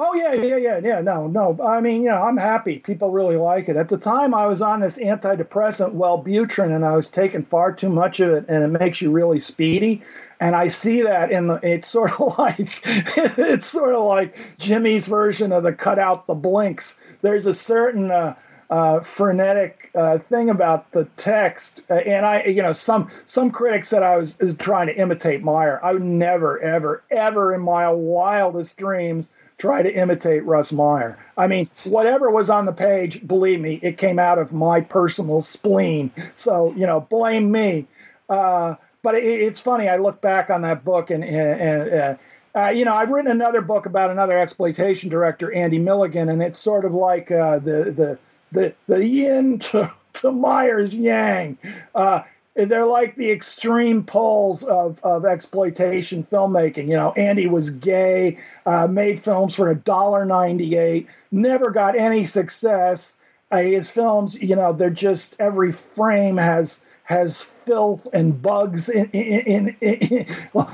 Oh yeah, yeah, yeah, yeah. No, no. I mean, you know, I'm happy. People really like it. At the time, I was on this antidepressant, Wellbutrin, and I was taking far too much of it, and it makes you really speedy. And I see that in the. It's sort of like, it's sort of like Jimmy's version of the cut out the blinks. There's a certain. Uh, uh, frenetic uh, thing about the text. Uh, and I, you know, some some critics said I was, was, trying to imitate Meyer. I would never, ever, ever in my wildest dreams try to imitate Russ Meyer. I mean, whatever was on the page, believe me, it came out of my personal spleen. So you know, blame me. Uh, but it, it's funny. I look back on that book and and. Uh, uh, you know, I've written another book about another exploitation director, Andy Milligan, and it's sort of like uh, the the the the yin to, to Meyer's yang. Uh, they're like the extreme poles of, of exploitation filmmaking. You know, Andy was gay, uh, made films for a dollar ninety eight, never got any success. Uh, his films, you know, they're just every frame has has filth and bugs in, in, in, in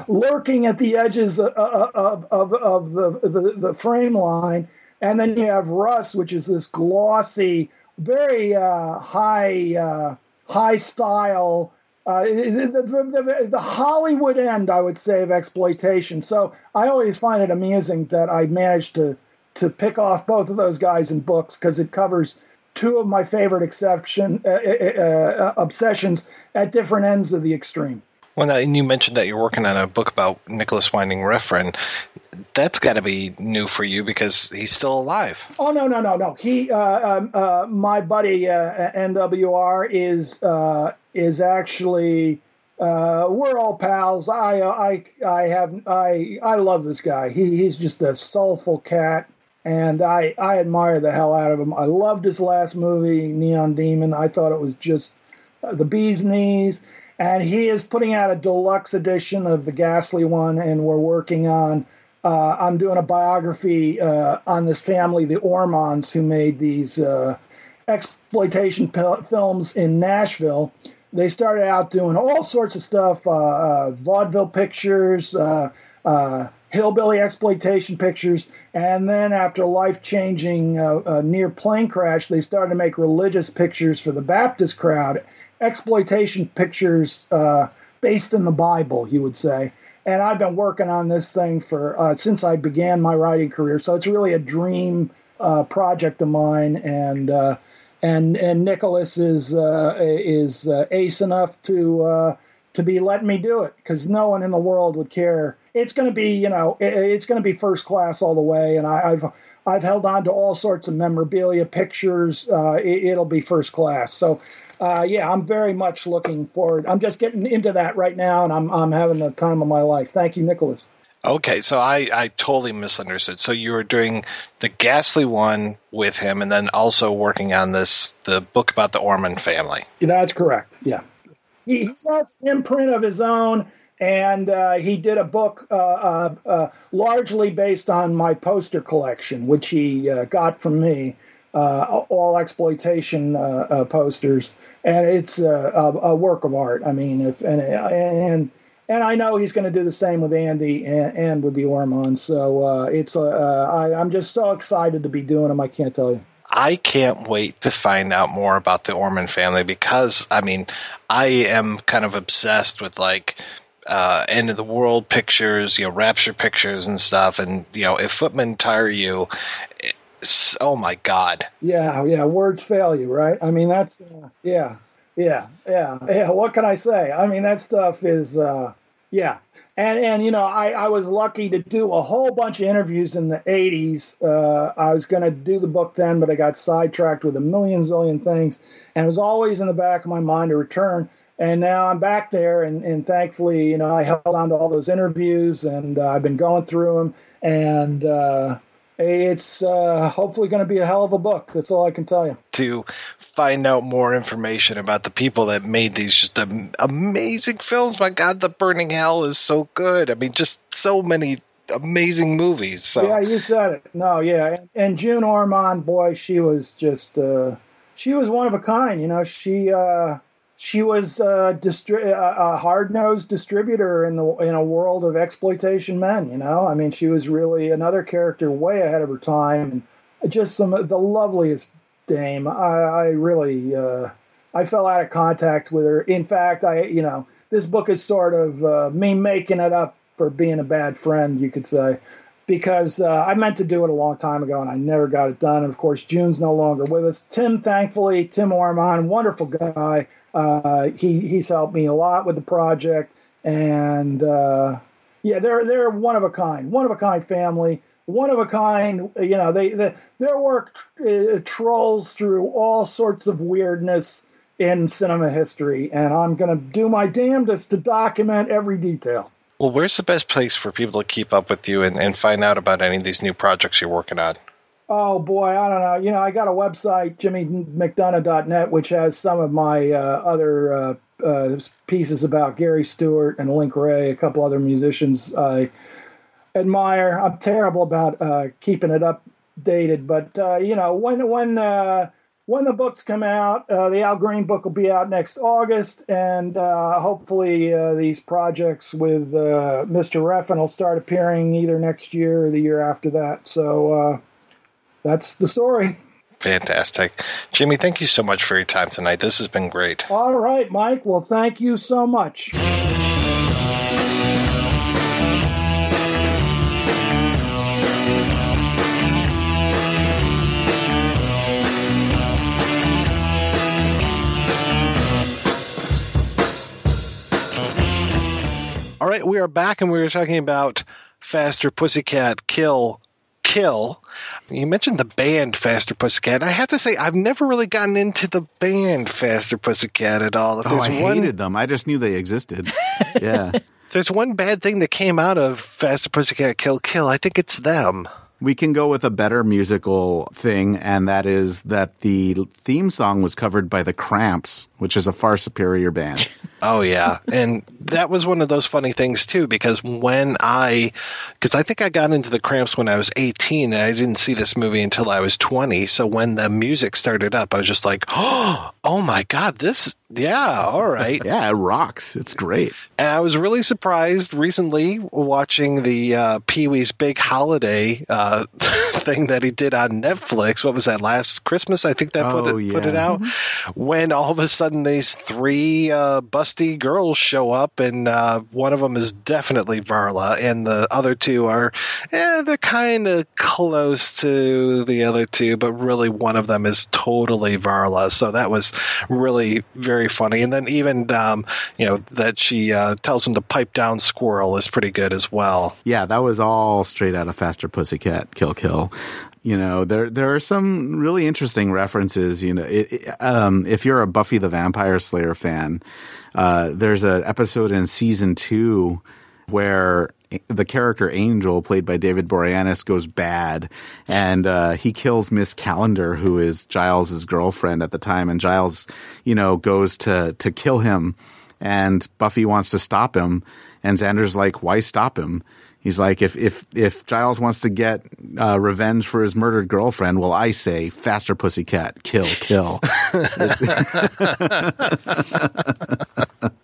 lurking at the edges of, of, of, of the, the, the frame line and then you have Russ, which is this glossy, very uh, high uh, high style. Uh, the, the, the, the, Hollywood end, I would say, of exploitation. So I always find it amusing that I managed to to pick off both of those guys in books because it covers two of my favorite exception uh, uh, uh, obsessions at different ends of the extreme. Well, now, and you mentioned that you're working on a book about Nicolas Winding Refn. That's got to be new for you because he's still alive. Oh no, no, no, no. He, uh, um, uh, my buddy uh, NWR is uh, is actually. Uh, we're all pals. I, I, I have, I, I love this guy. He, he's just a soulful cat, and I, I admire the hell out of him. I loved his last movie, Neon Demon. I thought it was just the bee's knees and he is putting out a deluxe edition of the Ghastly one, and we're working on. Uh, I'm doing a biography uh, on this family, the Ormonds, who made these uh, exploitation p- films in Nashville. They started out doing all sorts of stuff, uh, uh, vaudeville pictures, uh, hillbilly exploitation pictures, and then after a life-changing near plane crash, they started to make religious pictures for the Baptist crowd exploitation pictures uh, based in the Bible, you would say. And I've been working on this thing for uh, since I began my writing career, so it's really a dream uh, project of mine. And uh, and and Nicolas is uh, is uh, ace enough to to be letting me do it because no one in the world would care. It's going to be you know it, it's going to be first class all the way, and I, have I've held on to all sorts of memorabilia, pictures. it, will be first class. So uh, yeah, I'm very much looking forward. I'm just getting into that right now, and I'm I'm having the time of my life. Thank you, Nicolas. Okay, so I, I totally misunderstood. So you were doing the ghastly one with him, and then also working on this the book about the Ormond family. That's correct. Yeah, he, he has imprint of his own, and uh, he did a book uh, uh, uh largely based on my poster collection, which he uh, got from me uh, all exploitation posters, and it's a, a, work of art. I mean, if and and and I know he's going to do the same with Andy and, and with the Ormond. So it's I, I'm just so excited to be doing them. I can't tell you. I can't wait to find out more about the Ormond family because I mean I am kind of obsessed with like uh, end of the world pictures, you know, rapture pictures and stuff. And you know, if Footmen tire you, oh my god. Yeah, yeah. Words fail you, right? I mean, that's uh, yeah, yeah, yeah, yeah. What can I say? I mean, that stuff is uh, yeah. And and you know, I I was lucky to do a whole bunch of interviews in the '80s. Uh, I was going to do the book then, but I got sidetracked with a million zillion things, and it was always in the back of my mind to return and now I'm back there, and, and thankfully, you know, I held on to all those interviews, and uh, I've been going through them, and uh, it's uh, hopefully going to be a hell of a book. That's all I can tell you. To find out more information about the people that made these just amazing films. My God, The Burning Hell is so good. I mean, just so many amazing movies. So. Yeah, you said it. No, yeah, and June Ormond, boy, she was just uh, she was one of a kind. You know, she uh, she was a, distri- a hard-nosed distributor in the in a world of exploitation men. You know, I mean, she was really another character way ahead of her time, and just some the loveliest dame. I, I really uh, I fell out of contact with her. In fact, I you know this book is sort of uh, me making it up for being a bad friend, you could say. Because uh, I meant to do it a long time ago and I never got it done. And of course, June's no longer with us. Tim, thankfully, Tim Ormond, wonderful guy uh, he he's helped me a lot with the project, and uh, yeah, they're they're one of a kind, one of a kind family, one of a kind. You know, they, they their work uh, trolls through all sorts of weirdness in cinema history, and I'm going to do my damnedest to document every detail. Well, where's the best place for people to keep up with you and, and find out about any of these new projects you're working on? Oh boy, I don't know. You know, I got a website, jimmymcdonough.net, which has some of my uh, other uh, uh, pieces about Gary Stewart and Link Wray, a couple other musicians I admire. I'm terrible about uh, keeping it updated, but uh, you know, when when uh, when the books come out, the Al Green book will be out next August, and hopefully these projects with Mr. Refn will start appearing either next year or the year after that. So that's the story. Fantastic. Jimmy, thank you so much for your time tonight. This has been great. All right, Mike. Well, thank you so much. All right, we are back and we were talking about Faster Pussycat Kill Kill. You mentioned the band Faster Pussycat. I have to say, I've never really gotten into the band Faster Pussycat at all. If oh, I one, hated them. I just knew they existed. yeah. There's one bad thing that came out of Faster Pussycat Kill Kill. I think it's them. We can go with a better musical thing, and that is that the theme song was covered by the Cramps, which is a far superior band. Oh yeah, and that was one of those funny things too because when I, because I think I got into the Cramps when I was eighteen, and I didn't see this movie until I was twenty. So when the music started up, I was just like, oh, oh my god, this, yeah, all right, yeah, it rocks. It's great. And I was really surprised recently watching the uh, Pee Wee's Big Holiday uh, thing that he did on Netflix. What was that last Christmas? I think that oh, put it yeah. put it out. Mm-hmm. When all of a sudden these three uh, bus busty girls show up, and uh, one of them is definitely Varla, and the other two are, eh, they're kind of close to the other two, but really one of them is totally Varla. So that was really very funny. And then even, um, you know, that she uh, tells him to pipe down squirrel is pretty good as well. Yeah, that was all straight out of Faster Pussycat Kill Kill you know there there are some really interesting references you know it, it, um, if you're a buffy the vampire slayer fan uh, there's an episode in season two where the character Angel, played by David Boreanaz, goes bad, and uh, he kills Miss Calendar, who is Giles's girlfriend at the time. And Giles, you know, goes to to kill him, and Buffy wants to stop him, and Xander's like, "Why stop him?" He's like, if if if Giles wants to get uh, revenge for his murdered girlfriend, well, I say, faster, pussycat, kill, kill.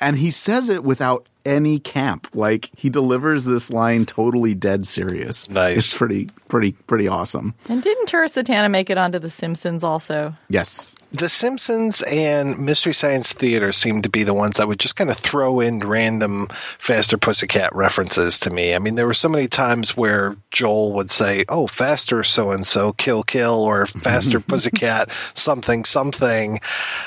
and he says it without any camp. Like he delivers this line totally dead serious. Nice. It's pretty, pretty, pretty awesome. And didn't Tura Satana make it onto The Simpsons also? Yes. The Simpsons and Mystery Science Theater seem to be the ones that would just kind of throw in random Faster Pussycat references to me. I mean, there were so many times where Joel would say, "Oh, faster so and so, kill kill," or "Faster Pussycat, something something."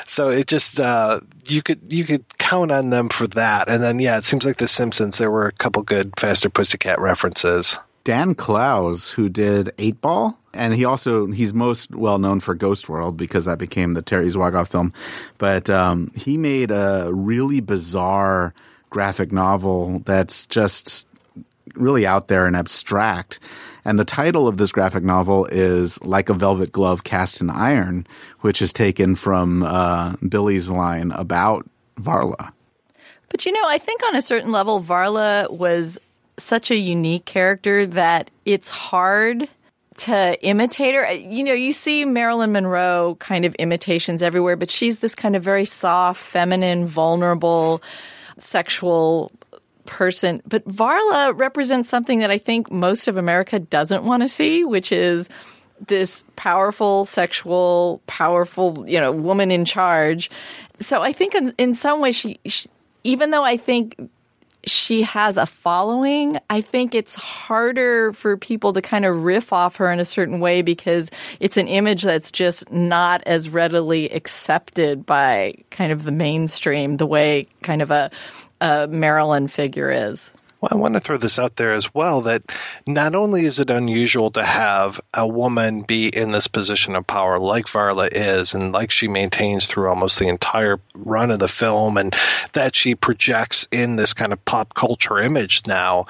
So it just uh, you could you could count on them for that. And then yeah, it seems like The Simpsons. There were a couple good Faster Pussycat references. Dan Clowes, who did Eightball, and he also he's most well known for Ghost World because that became the Terry Zwigoff film. But um, he made a really bizarre graphic novel that's just really out there and abstract. And the title of this graphic novel is Like a Velvet Glove Cast in Iron, which is taken from uh, Billy's line about Varla. But you know, I think on a certain level, Varla was such a unique character that it's hard to imitate her. You know, you see Marilyn Monroe kind of imitations everywhere, but she's this kind of very soft, feminine, vulnerable, sexual person. But Varla represents something that I think most of America doesn't want to see, which is this powerful, sexual, powerful, you know, woman in charge. So I think in, in some way she, she even though I think she has a following, I think it's harder for people to kind of riff off her in a certain way because it's an image that's just not as readily accepted by kind of the mainstream the way kind of a, a Marilyn figure is. Well, I want to throw this out there as well that not only is it unusual to have a woman be in this position of power like Varla is and like she maintains through almost the entire run of the film and that she projects in this kind of pop culture image now,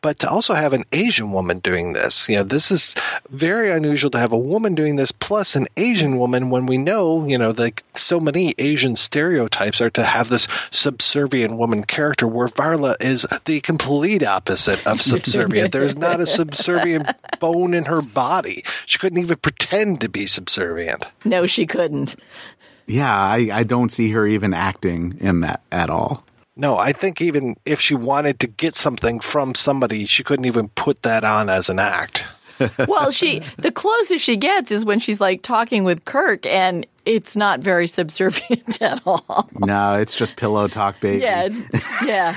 but to also have an Asian woman doing this. You know, this is very unusual to have a woman doing this plus an Asian woman when we know, you know, like so many Asian stereotypes are to have this subservient woman character where Varla is the complete opposite of subservient. There's not a subservient bone in her body. She couldn't even pretend to be subservient. No, she couldn't. Yeah, I, I don't see her even acting in that at all. No, I think even if she wanted to get something from somebody, she couldn't even put that on as an act. well, she the closest she gets is when she's like talking with Kirk, and it's not very subservient at all. No, it's just pillow talk, baby. Yeah, it's yeah.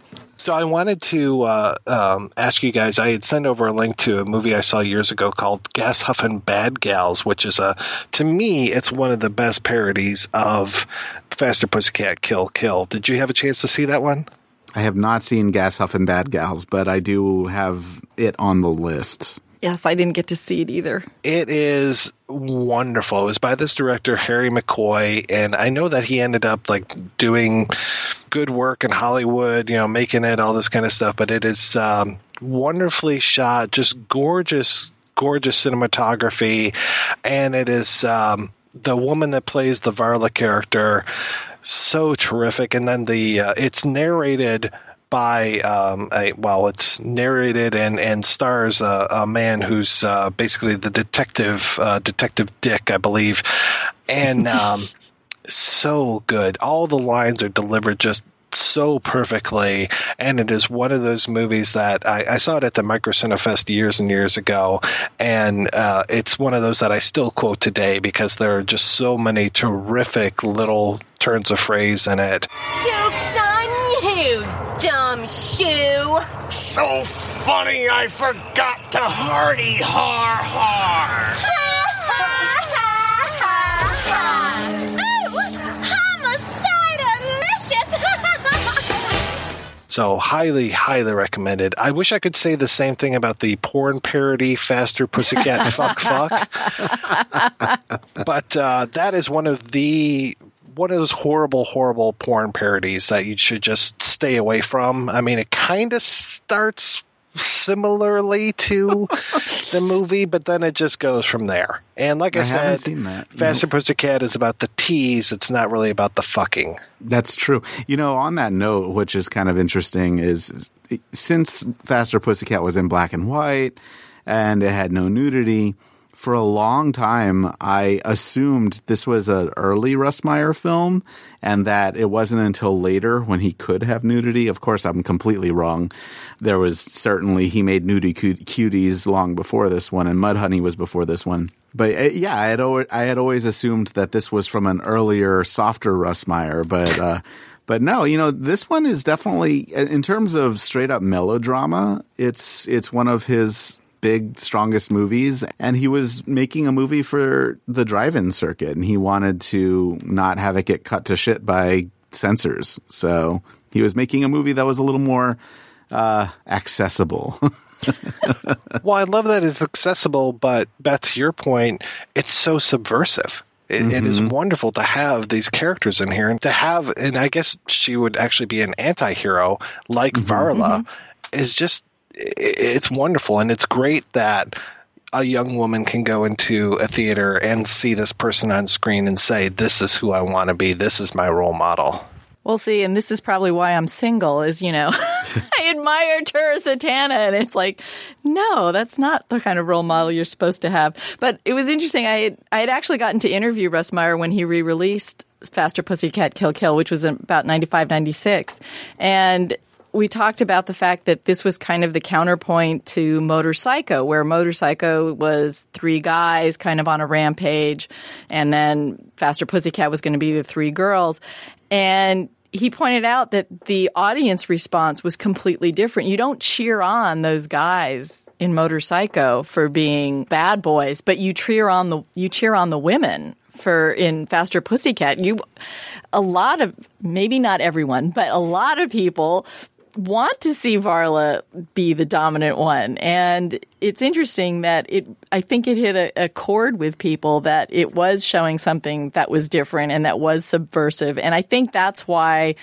So I wanted to uh, um, ask you guys. I had sent over a link to a movie I saw years ago called "Gas Huffin' Bad Gals," which is a to me it's one of the best parodies of Faster Pussycat Kill Kill. Did you have a chance to see that one? I have not seen Gas Huffin' Bad Gals, but I do have it on the list. Yes, I didn't get to see it either. It is wonderful. It was by this director Harry McCoy, and I know that he ended up like doing good work in Hollywood, you know, making it all this kind of stuff. But it is um, wonderfully shot, just gorgeous, gorgeous cinematography, and it is um, the woman that plays the Varla character so terrific. And then the uh, it's narrated by um, a well, it's narrated and and stars a, a man who's uh, basically the detective, uh, Detective Dick, I believe, and um, so good. All the lines are delivered just so perfectly, and it is one of those movies that I, I saw it at the Micro Cinefest years and years ago, and uh, it's one of those that I still quote today because there are just so many terrific little turns of phrase in it. Joke's on you, dumb shoe. So funny, I forgot to hardy har har. So highly, highly recommended. I wish I could say the same thing about the porn parody Faster Pussycat Fuck Fuck. but uh, that is one of the one of those horrible, horrible porn parodies that you should just stay away from. I mean, it kind of starts similarly to the movie, but then it just goes from there. And like I, I said, seen that. Faster Pussycat is about the tease. It's not really about the fucking. That's true. You know, on that note, which is kind of interesting, is since Faster Pussycat was in black and white and it had no nudity, for a long time I assumed this was an early Russ Meyer film and that it wasn't until later when he could have nudity. Of course, I'm completely wrong. There was certainly, he made nudie cuties long before this one and Mudhoney was before this one. But uh, yeah, I had, always, I had always assumed that this was from an earlier, softer Russ Meyer, but, uh, but no, you know, this one is definitely in terms of straight up melodrama. It's it's one of his big strongest movies and he was making a movie for the drive-in circuit and he wanted to not have it get cut to shit by censors. So he was making a movie that was a little more uh, accessible. well, I love that it's accessible, but Beth, to your point, it's so subversive. It, mm-hmm. it is wonderful to have these characters in here and to have, and I guess she would actually be an anti hero like mm-hmm. Varla, mm-hmm. is just, it's wonderful. And it's great that a young woman can go into a theater and see this person on screen and say, This is who I want to be. This is my role model. We'll see, and this is probably why I'm single. Is you know, I admire Tura Satana, and it's like, no, that's not the kind of role model you're supposed to have. But it was interesting. I had, I had actually gotten to interview Russ Meyer when he re-released Faster Pussycat Kill Kill, which was about 95, 96. and we talked about the fact that this was kind of the counterpoint to Motorpsycho, where Motorpsycho was three guys kind of on a rampage, and then Faster Pussycat was going to be the three girls. And he pointed out that the audience response was completely different. You don't cheer on those guys in Motorpsycho for being bad boys, but you cheer on the you cheer on the women for in Faster Pussycat. You a lot of maybe not everyone, but a lot of people want to see Varla be the dominant one. And it's interesting that it, I think it hit a, a, chord with people that it was showing something that was different and that was subversive. And I think that's why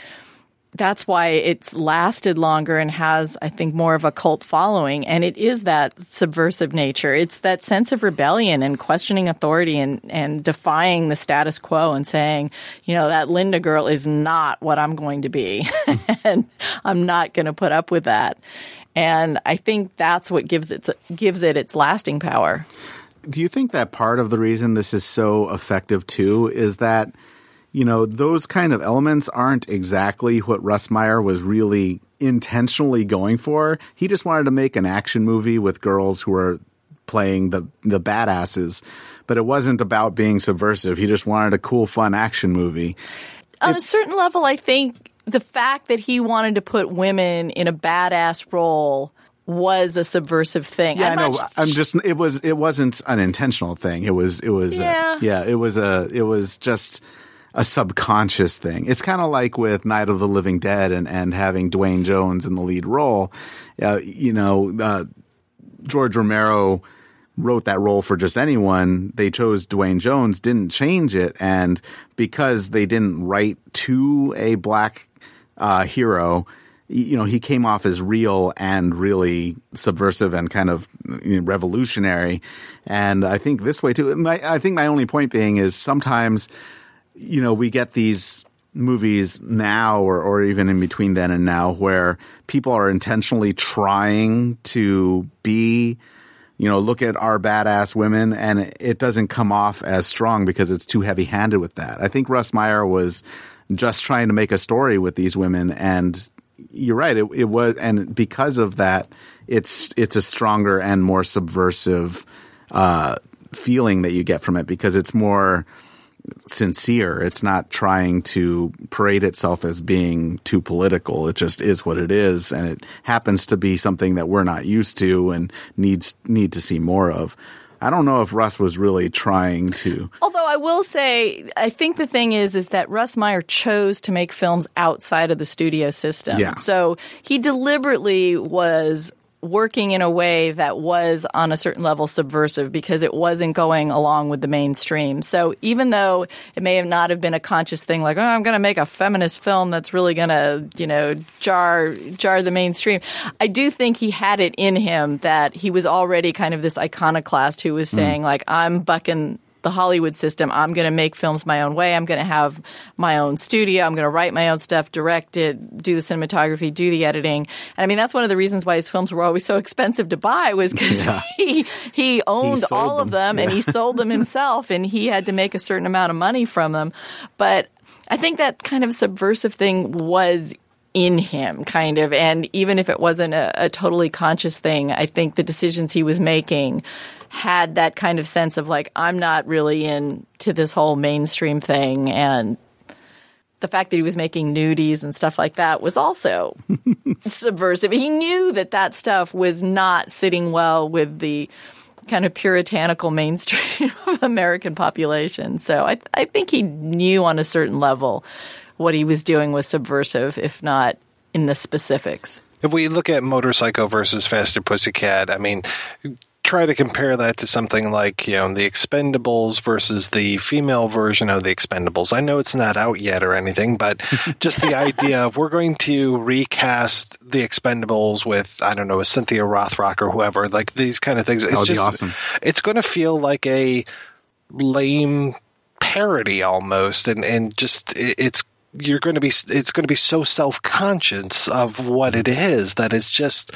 that's why it's lasted longer and has, I think, more of a cult following. And it is that subversive nature. It's that sense of rebellion and questioning authority and, and defying the status quo and saying, you know, that Linda girl is not what I'm going to be. and I'm not going to put up with that. And I think that's what gives it, gives it its lasting power. Do you think that part of the reason this is so effective too is that – you know, those kind of elements aren't exactly what Russ Meyer was really intentionally going for. He just wanted to make an action movie with girls who are playing the the badasses, but it wasn't about being subversive. He just wanted a cool, fun action movie. On a certain level, I think the fact that he wanted to put women in a badass role was a subversive thing. Yeah, I'm I know. I'm just it was it wasn't an intentional thing. It was it was yeah, a, yeah it was a it was just a subconscious thing. It's kind of like with Night of the Living Dead and, and having Duane Jones in the lead role. Uh, you know, uh, George Romero wrote that role for just anyone. They chose Duane Jones, didn't change it. And because they didn't write to a black uh, hero, you know, he came off as real and really subversive and kind of you know, revolutionary. And I think this way too. I think my only point being is sometimes you know, we get these movies now or, or even in between then and now where people are intentionally trying to be you know, look at our badass women and it doesn't come off as strong because it's too heavy handed with that. I think Russ Meyer was just trying to make a story with these women and you're right. It, it was, and because of that, it's, it's a stronger and more subversive, uh, feeling that you get from it because it's more, sincere. It's not trying to parade itself as being too political. It just is what it is, and it happens to be something that we're not used to and needs need to see more of. I don't know if Russ was really trying to. Although I will say, I think the thing is, is that Russ Meyer chose to make films outside of the studio system. Yeah. So he deliberately was working in a way that was on a certain level subversive because it wasn't going along with the mainstream. So even though it may have not have been a conscious thing like, oh, I'm going to make a feminist film that's really going to, you know, jar jar the mainstream. I do think he had it in him that he was already kind of this iconoclast who was mm. saying like, I'm bucking the Hollywood system. I'm going to make films my own way. I'm going to have my own studio. I'm going to write my own stuff, direct it, do the cinematography, do the editing. And I mean, that's one of the reasons why his films were always so expensive to buy was because Yeah. he he owned sold all of them. them and he sold them himself and he had to make a certain amount of money from them. But I think that kind of subversive thing was in him, kind of. And even if it wasn't a, a totally conscious thing, I think the decisions he was making had that kind of sense of like, I'm not really into this whole mainstream thing. And the fact that he was making nudies and stuff like that was also subversive. He knew that that stuff was not sitting well with the kind of puritanical mainstream of American population. So I, I think he knew on a certain level what he was doing was subversive, if not in the specifics. If we look at Motorpsycho versus Faster Pussycat, I mean, try to compare that to something like, you know, the Expendables versus the female version of the Expendables. I know it's not out yet or anything, but just the idea of we're going to recast the Expendables with, I don't know, a Cynthia Rothrock or whoever, like these kind of things. It's That would be just, awesome. It's going to feel like a lame parody almost, and and just it, it's you're going to be it's going to be so self conscious of what it is that it's just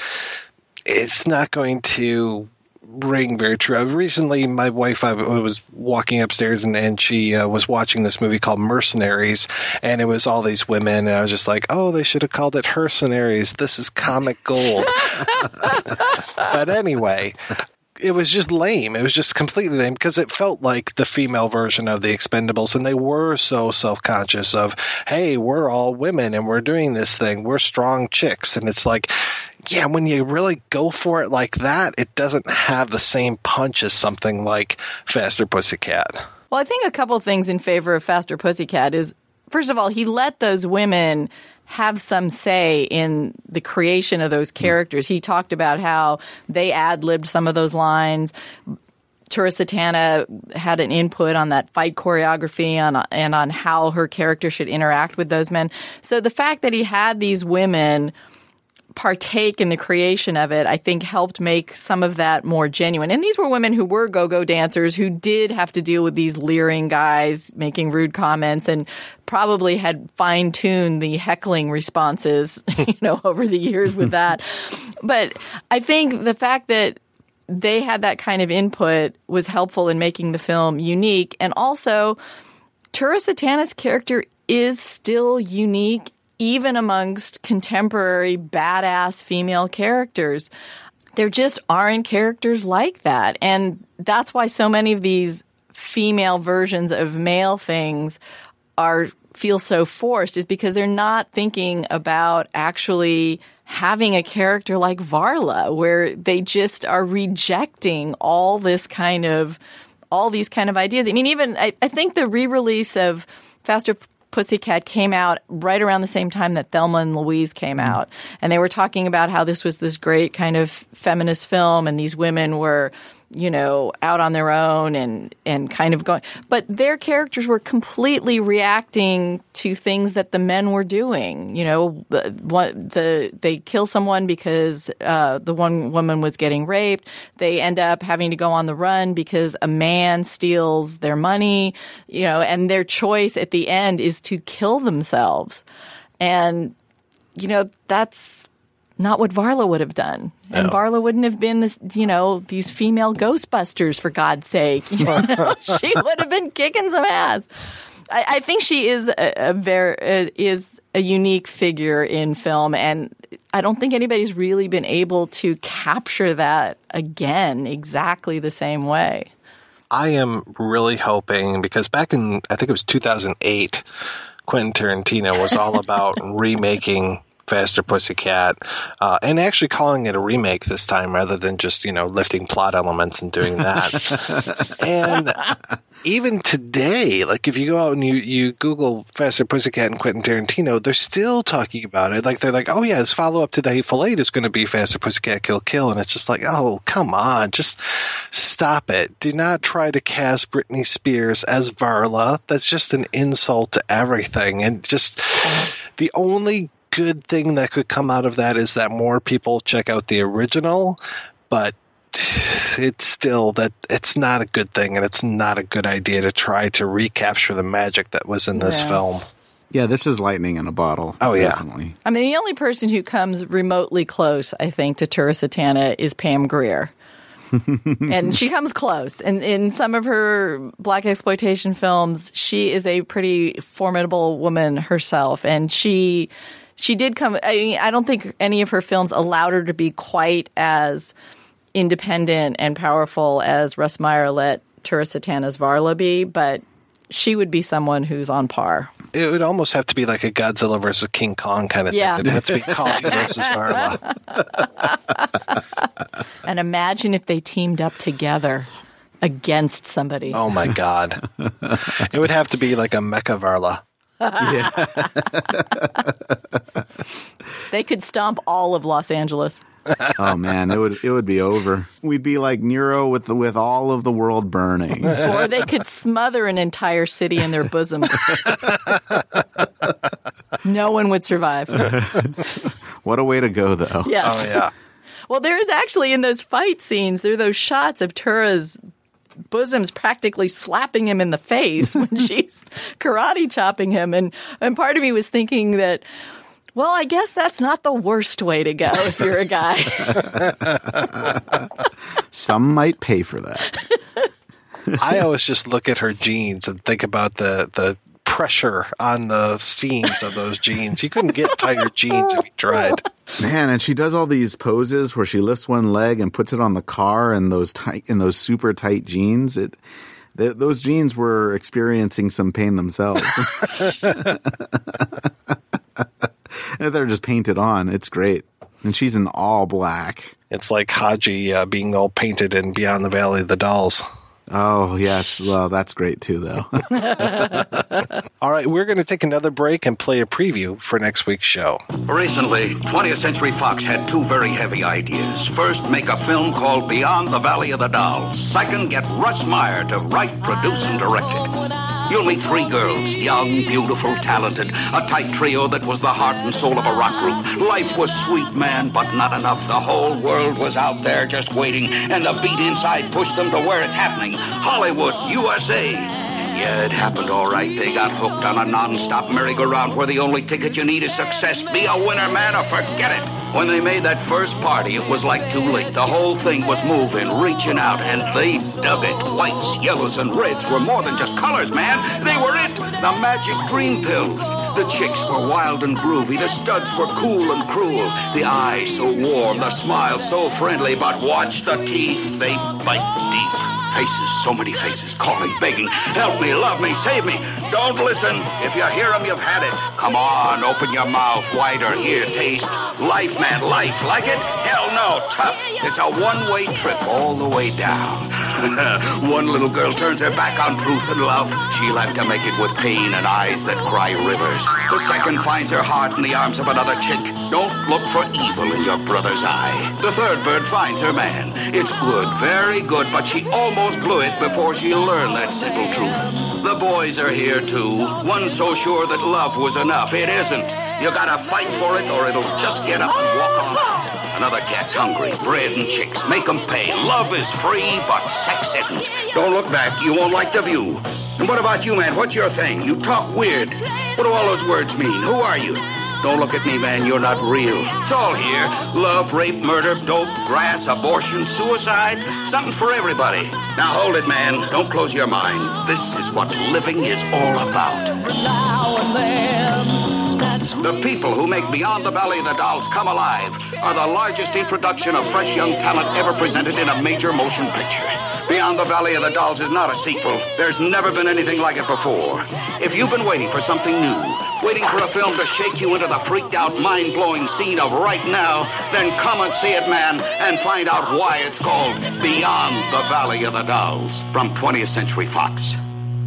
it's not going to ring very true. Recently, my wife, I was walking upstairs and, and she uh, was watching this movie called Mercenaries, and it was all these women, and I was just like, oh, they should have called it Hercenaries. This is comic gold. but anyway, it was just lame. It was just completely lame because it felt like the female version of the Expendables, and they were so self conscious of, hey, we're all women and we're doing this thing. We're strong chicks. And it's like, yeah, when you really go for it like that, it doesn't have the same punch as something like Faster Pussycat. Well, I think a couple things in favor of Faster Pussycat is first of all, he let those women have some say in the creation of those hmm. characters. He talked about how they ad libbed some of those lines. Tura Satana had an input on that fight choreography on, and on how her character should interact with those men. So the fact that he had these women partake in the creation of it, I think helped make some of that more genuine. And these were women who were go-go dancers who did have to deal with these leering guys making rude comments and probably had fine-tuned the heckling responses, you know, over the years with that. but I think the fact that they had that kind of input was helpful in making the film unique and also Tura Satana's character is still unique even amongst contemporary badass female characters. There just aren't characters like that. And that's why so many of these female versions of male things are feel so forced is because they're not thinking about actually having a character like Varla where they just are rejecting all this kind of all these kind of ideas. I mean even I, I think the re-release of Faster Pussycat came out right around the same time that Thelma and Louise came mm-hmm. out. And they were talking about how this was this great kind of feminist film and these women were, you know, out on their own and, and kind of going. But their characters were completely reacting to things that the men were doing. You know, what the they kill someone because uh, the one woman was getting raped. They end up having to go on the run because a man steals their money. You know, and their choice at the end is to kill themselves. And you know, that's not what Varla would have done. And No. Varla wouldn't have been this, you know, these female Ghostbusters for God's sake. You know? she would have been kicking some ass. I, I think she is a, a very uh, is a unique figure in film, and I don't think anybody's really been able to capture that again exactly the same way. I am really hoping because back in I think it was 2008, Quentin Tarantino was all about remaking Faster Pussycat, uh, and actually calling it a remake this time rather than just you know lifting plot elements and doing that. and even today, like if you go out and you, you Google Faster Pussycat and Quentin Tarantino, they're still talking about it. Like they're like, oh yeah, his follow up to the Hateful Eight is going to be Faster Pussycat Kill Kill, and it's just like, oh come on, just stop it. Do not try to cast Britney Spears as Varla. That's just an insult to everything, and just the only good thing that could come out of that is that more people check out the original, but it's still that it's not a good thing and it's not a good idea to try to recapture the magic that was in this Yeah. film. Yeah, this is lightning in a bottle. Oh, yeah. definitely. I mean, the only person who comes remotely close, I think, to Tura Satana is Pam Grier. and she comes close. And in some of her black exploitation films, she is a pretty formidable woman herself. And she she did come. I mean, I don't think any of her films allowed her to be quite as independent and powerful as Russ Meyer let Tura Satana's Varla be, but she would be someone who's on par. It would almost have to be like a Godzilla versus King Kong kind of Yeah. thing. It'd have to be Kong versus Varla. And imagine if they teamed up together against somebody. Oh my god. it would have to be like a Mecha Varla. They could stomp all of Los Angeles. oh man, it would it would be over. We'd be like Nero with the, with all of the world burning. or they could smother an entire city in their bosoms. no one would survive. what a way to go, though. Yes. Oh, yeah. Well, there's actually in those fight scenes, there are those shots of Tura's bosoms practically slapping him in the face when she's karate chopping him. And, and part of me was thinking that, well, I guess that's not the worst way to go if you're a guy. Some might pay for that. I always just look at her jeans and think about the the pressure on the seams of those jeans. You couldn't get tighter jeans if you tried. Man, and she does all these poses where she lifts one leg and puts it on the car in those tight in those super tight jeans. It th- those jeans were experiencing some pain themselves. They're just painted on. It's great, and she's in all black. It's like Haji uh, being all painted in Beyond the Valley of the Dolls. Oh yes, well that's great too, though. All right, we're going to take another break and play a preview for next week's show. Recently, 20th Century Fox had two very heavy ideas. First, make a film called Beyond the Valley of the Dolls. Second, get Russ Meyer to write, produce, and direct it. You'll meet three girls, young, beautiful, talented, a tight trio that was the heart and soul of a rock group. Life was sweet, man, but not enough. The whole world was out there just waiting, and the beat inside pushed them to where it's happening Hollywood, USA. Yeah, it happened all right. They got hooked on a non-stop merry-go-round where the only ticket you need is success. Be a winner, man, or forget it. When they made that first party, it was like too late. The whole thing was moving, reaching out, and they dug it. Whites, yellows, and reds were more than just colors, man. They were it. The magic dream pills. The chicks were wild and groovy. The studs were cool and cruel. The eyes so warm, the smile so friendly. But watch the teeth. They bite deep. Faces, so many faces, calling, begging, help me, love me, save me. Don't listen. If you hear them, you've had it. Come on, open your mouth wider. Here, taste. Life, man, life. Like it? Hell no, tough. It's a one-way trip all the way down. One little girl turns her back on truth and love. She'll have to make it with pain and eyes that cry rivers. The second finds her heart in the arms of another chick. Don't look for evil in your brother's eye. The third bird finds her man. It's good, very good, but she almost blew it before she learned that simple truth. The boys are here too. One so sure that love was enough. It isn't. You gotta fight for it or it'll just get up and walk on out. Another cat's hungry. Bread and chicks. Make 'em pay. Love is free, but sex isn't. Don't look back. You won't like the view. And what about you, man? What's your thing? You talk weird. What do all those words mean? Who are you? Don't look at me, man. You're not real. It's all here. Love, rape, murder, dope, grass, abortion, suicide. Something for everybody. Now hold it, man. Don't close your mind. This is what living is all about. The people who make Beyond the Valley of the Dolls come alive are the largest introduction of fresh young talent ever presented in a major motion picture. Beyond the Valley of the Dolls is not a sequel. There's never been anything like it before. If you've been waiting for something new, waiting for a film to shake you into the freaked out, mind blowing scene of right now, then come and see it, man, and find out why it's called Beyond the Valley of the Dolls from 20th Century Fox.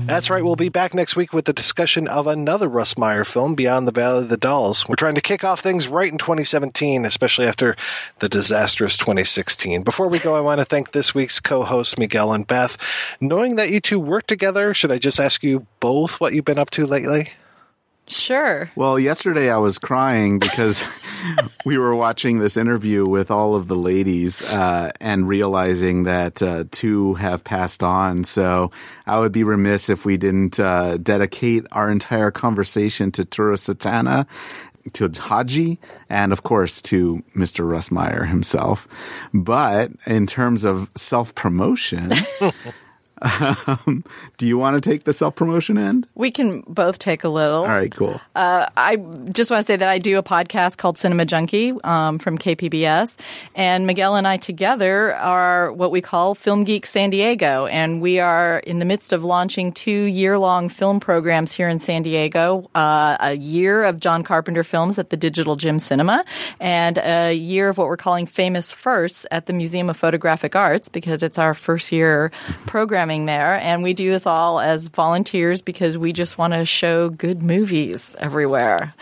That's right. We'll be back next week with the discussion of another Russ Meyer film, Beyond the Valley of the Dolls. We're trying to kick off things right in 2017, especially after the disastrous 2016. Before we go, I want to thank this week's co-hosts, Miguel and Beth. Knowing that you two work together, should I just ask you both what you've been up to lately? Sure. Well, yesterday I was crying because we were watching this interview with all of the ladies uh, and realizing that uh, two have passed on. So I would be remiss if we didn't uh, dedicate our entire conversation to Tura Satana. To Haji and of course to Mr. Russ Meyer himself. But in terms of self promotion, um, do you want to take the self promotion end? We can both take a little. All right, cool. Uh, I just want to say that I do a podcast called Cinema Junkie um, from KPBS, and Miguel and I together are what we call Film Geek San Diego, and we are in the midst of launching two year long film programs here in San Diego. Uh, a year of John Carpenter films at the Digital Gym Cinema, and a year of what we're calling Famous Firsts at the Museum of Photographic Arts because it's our first year program there. And we do this all as volunteers because we just want to show good movies everywhere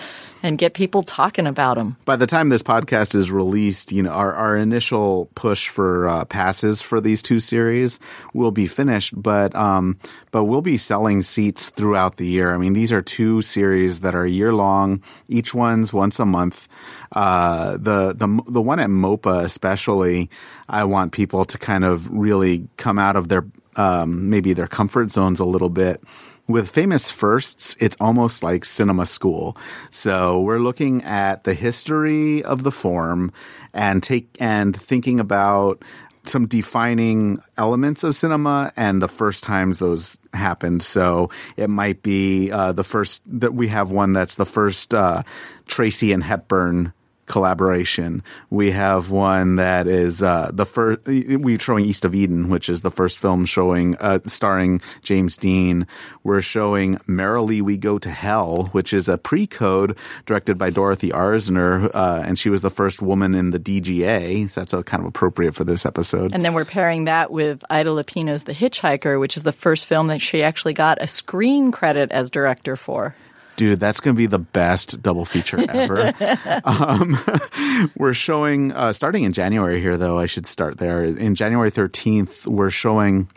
and get people talking about them. By the time this podcast is released, you know, our, our initial push for uh, passes for these two series will be finished, but um, but we'll be selling seats throughout the year. I mean, these are two series that are year long. Each one's once a month. Uh, the the the one at MOPA especially, I want people to kind of really come out of their um, maybe their comfort zones a little bit. With famous firsts, it's almost like cinema school. So we're looking at the history of the form and take and thinking about some defining elements of cinema and the first times those happened. So it might be uh, the first that we have one that's the first uh, Tracy and Hepburn collaboration. We have one that is uh, the first. We're showing East of Eden, which is the first film showing uh, starring James Dean. We're showing Merrily We Go to Hell, which is a pre-code directed by Dorothy Arzner, uh, and she was the first woman in the DGA. So that's kind of appropriate for this episode. And then we're pairing that with Ida Lupino's The Hitchhiker, which is the first film that she actually got a screen credit as director for. Dude, that's going to be the best double feature ever. um, we're showing, uh, starting in January here, though, I should start there. In January 13th, we're showing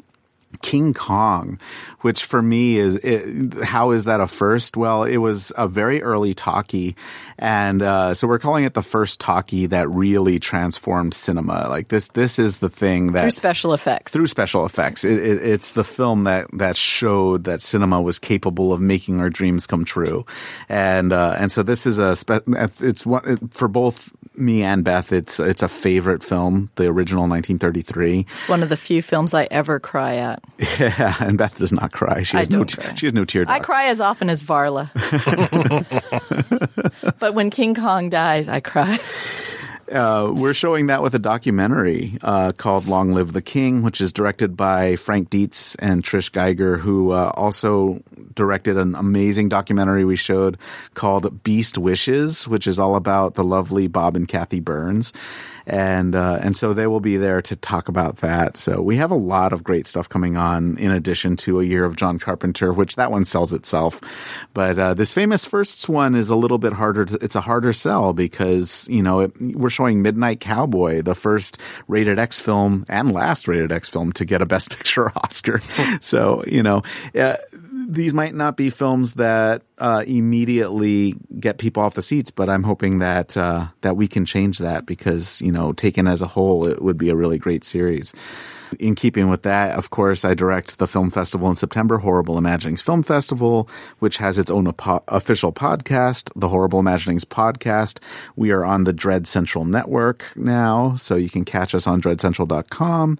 King Kong, which for me is it, how is that a first? Well, it was a very early talkie, and uh, so we're calling it the first talkie that really transformed cinema. Like this, this is the thing that through special effects. Through special effects, it, it, it's the film that that showed that cinema was capable of making our dreams come true, and uh, and so this is a spe- it's one for both me and Beth. It's it's a favorite film, the original 1933. It's one of the few films I ever cry at. Yeah, and Beth does not cry. She has I no don't cry. she has no tear I cry as often as Varla. but when King Kong dies, I cry. Uh, we're showing that with a documentary uh, called "Long Live the King," which is directed by Frank Dietz and Trish Geiger, who uh, also directed an amazing documentary we showed called "Beast Wishes," which is all about the lovely Bob and Kathy Burns, and uh, and so they will be there to talk about that. So we have a lot of great stuff coming on, in addition to a year of John Carpenter, which that one sells itself. But uh, this famous firsts one is a little bit harder. To, it's a harder sell because you know it, we're showing Midnight Cowboy, the first rated X film and last rated X film to get a Best Picture Oscar. so you know. Uh, these might not be films that uh, immediately get people off the seats, but I'm hoping that uh, that we can change that because you know, taken as a whole, it would be a really great series. In keeping with that, of course, I direct the film festival in September, Horrible Imaginings Film Festival, which has its own official podcast, the Horrible Imaginings Podcast. We are on the Dread Central Network now, so you can catch us on dreadcentral.com.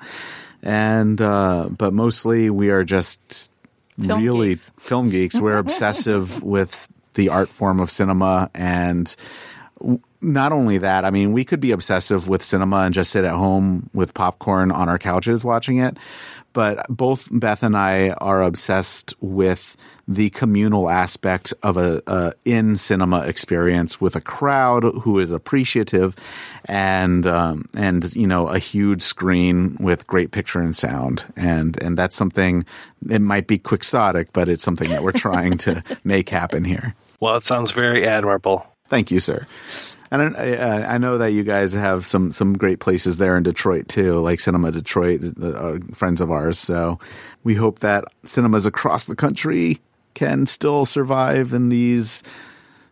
And, uh, but mostly we are just Film really geeks. film geeks. We're obsessive with the art form of cinema and w- not only that, I mean, we could be obsessive with cinema and just sit at home with popcorn on our couches watching it. But both Beth and I are obsessed with the communal aspect of a, a in cinema experience with a crowd who is appreciative and um, and you know a huge screen with great picture and sound and and that's something it might be quixotic but it's something that we're trying to make happen here. Well, it sounds very admirable. Thank you, sir. And I, uh, I know that you guys have some some great places there in Detroit too, like Cinema Detroit, uh, friends of ours. So we hope that cinemas across the country can still survive in these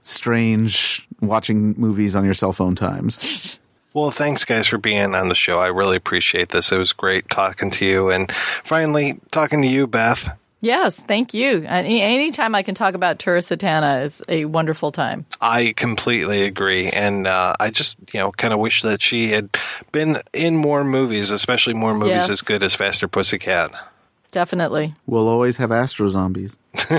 strange watching movies on your cell phone times. Well, thanks, guys, for being on the show. I really appreciate this. It was great talking to you, and finally talking to you, Beth. Yes, thank you. Any anytime I can talk about Tura Satana is a wonderful time. I completely agree, and uh, I just you know kind of wish that she had been in more movies, especially more movies Yes. as good as Faster Pussycat. Definitely. We'll always have Astro Zombies.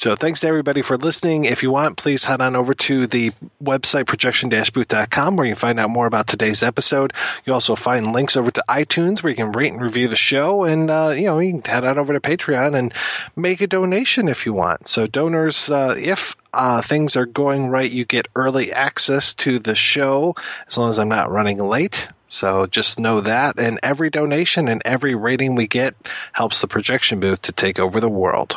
So thanks to everybody for listening. If you want, please head on over to the website projection-booth.com where you can find out more about today's episode. You also find links over to iTunes where you can rate and review the show, and uh, you know you can head on over to Patreon and make a donation if you want. So donors, uh, if uh, things are going right, you get early access to the show as long as I'm not running late. So just know that, and every donation and every rating we get helps the projection booth to take over the world.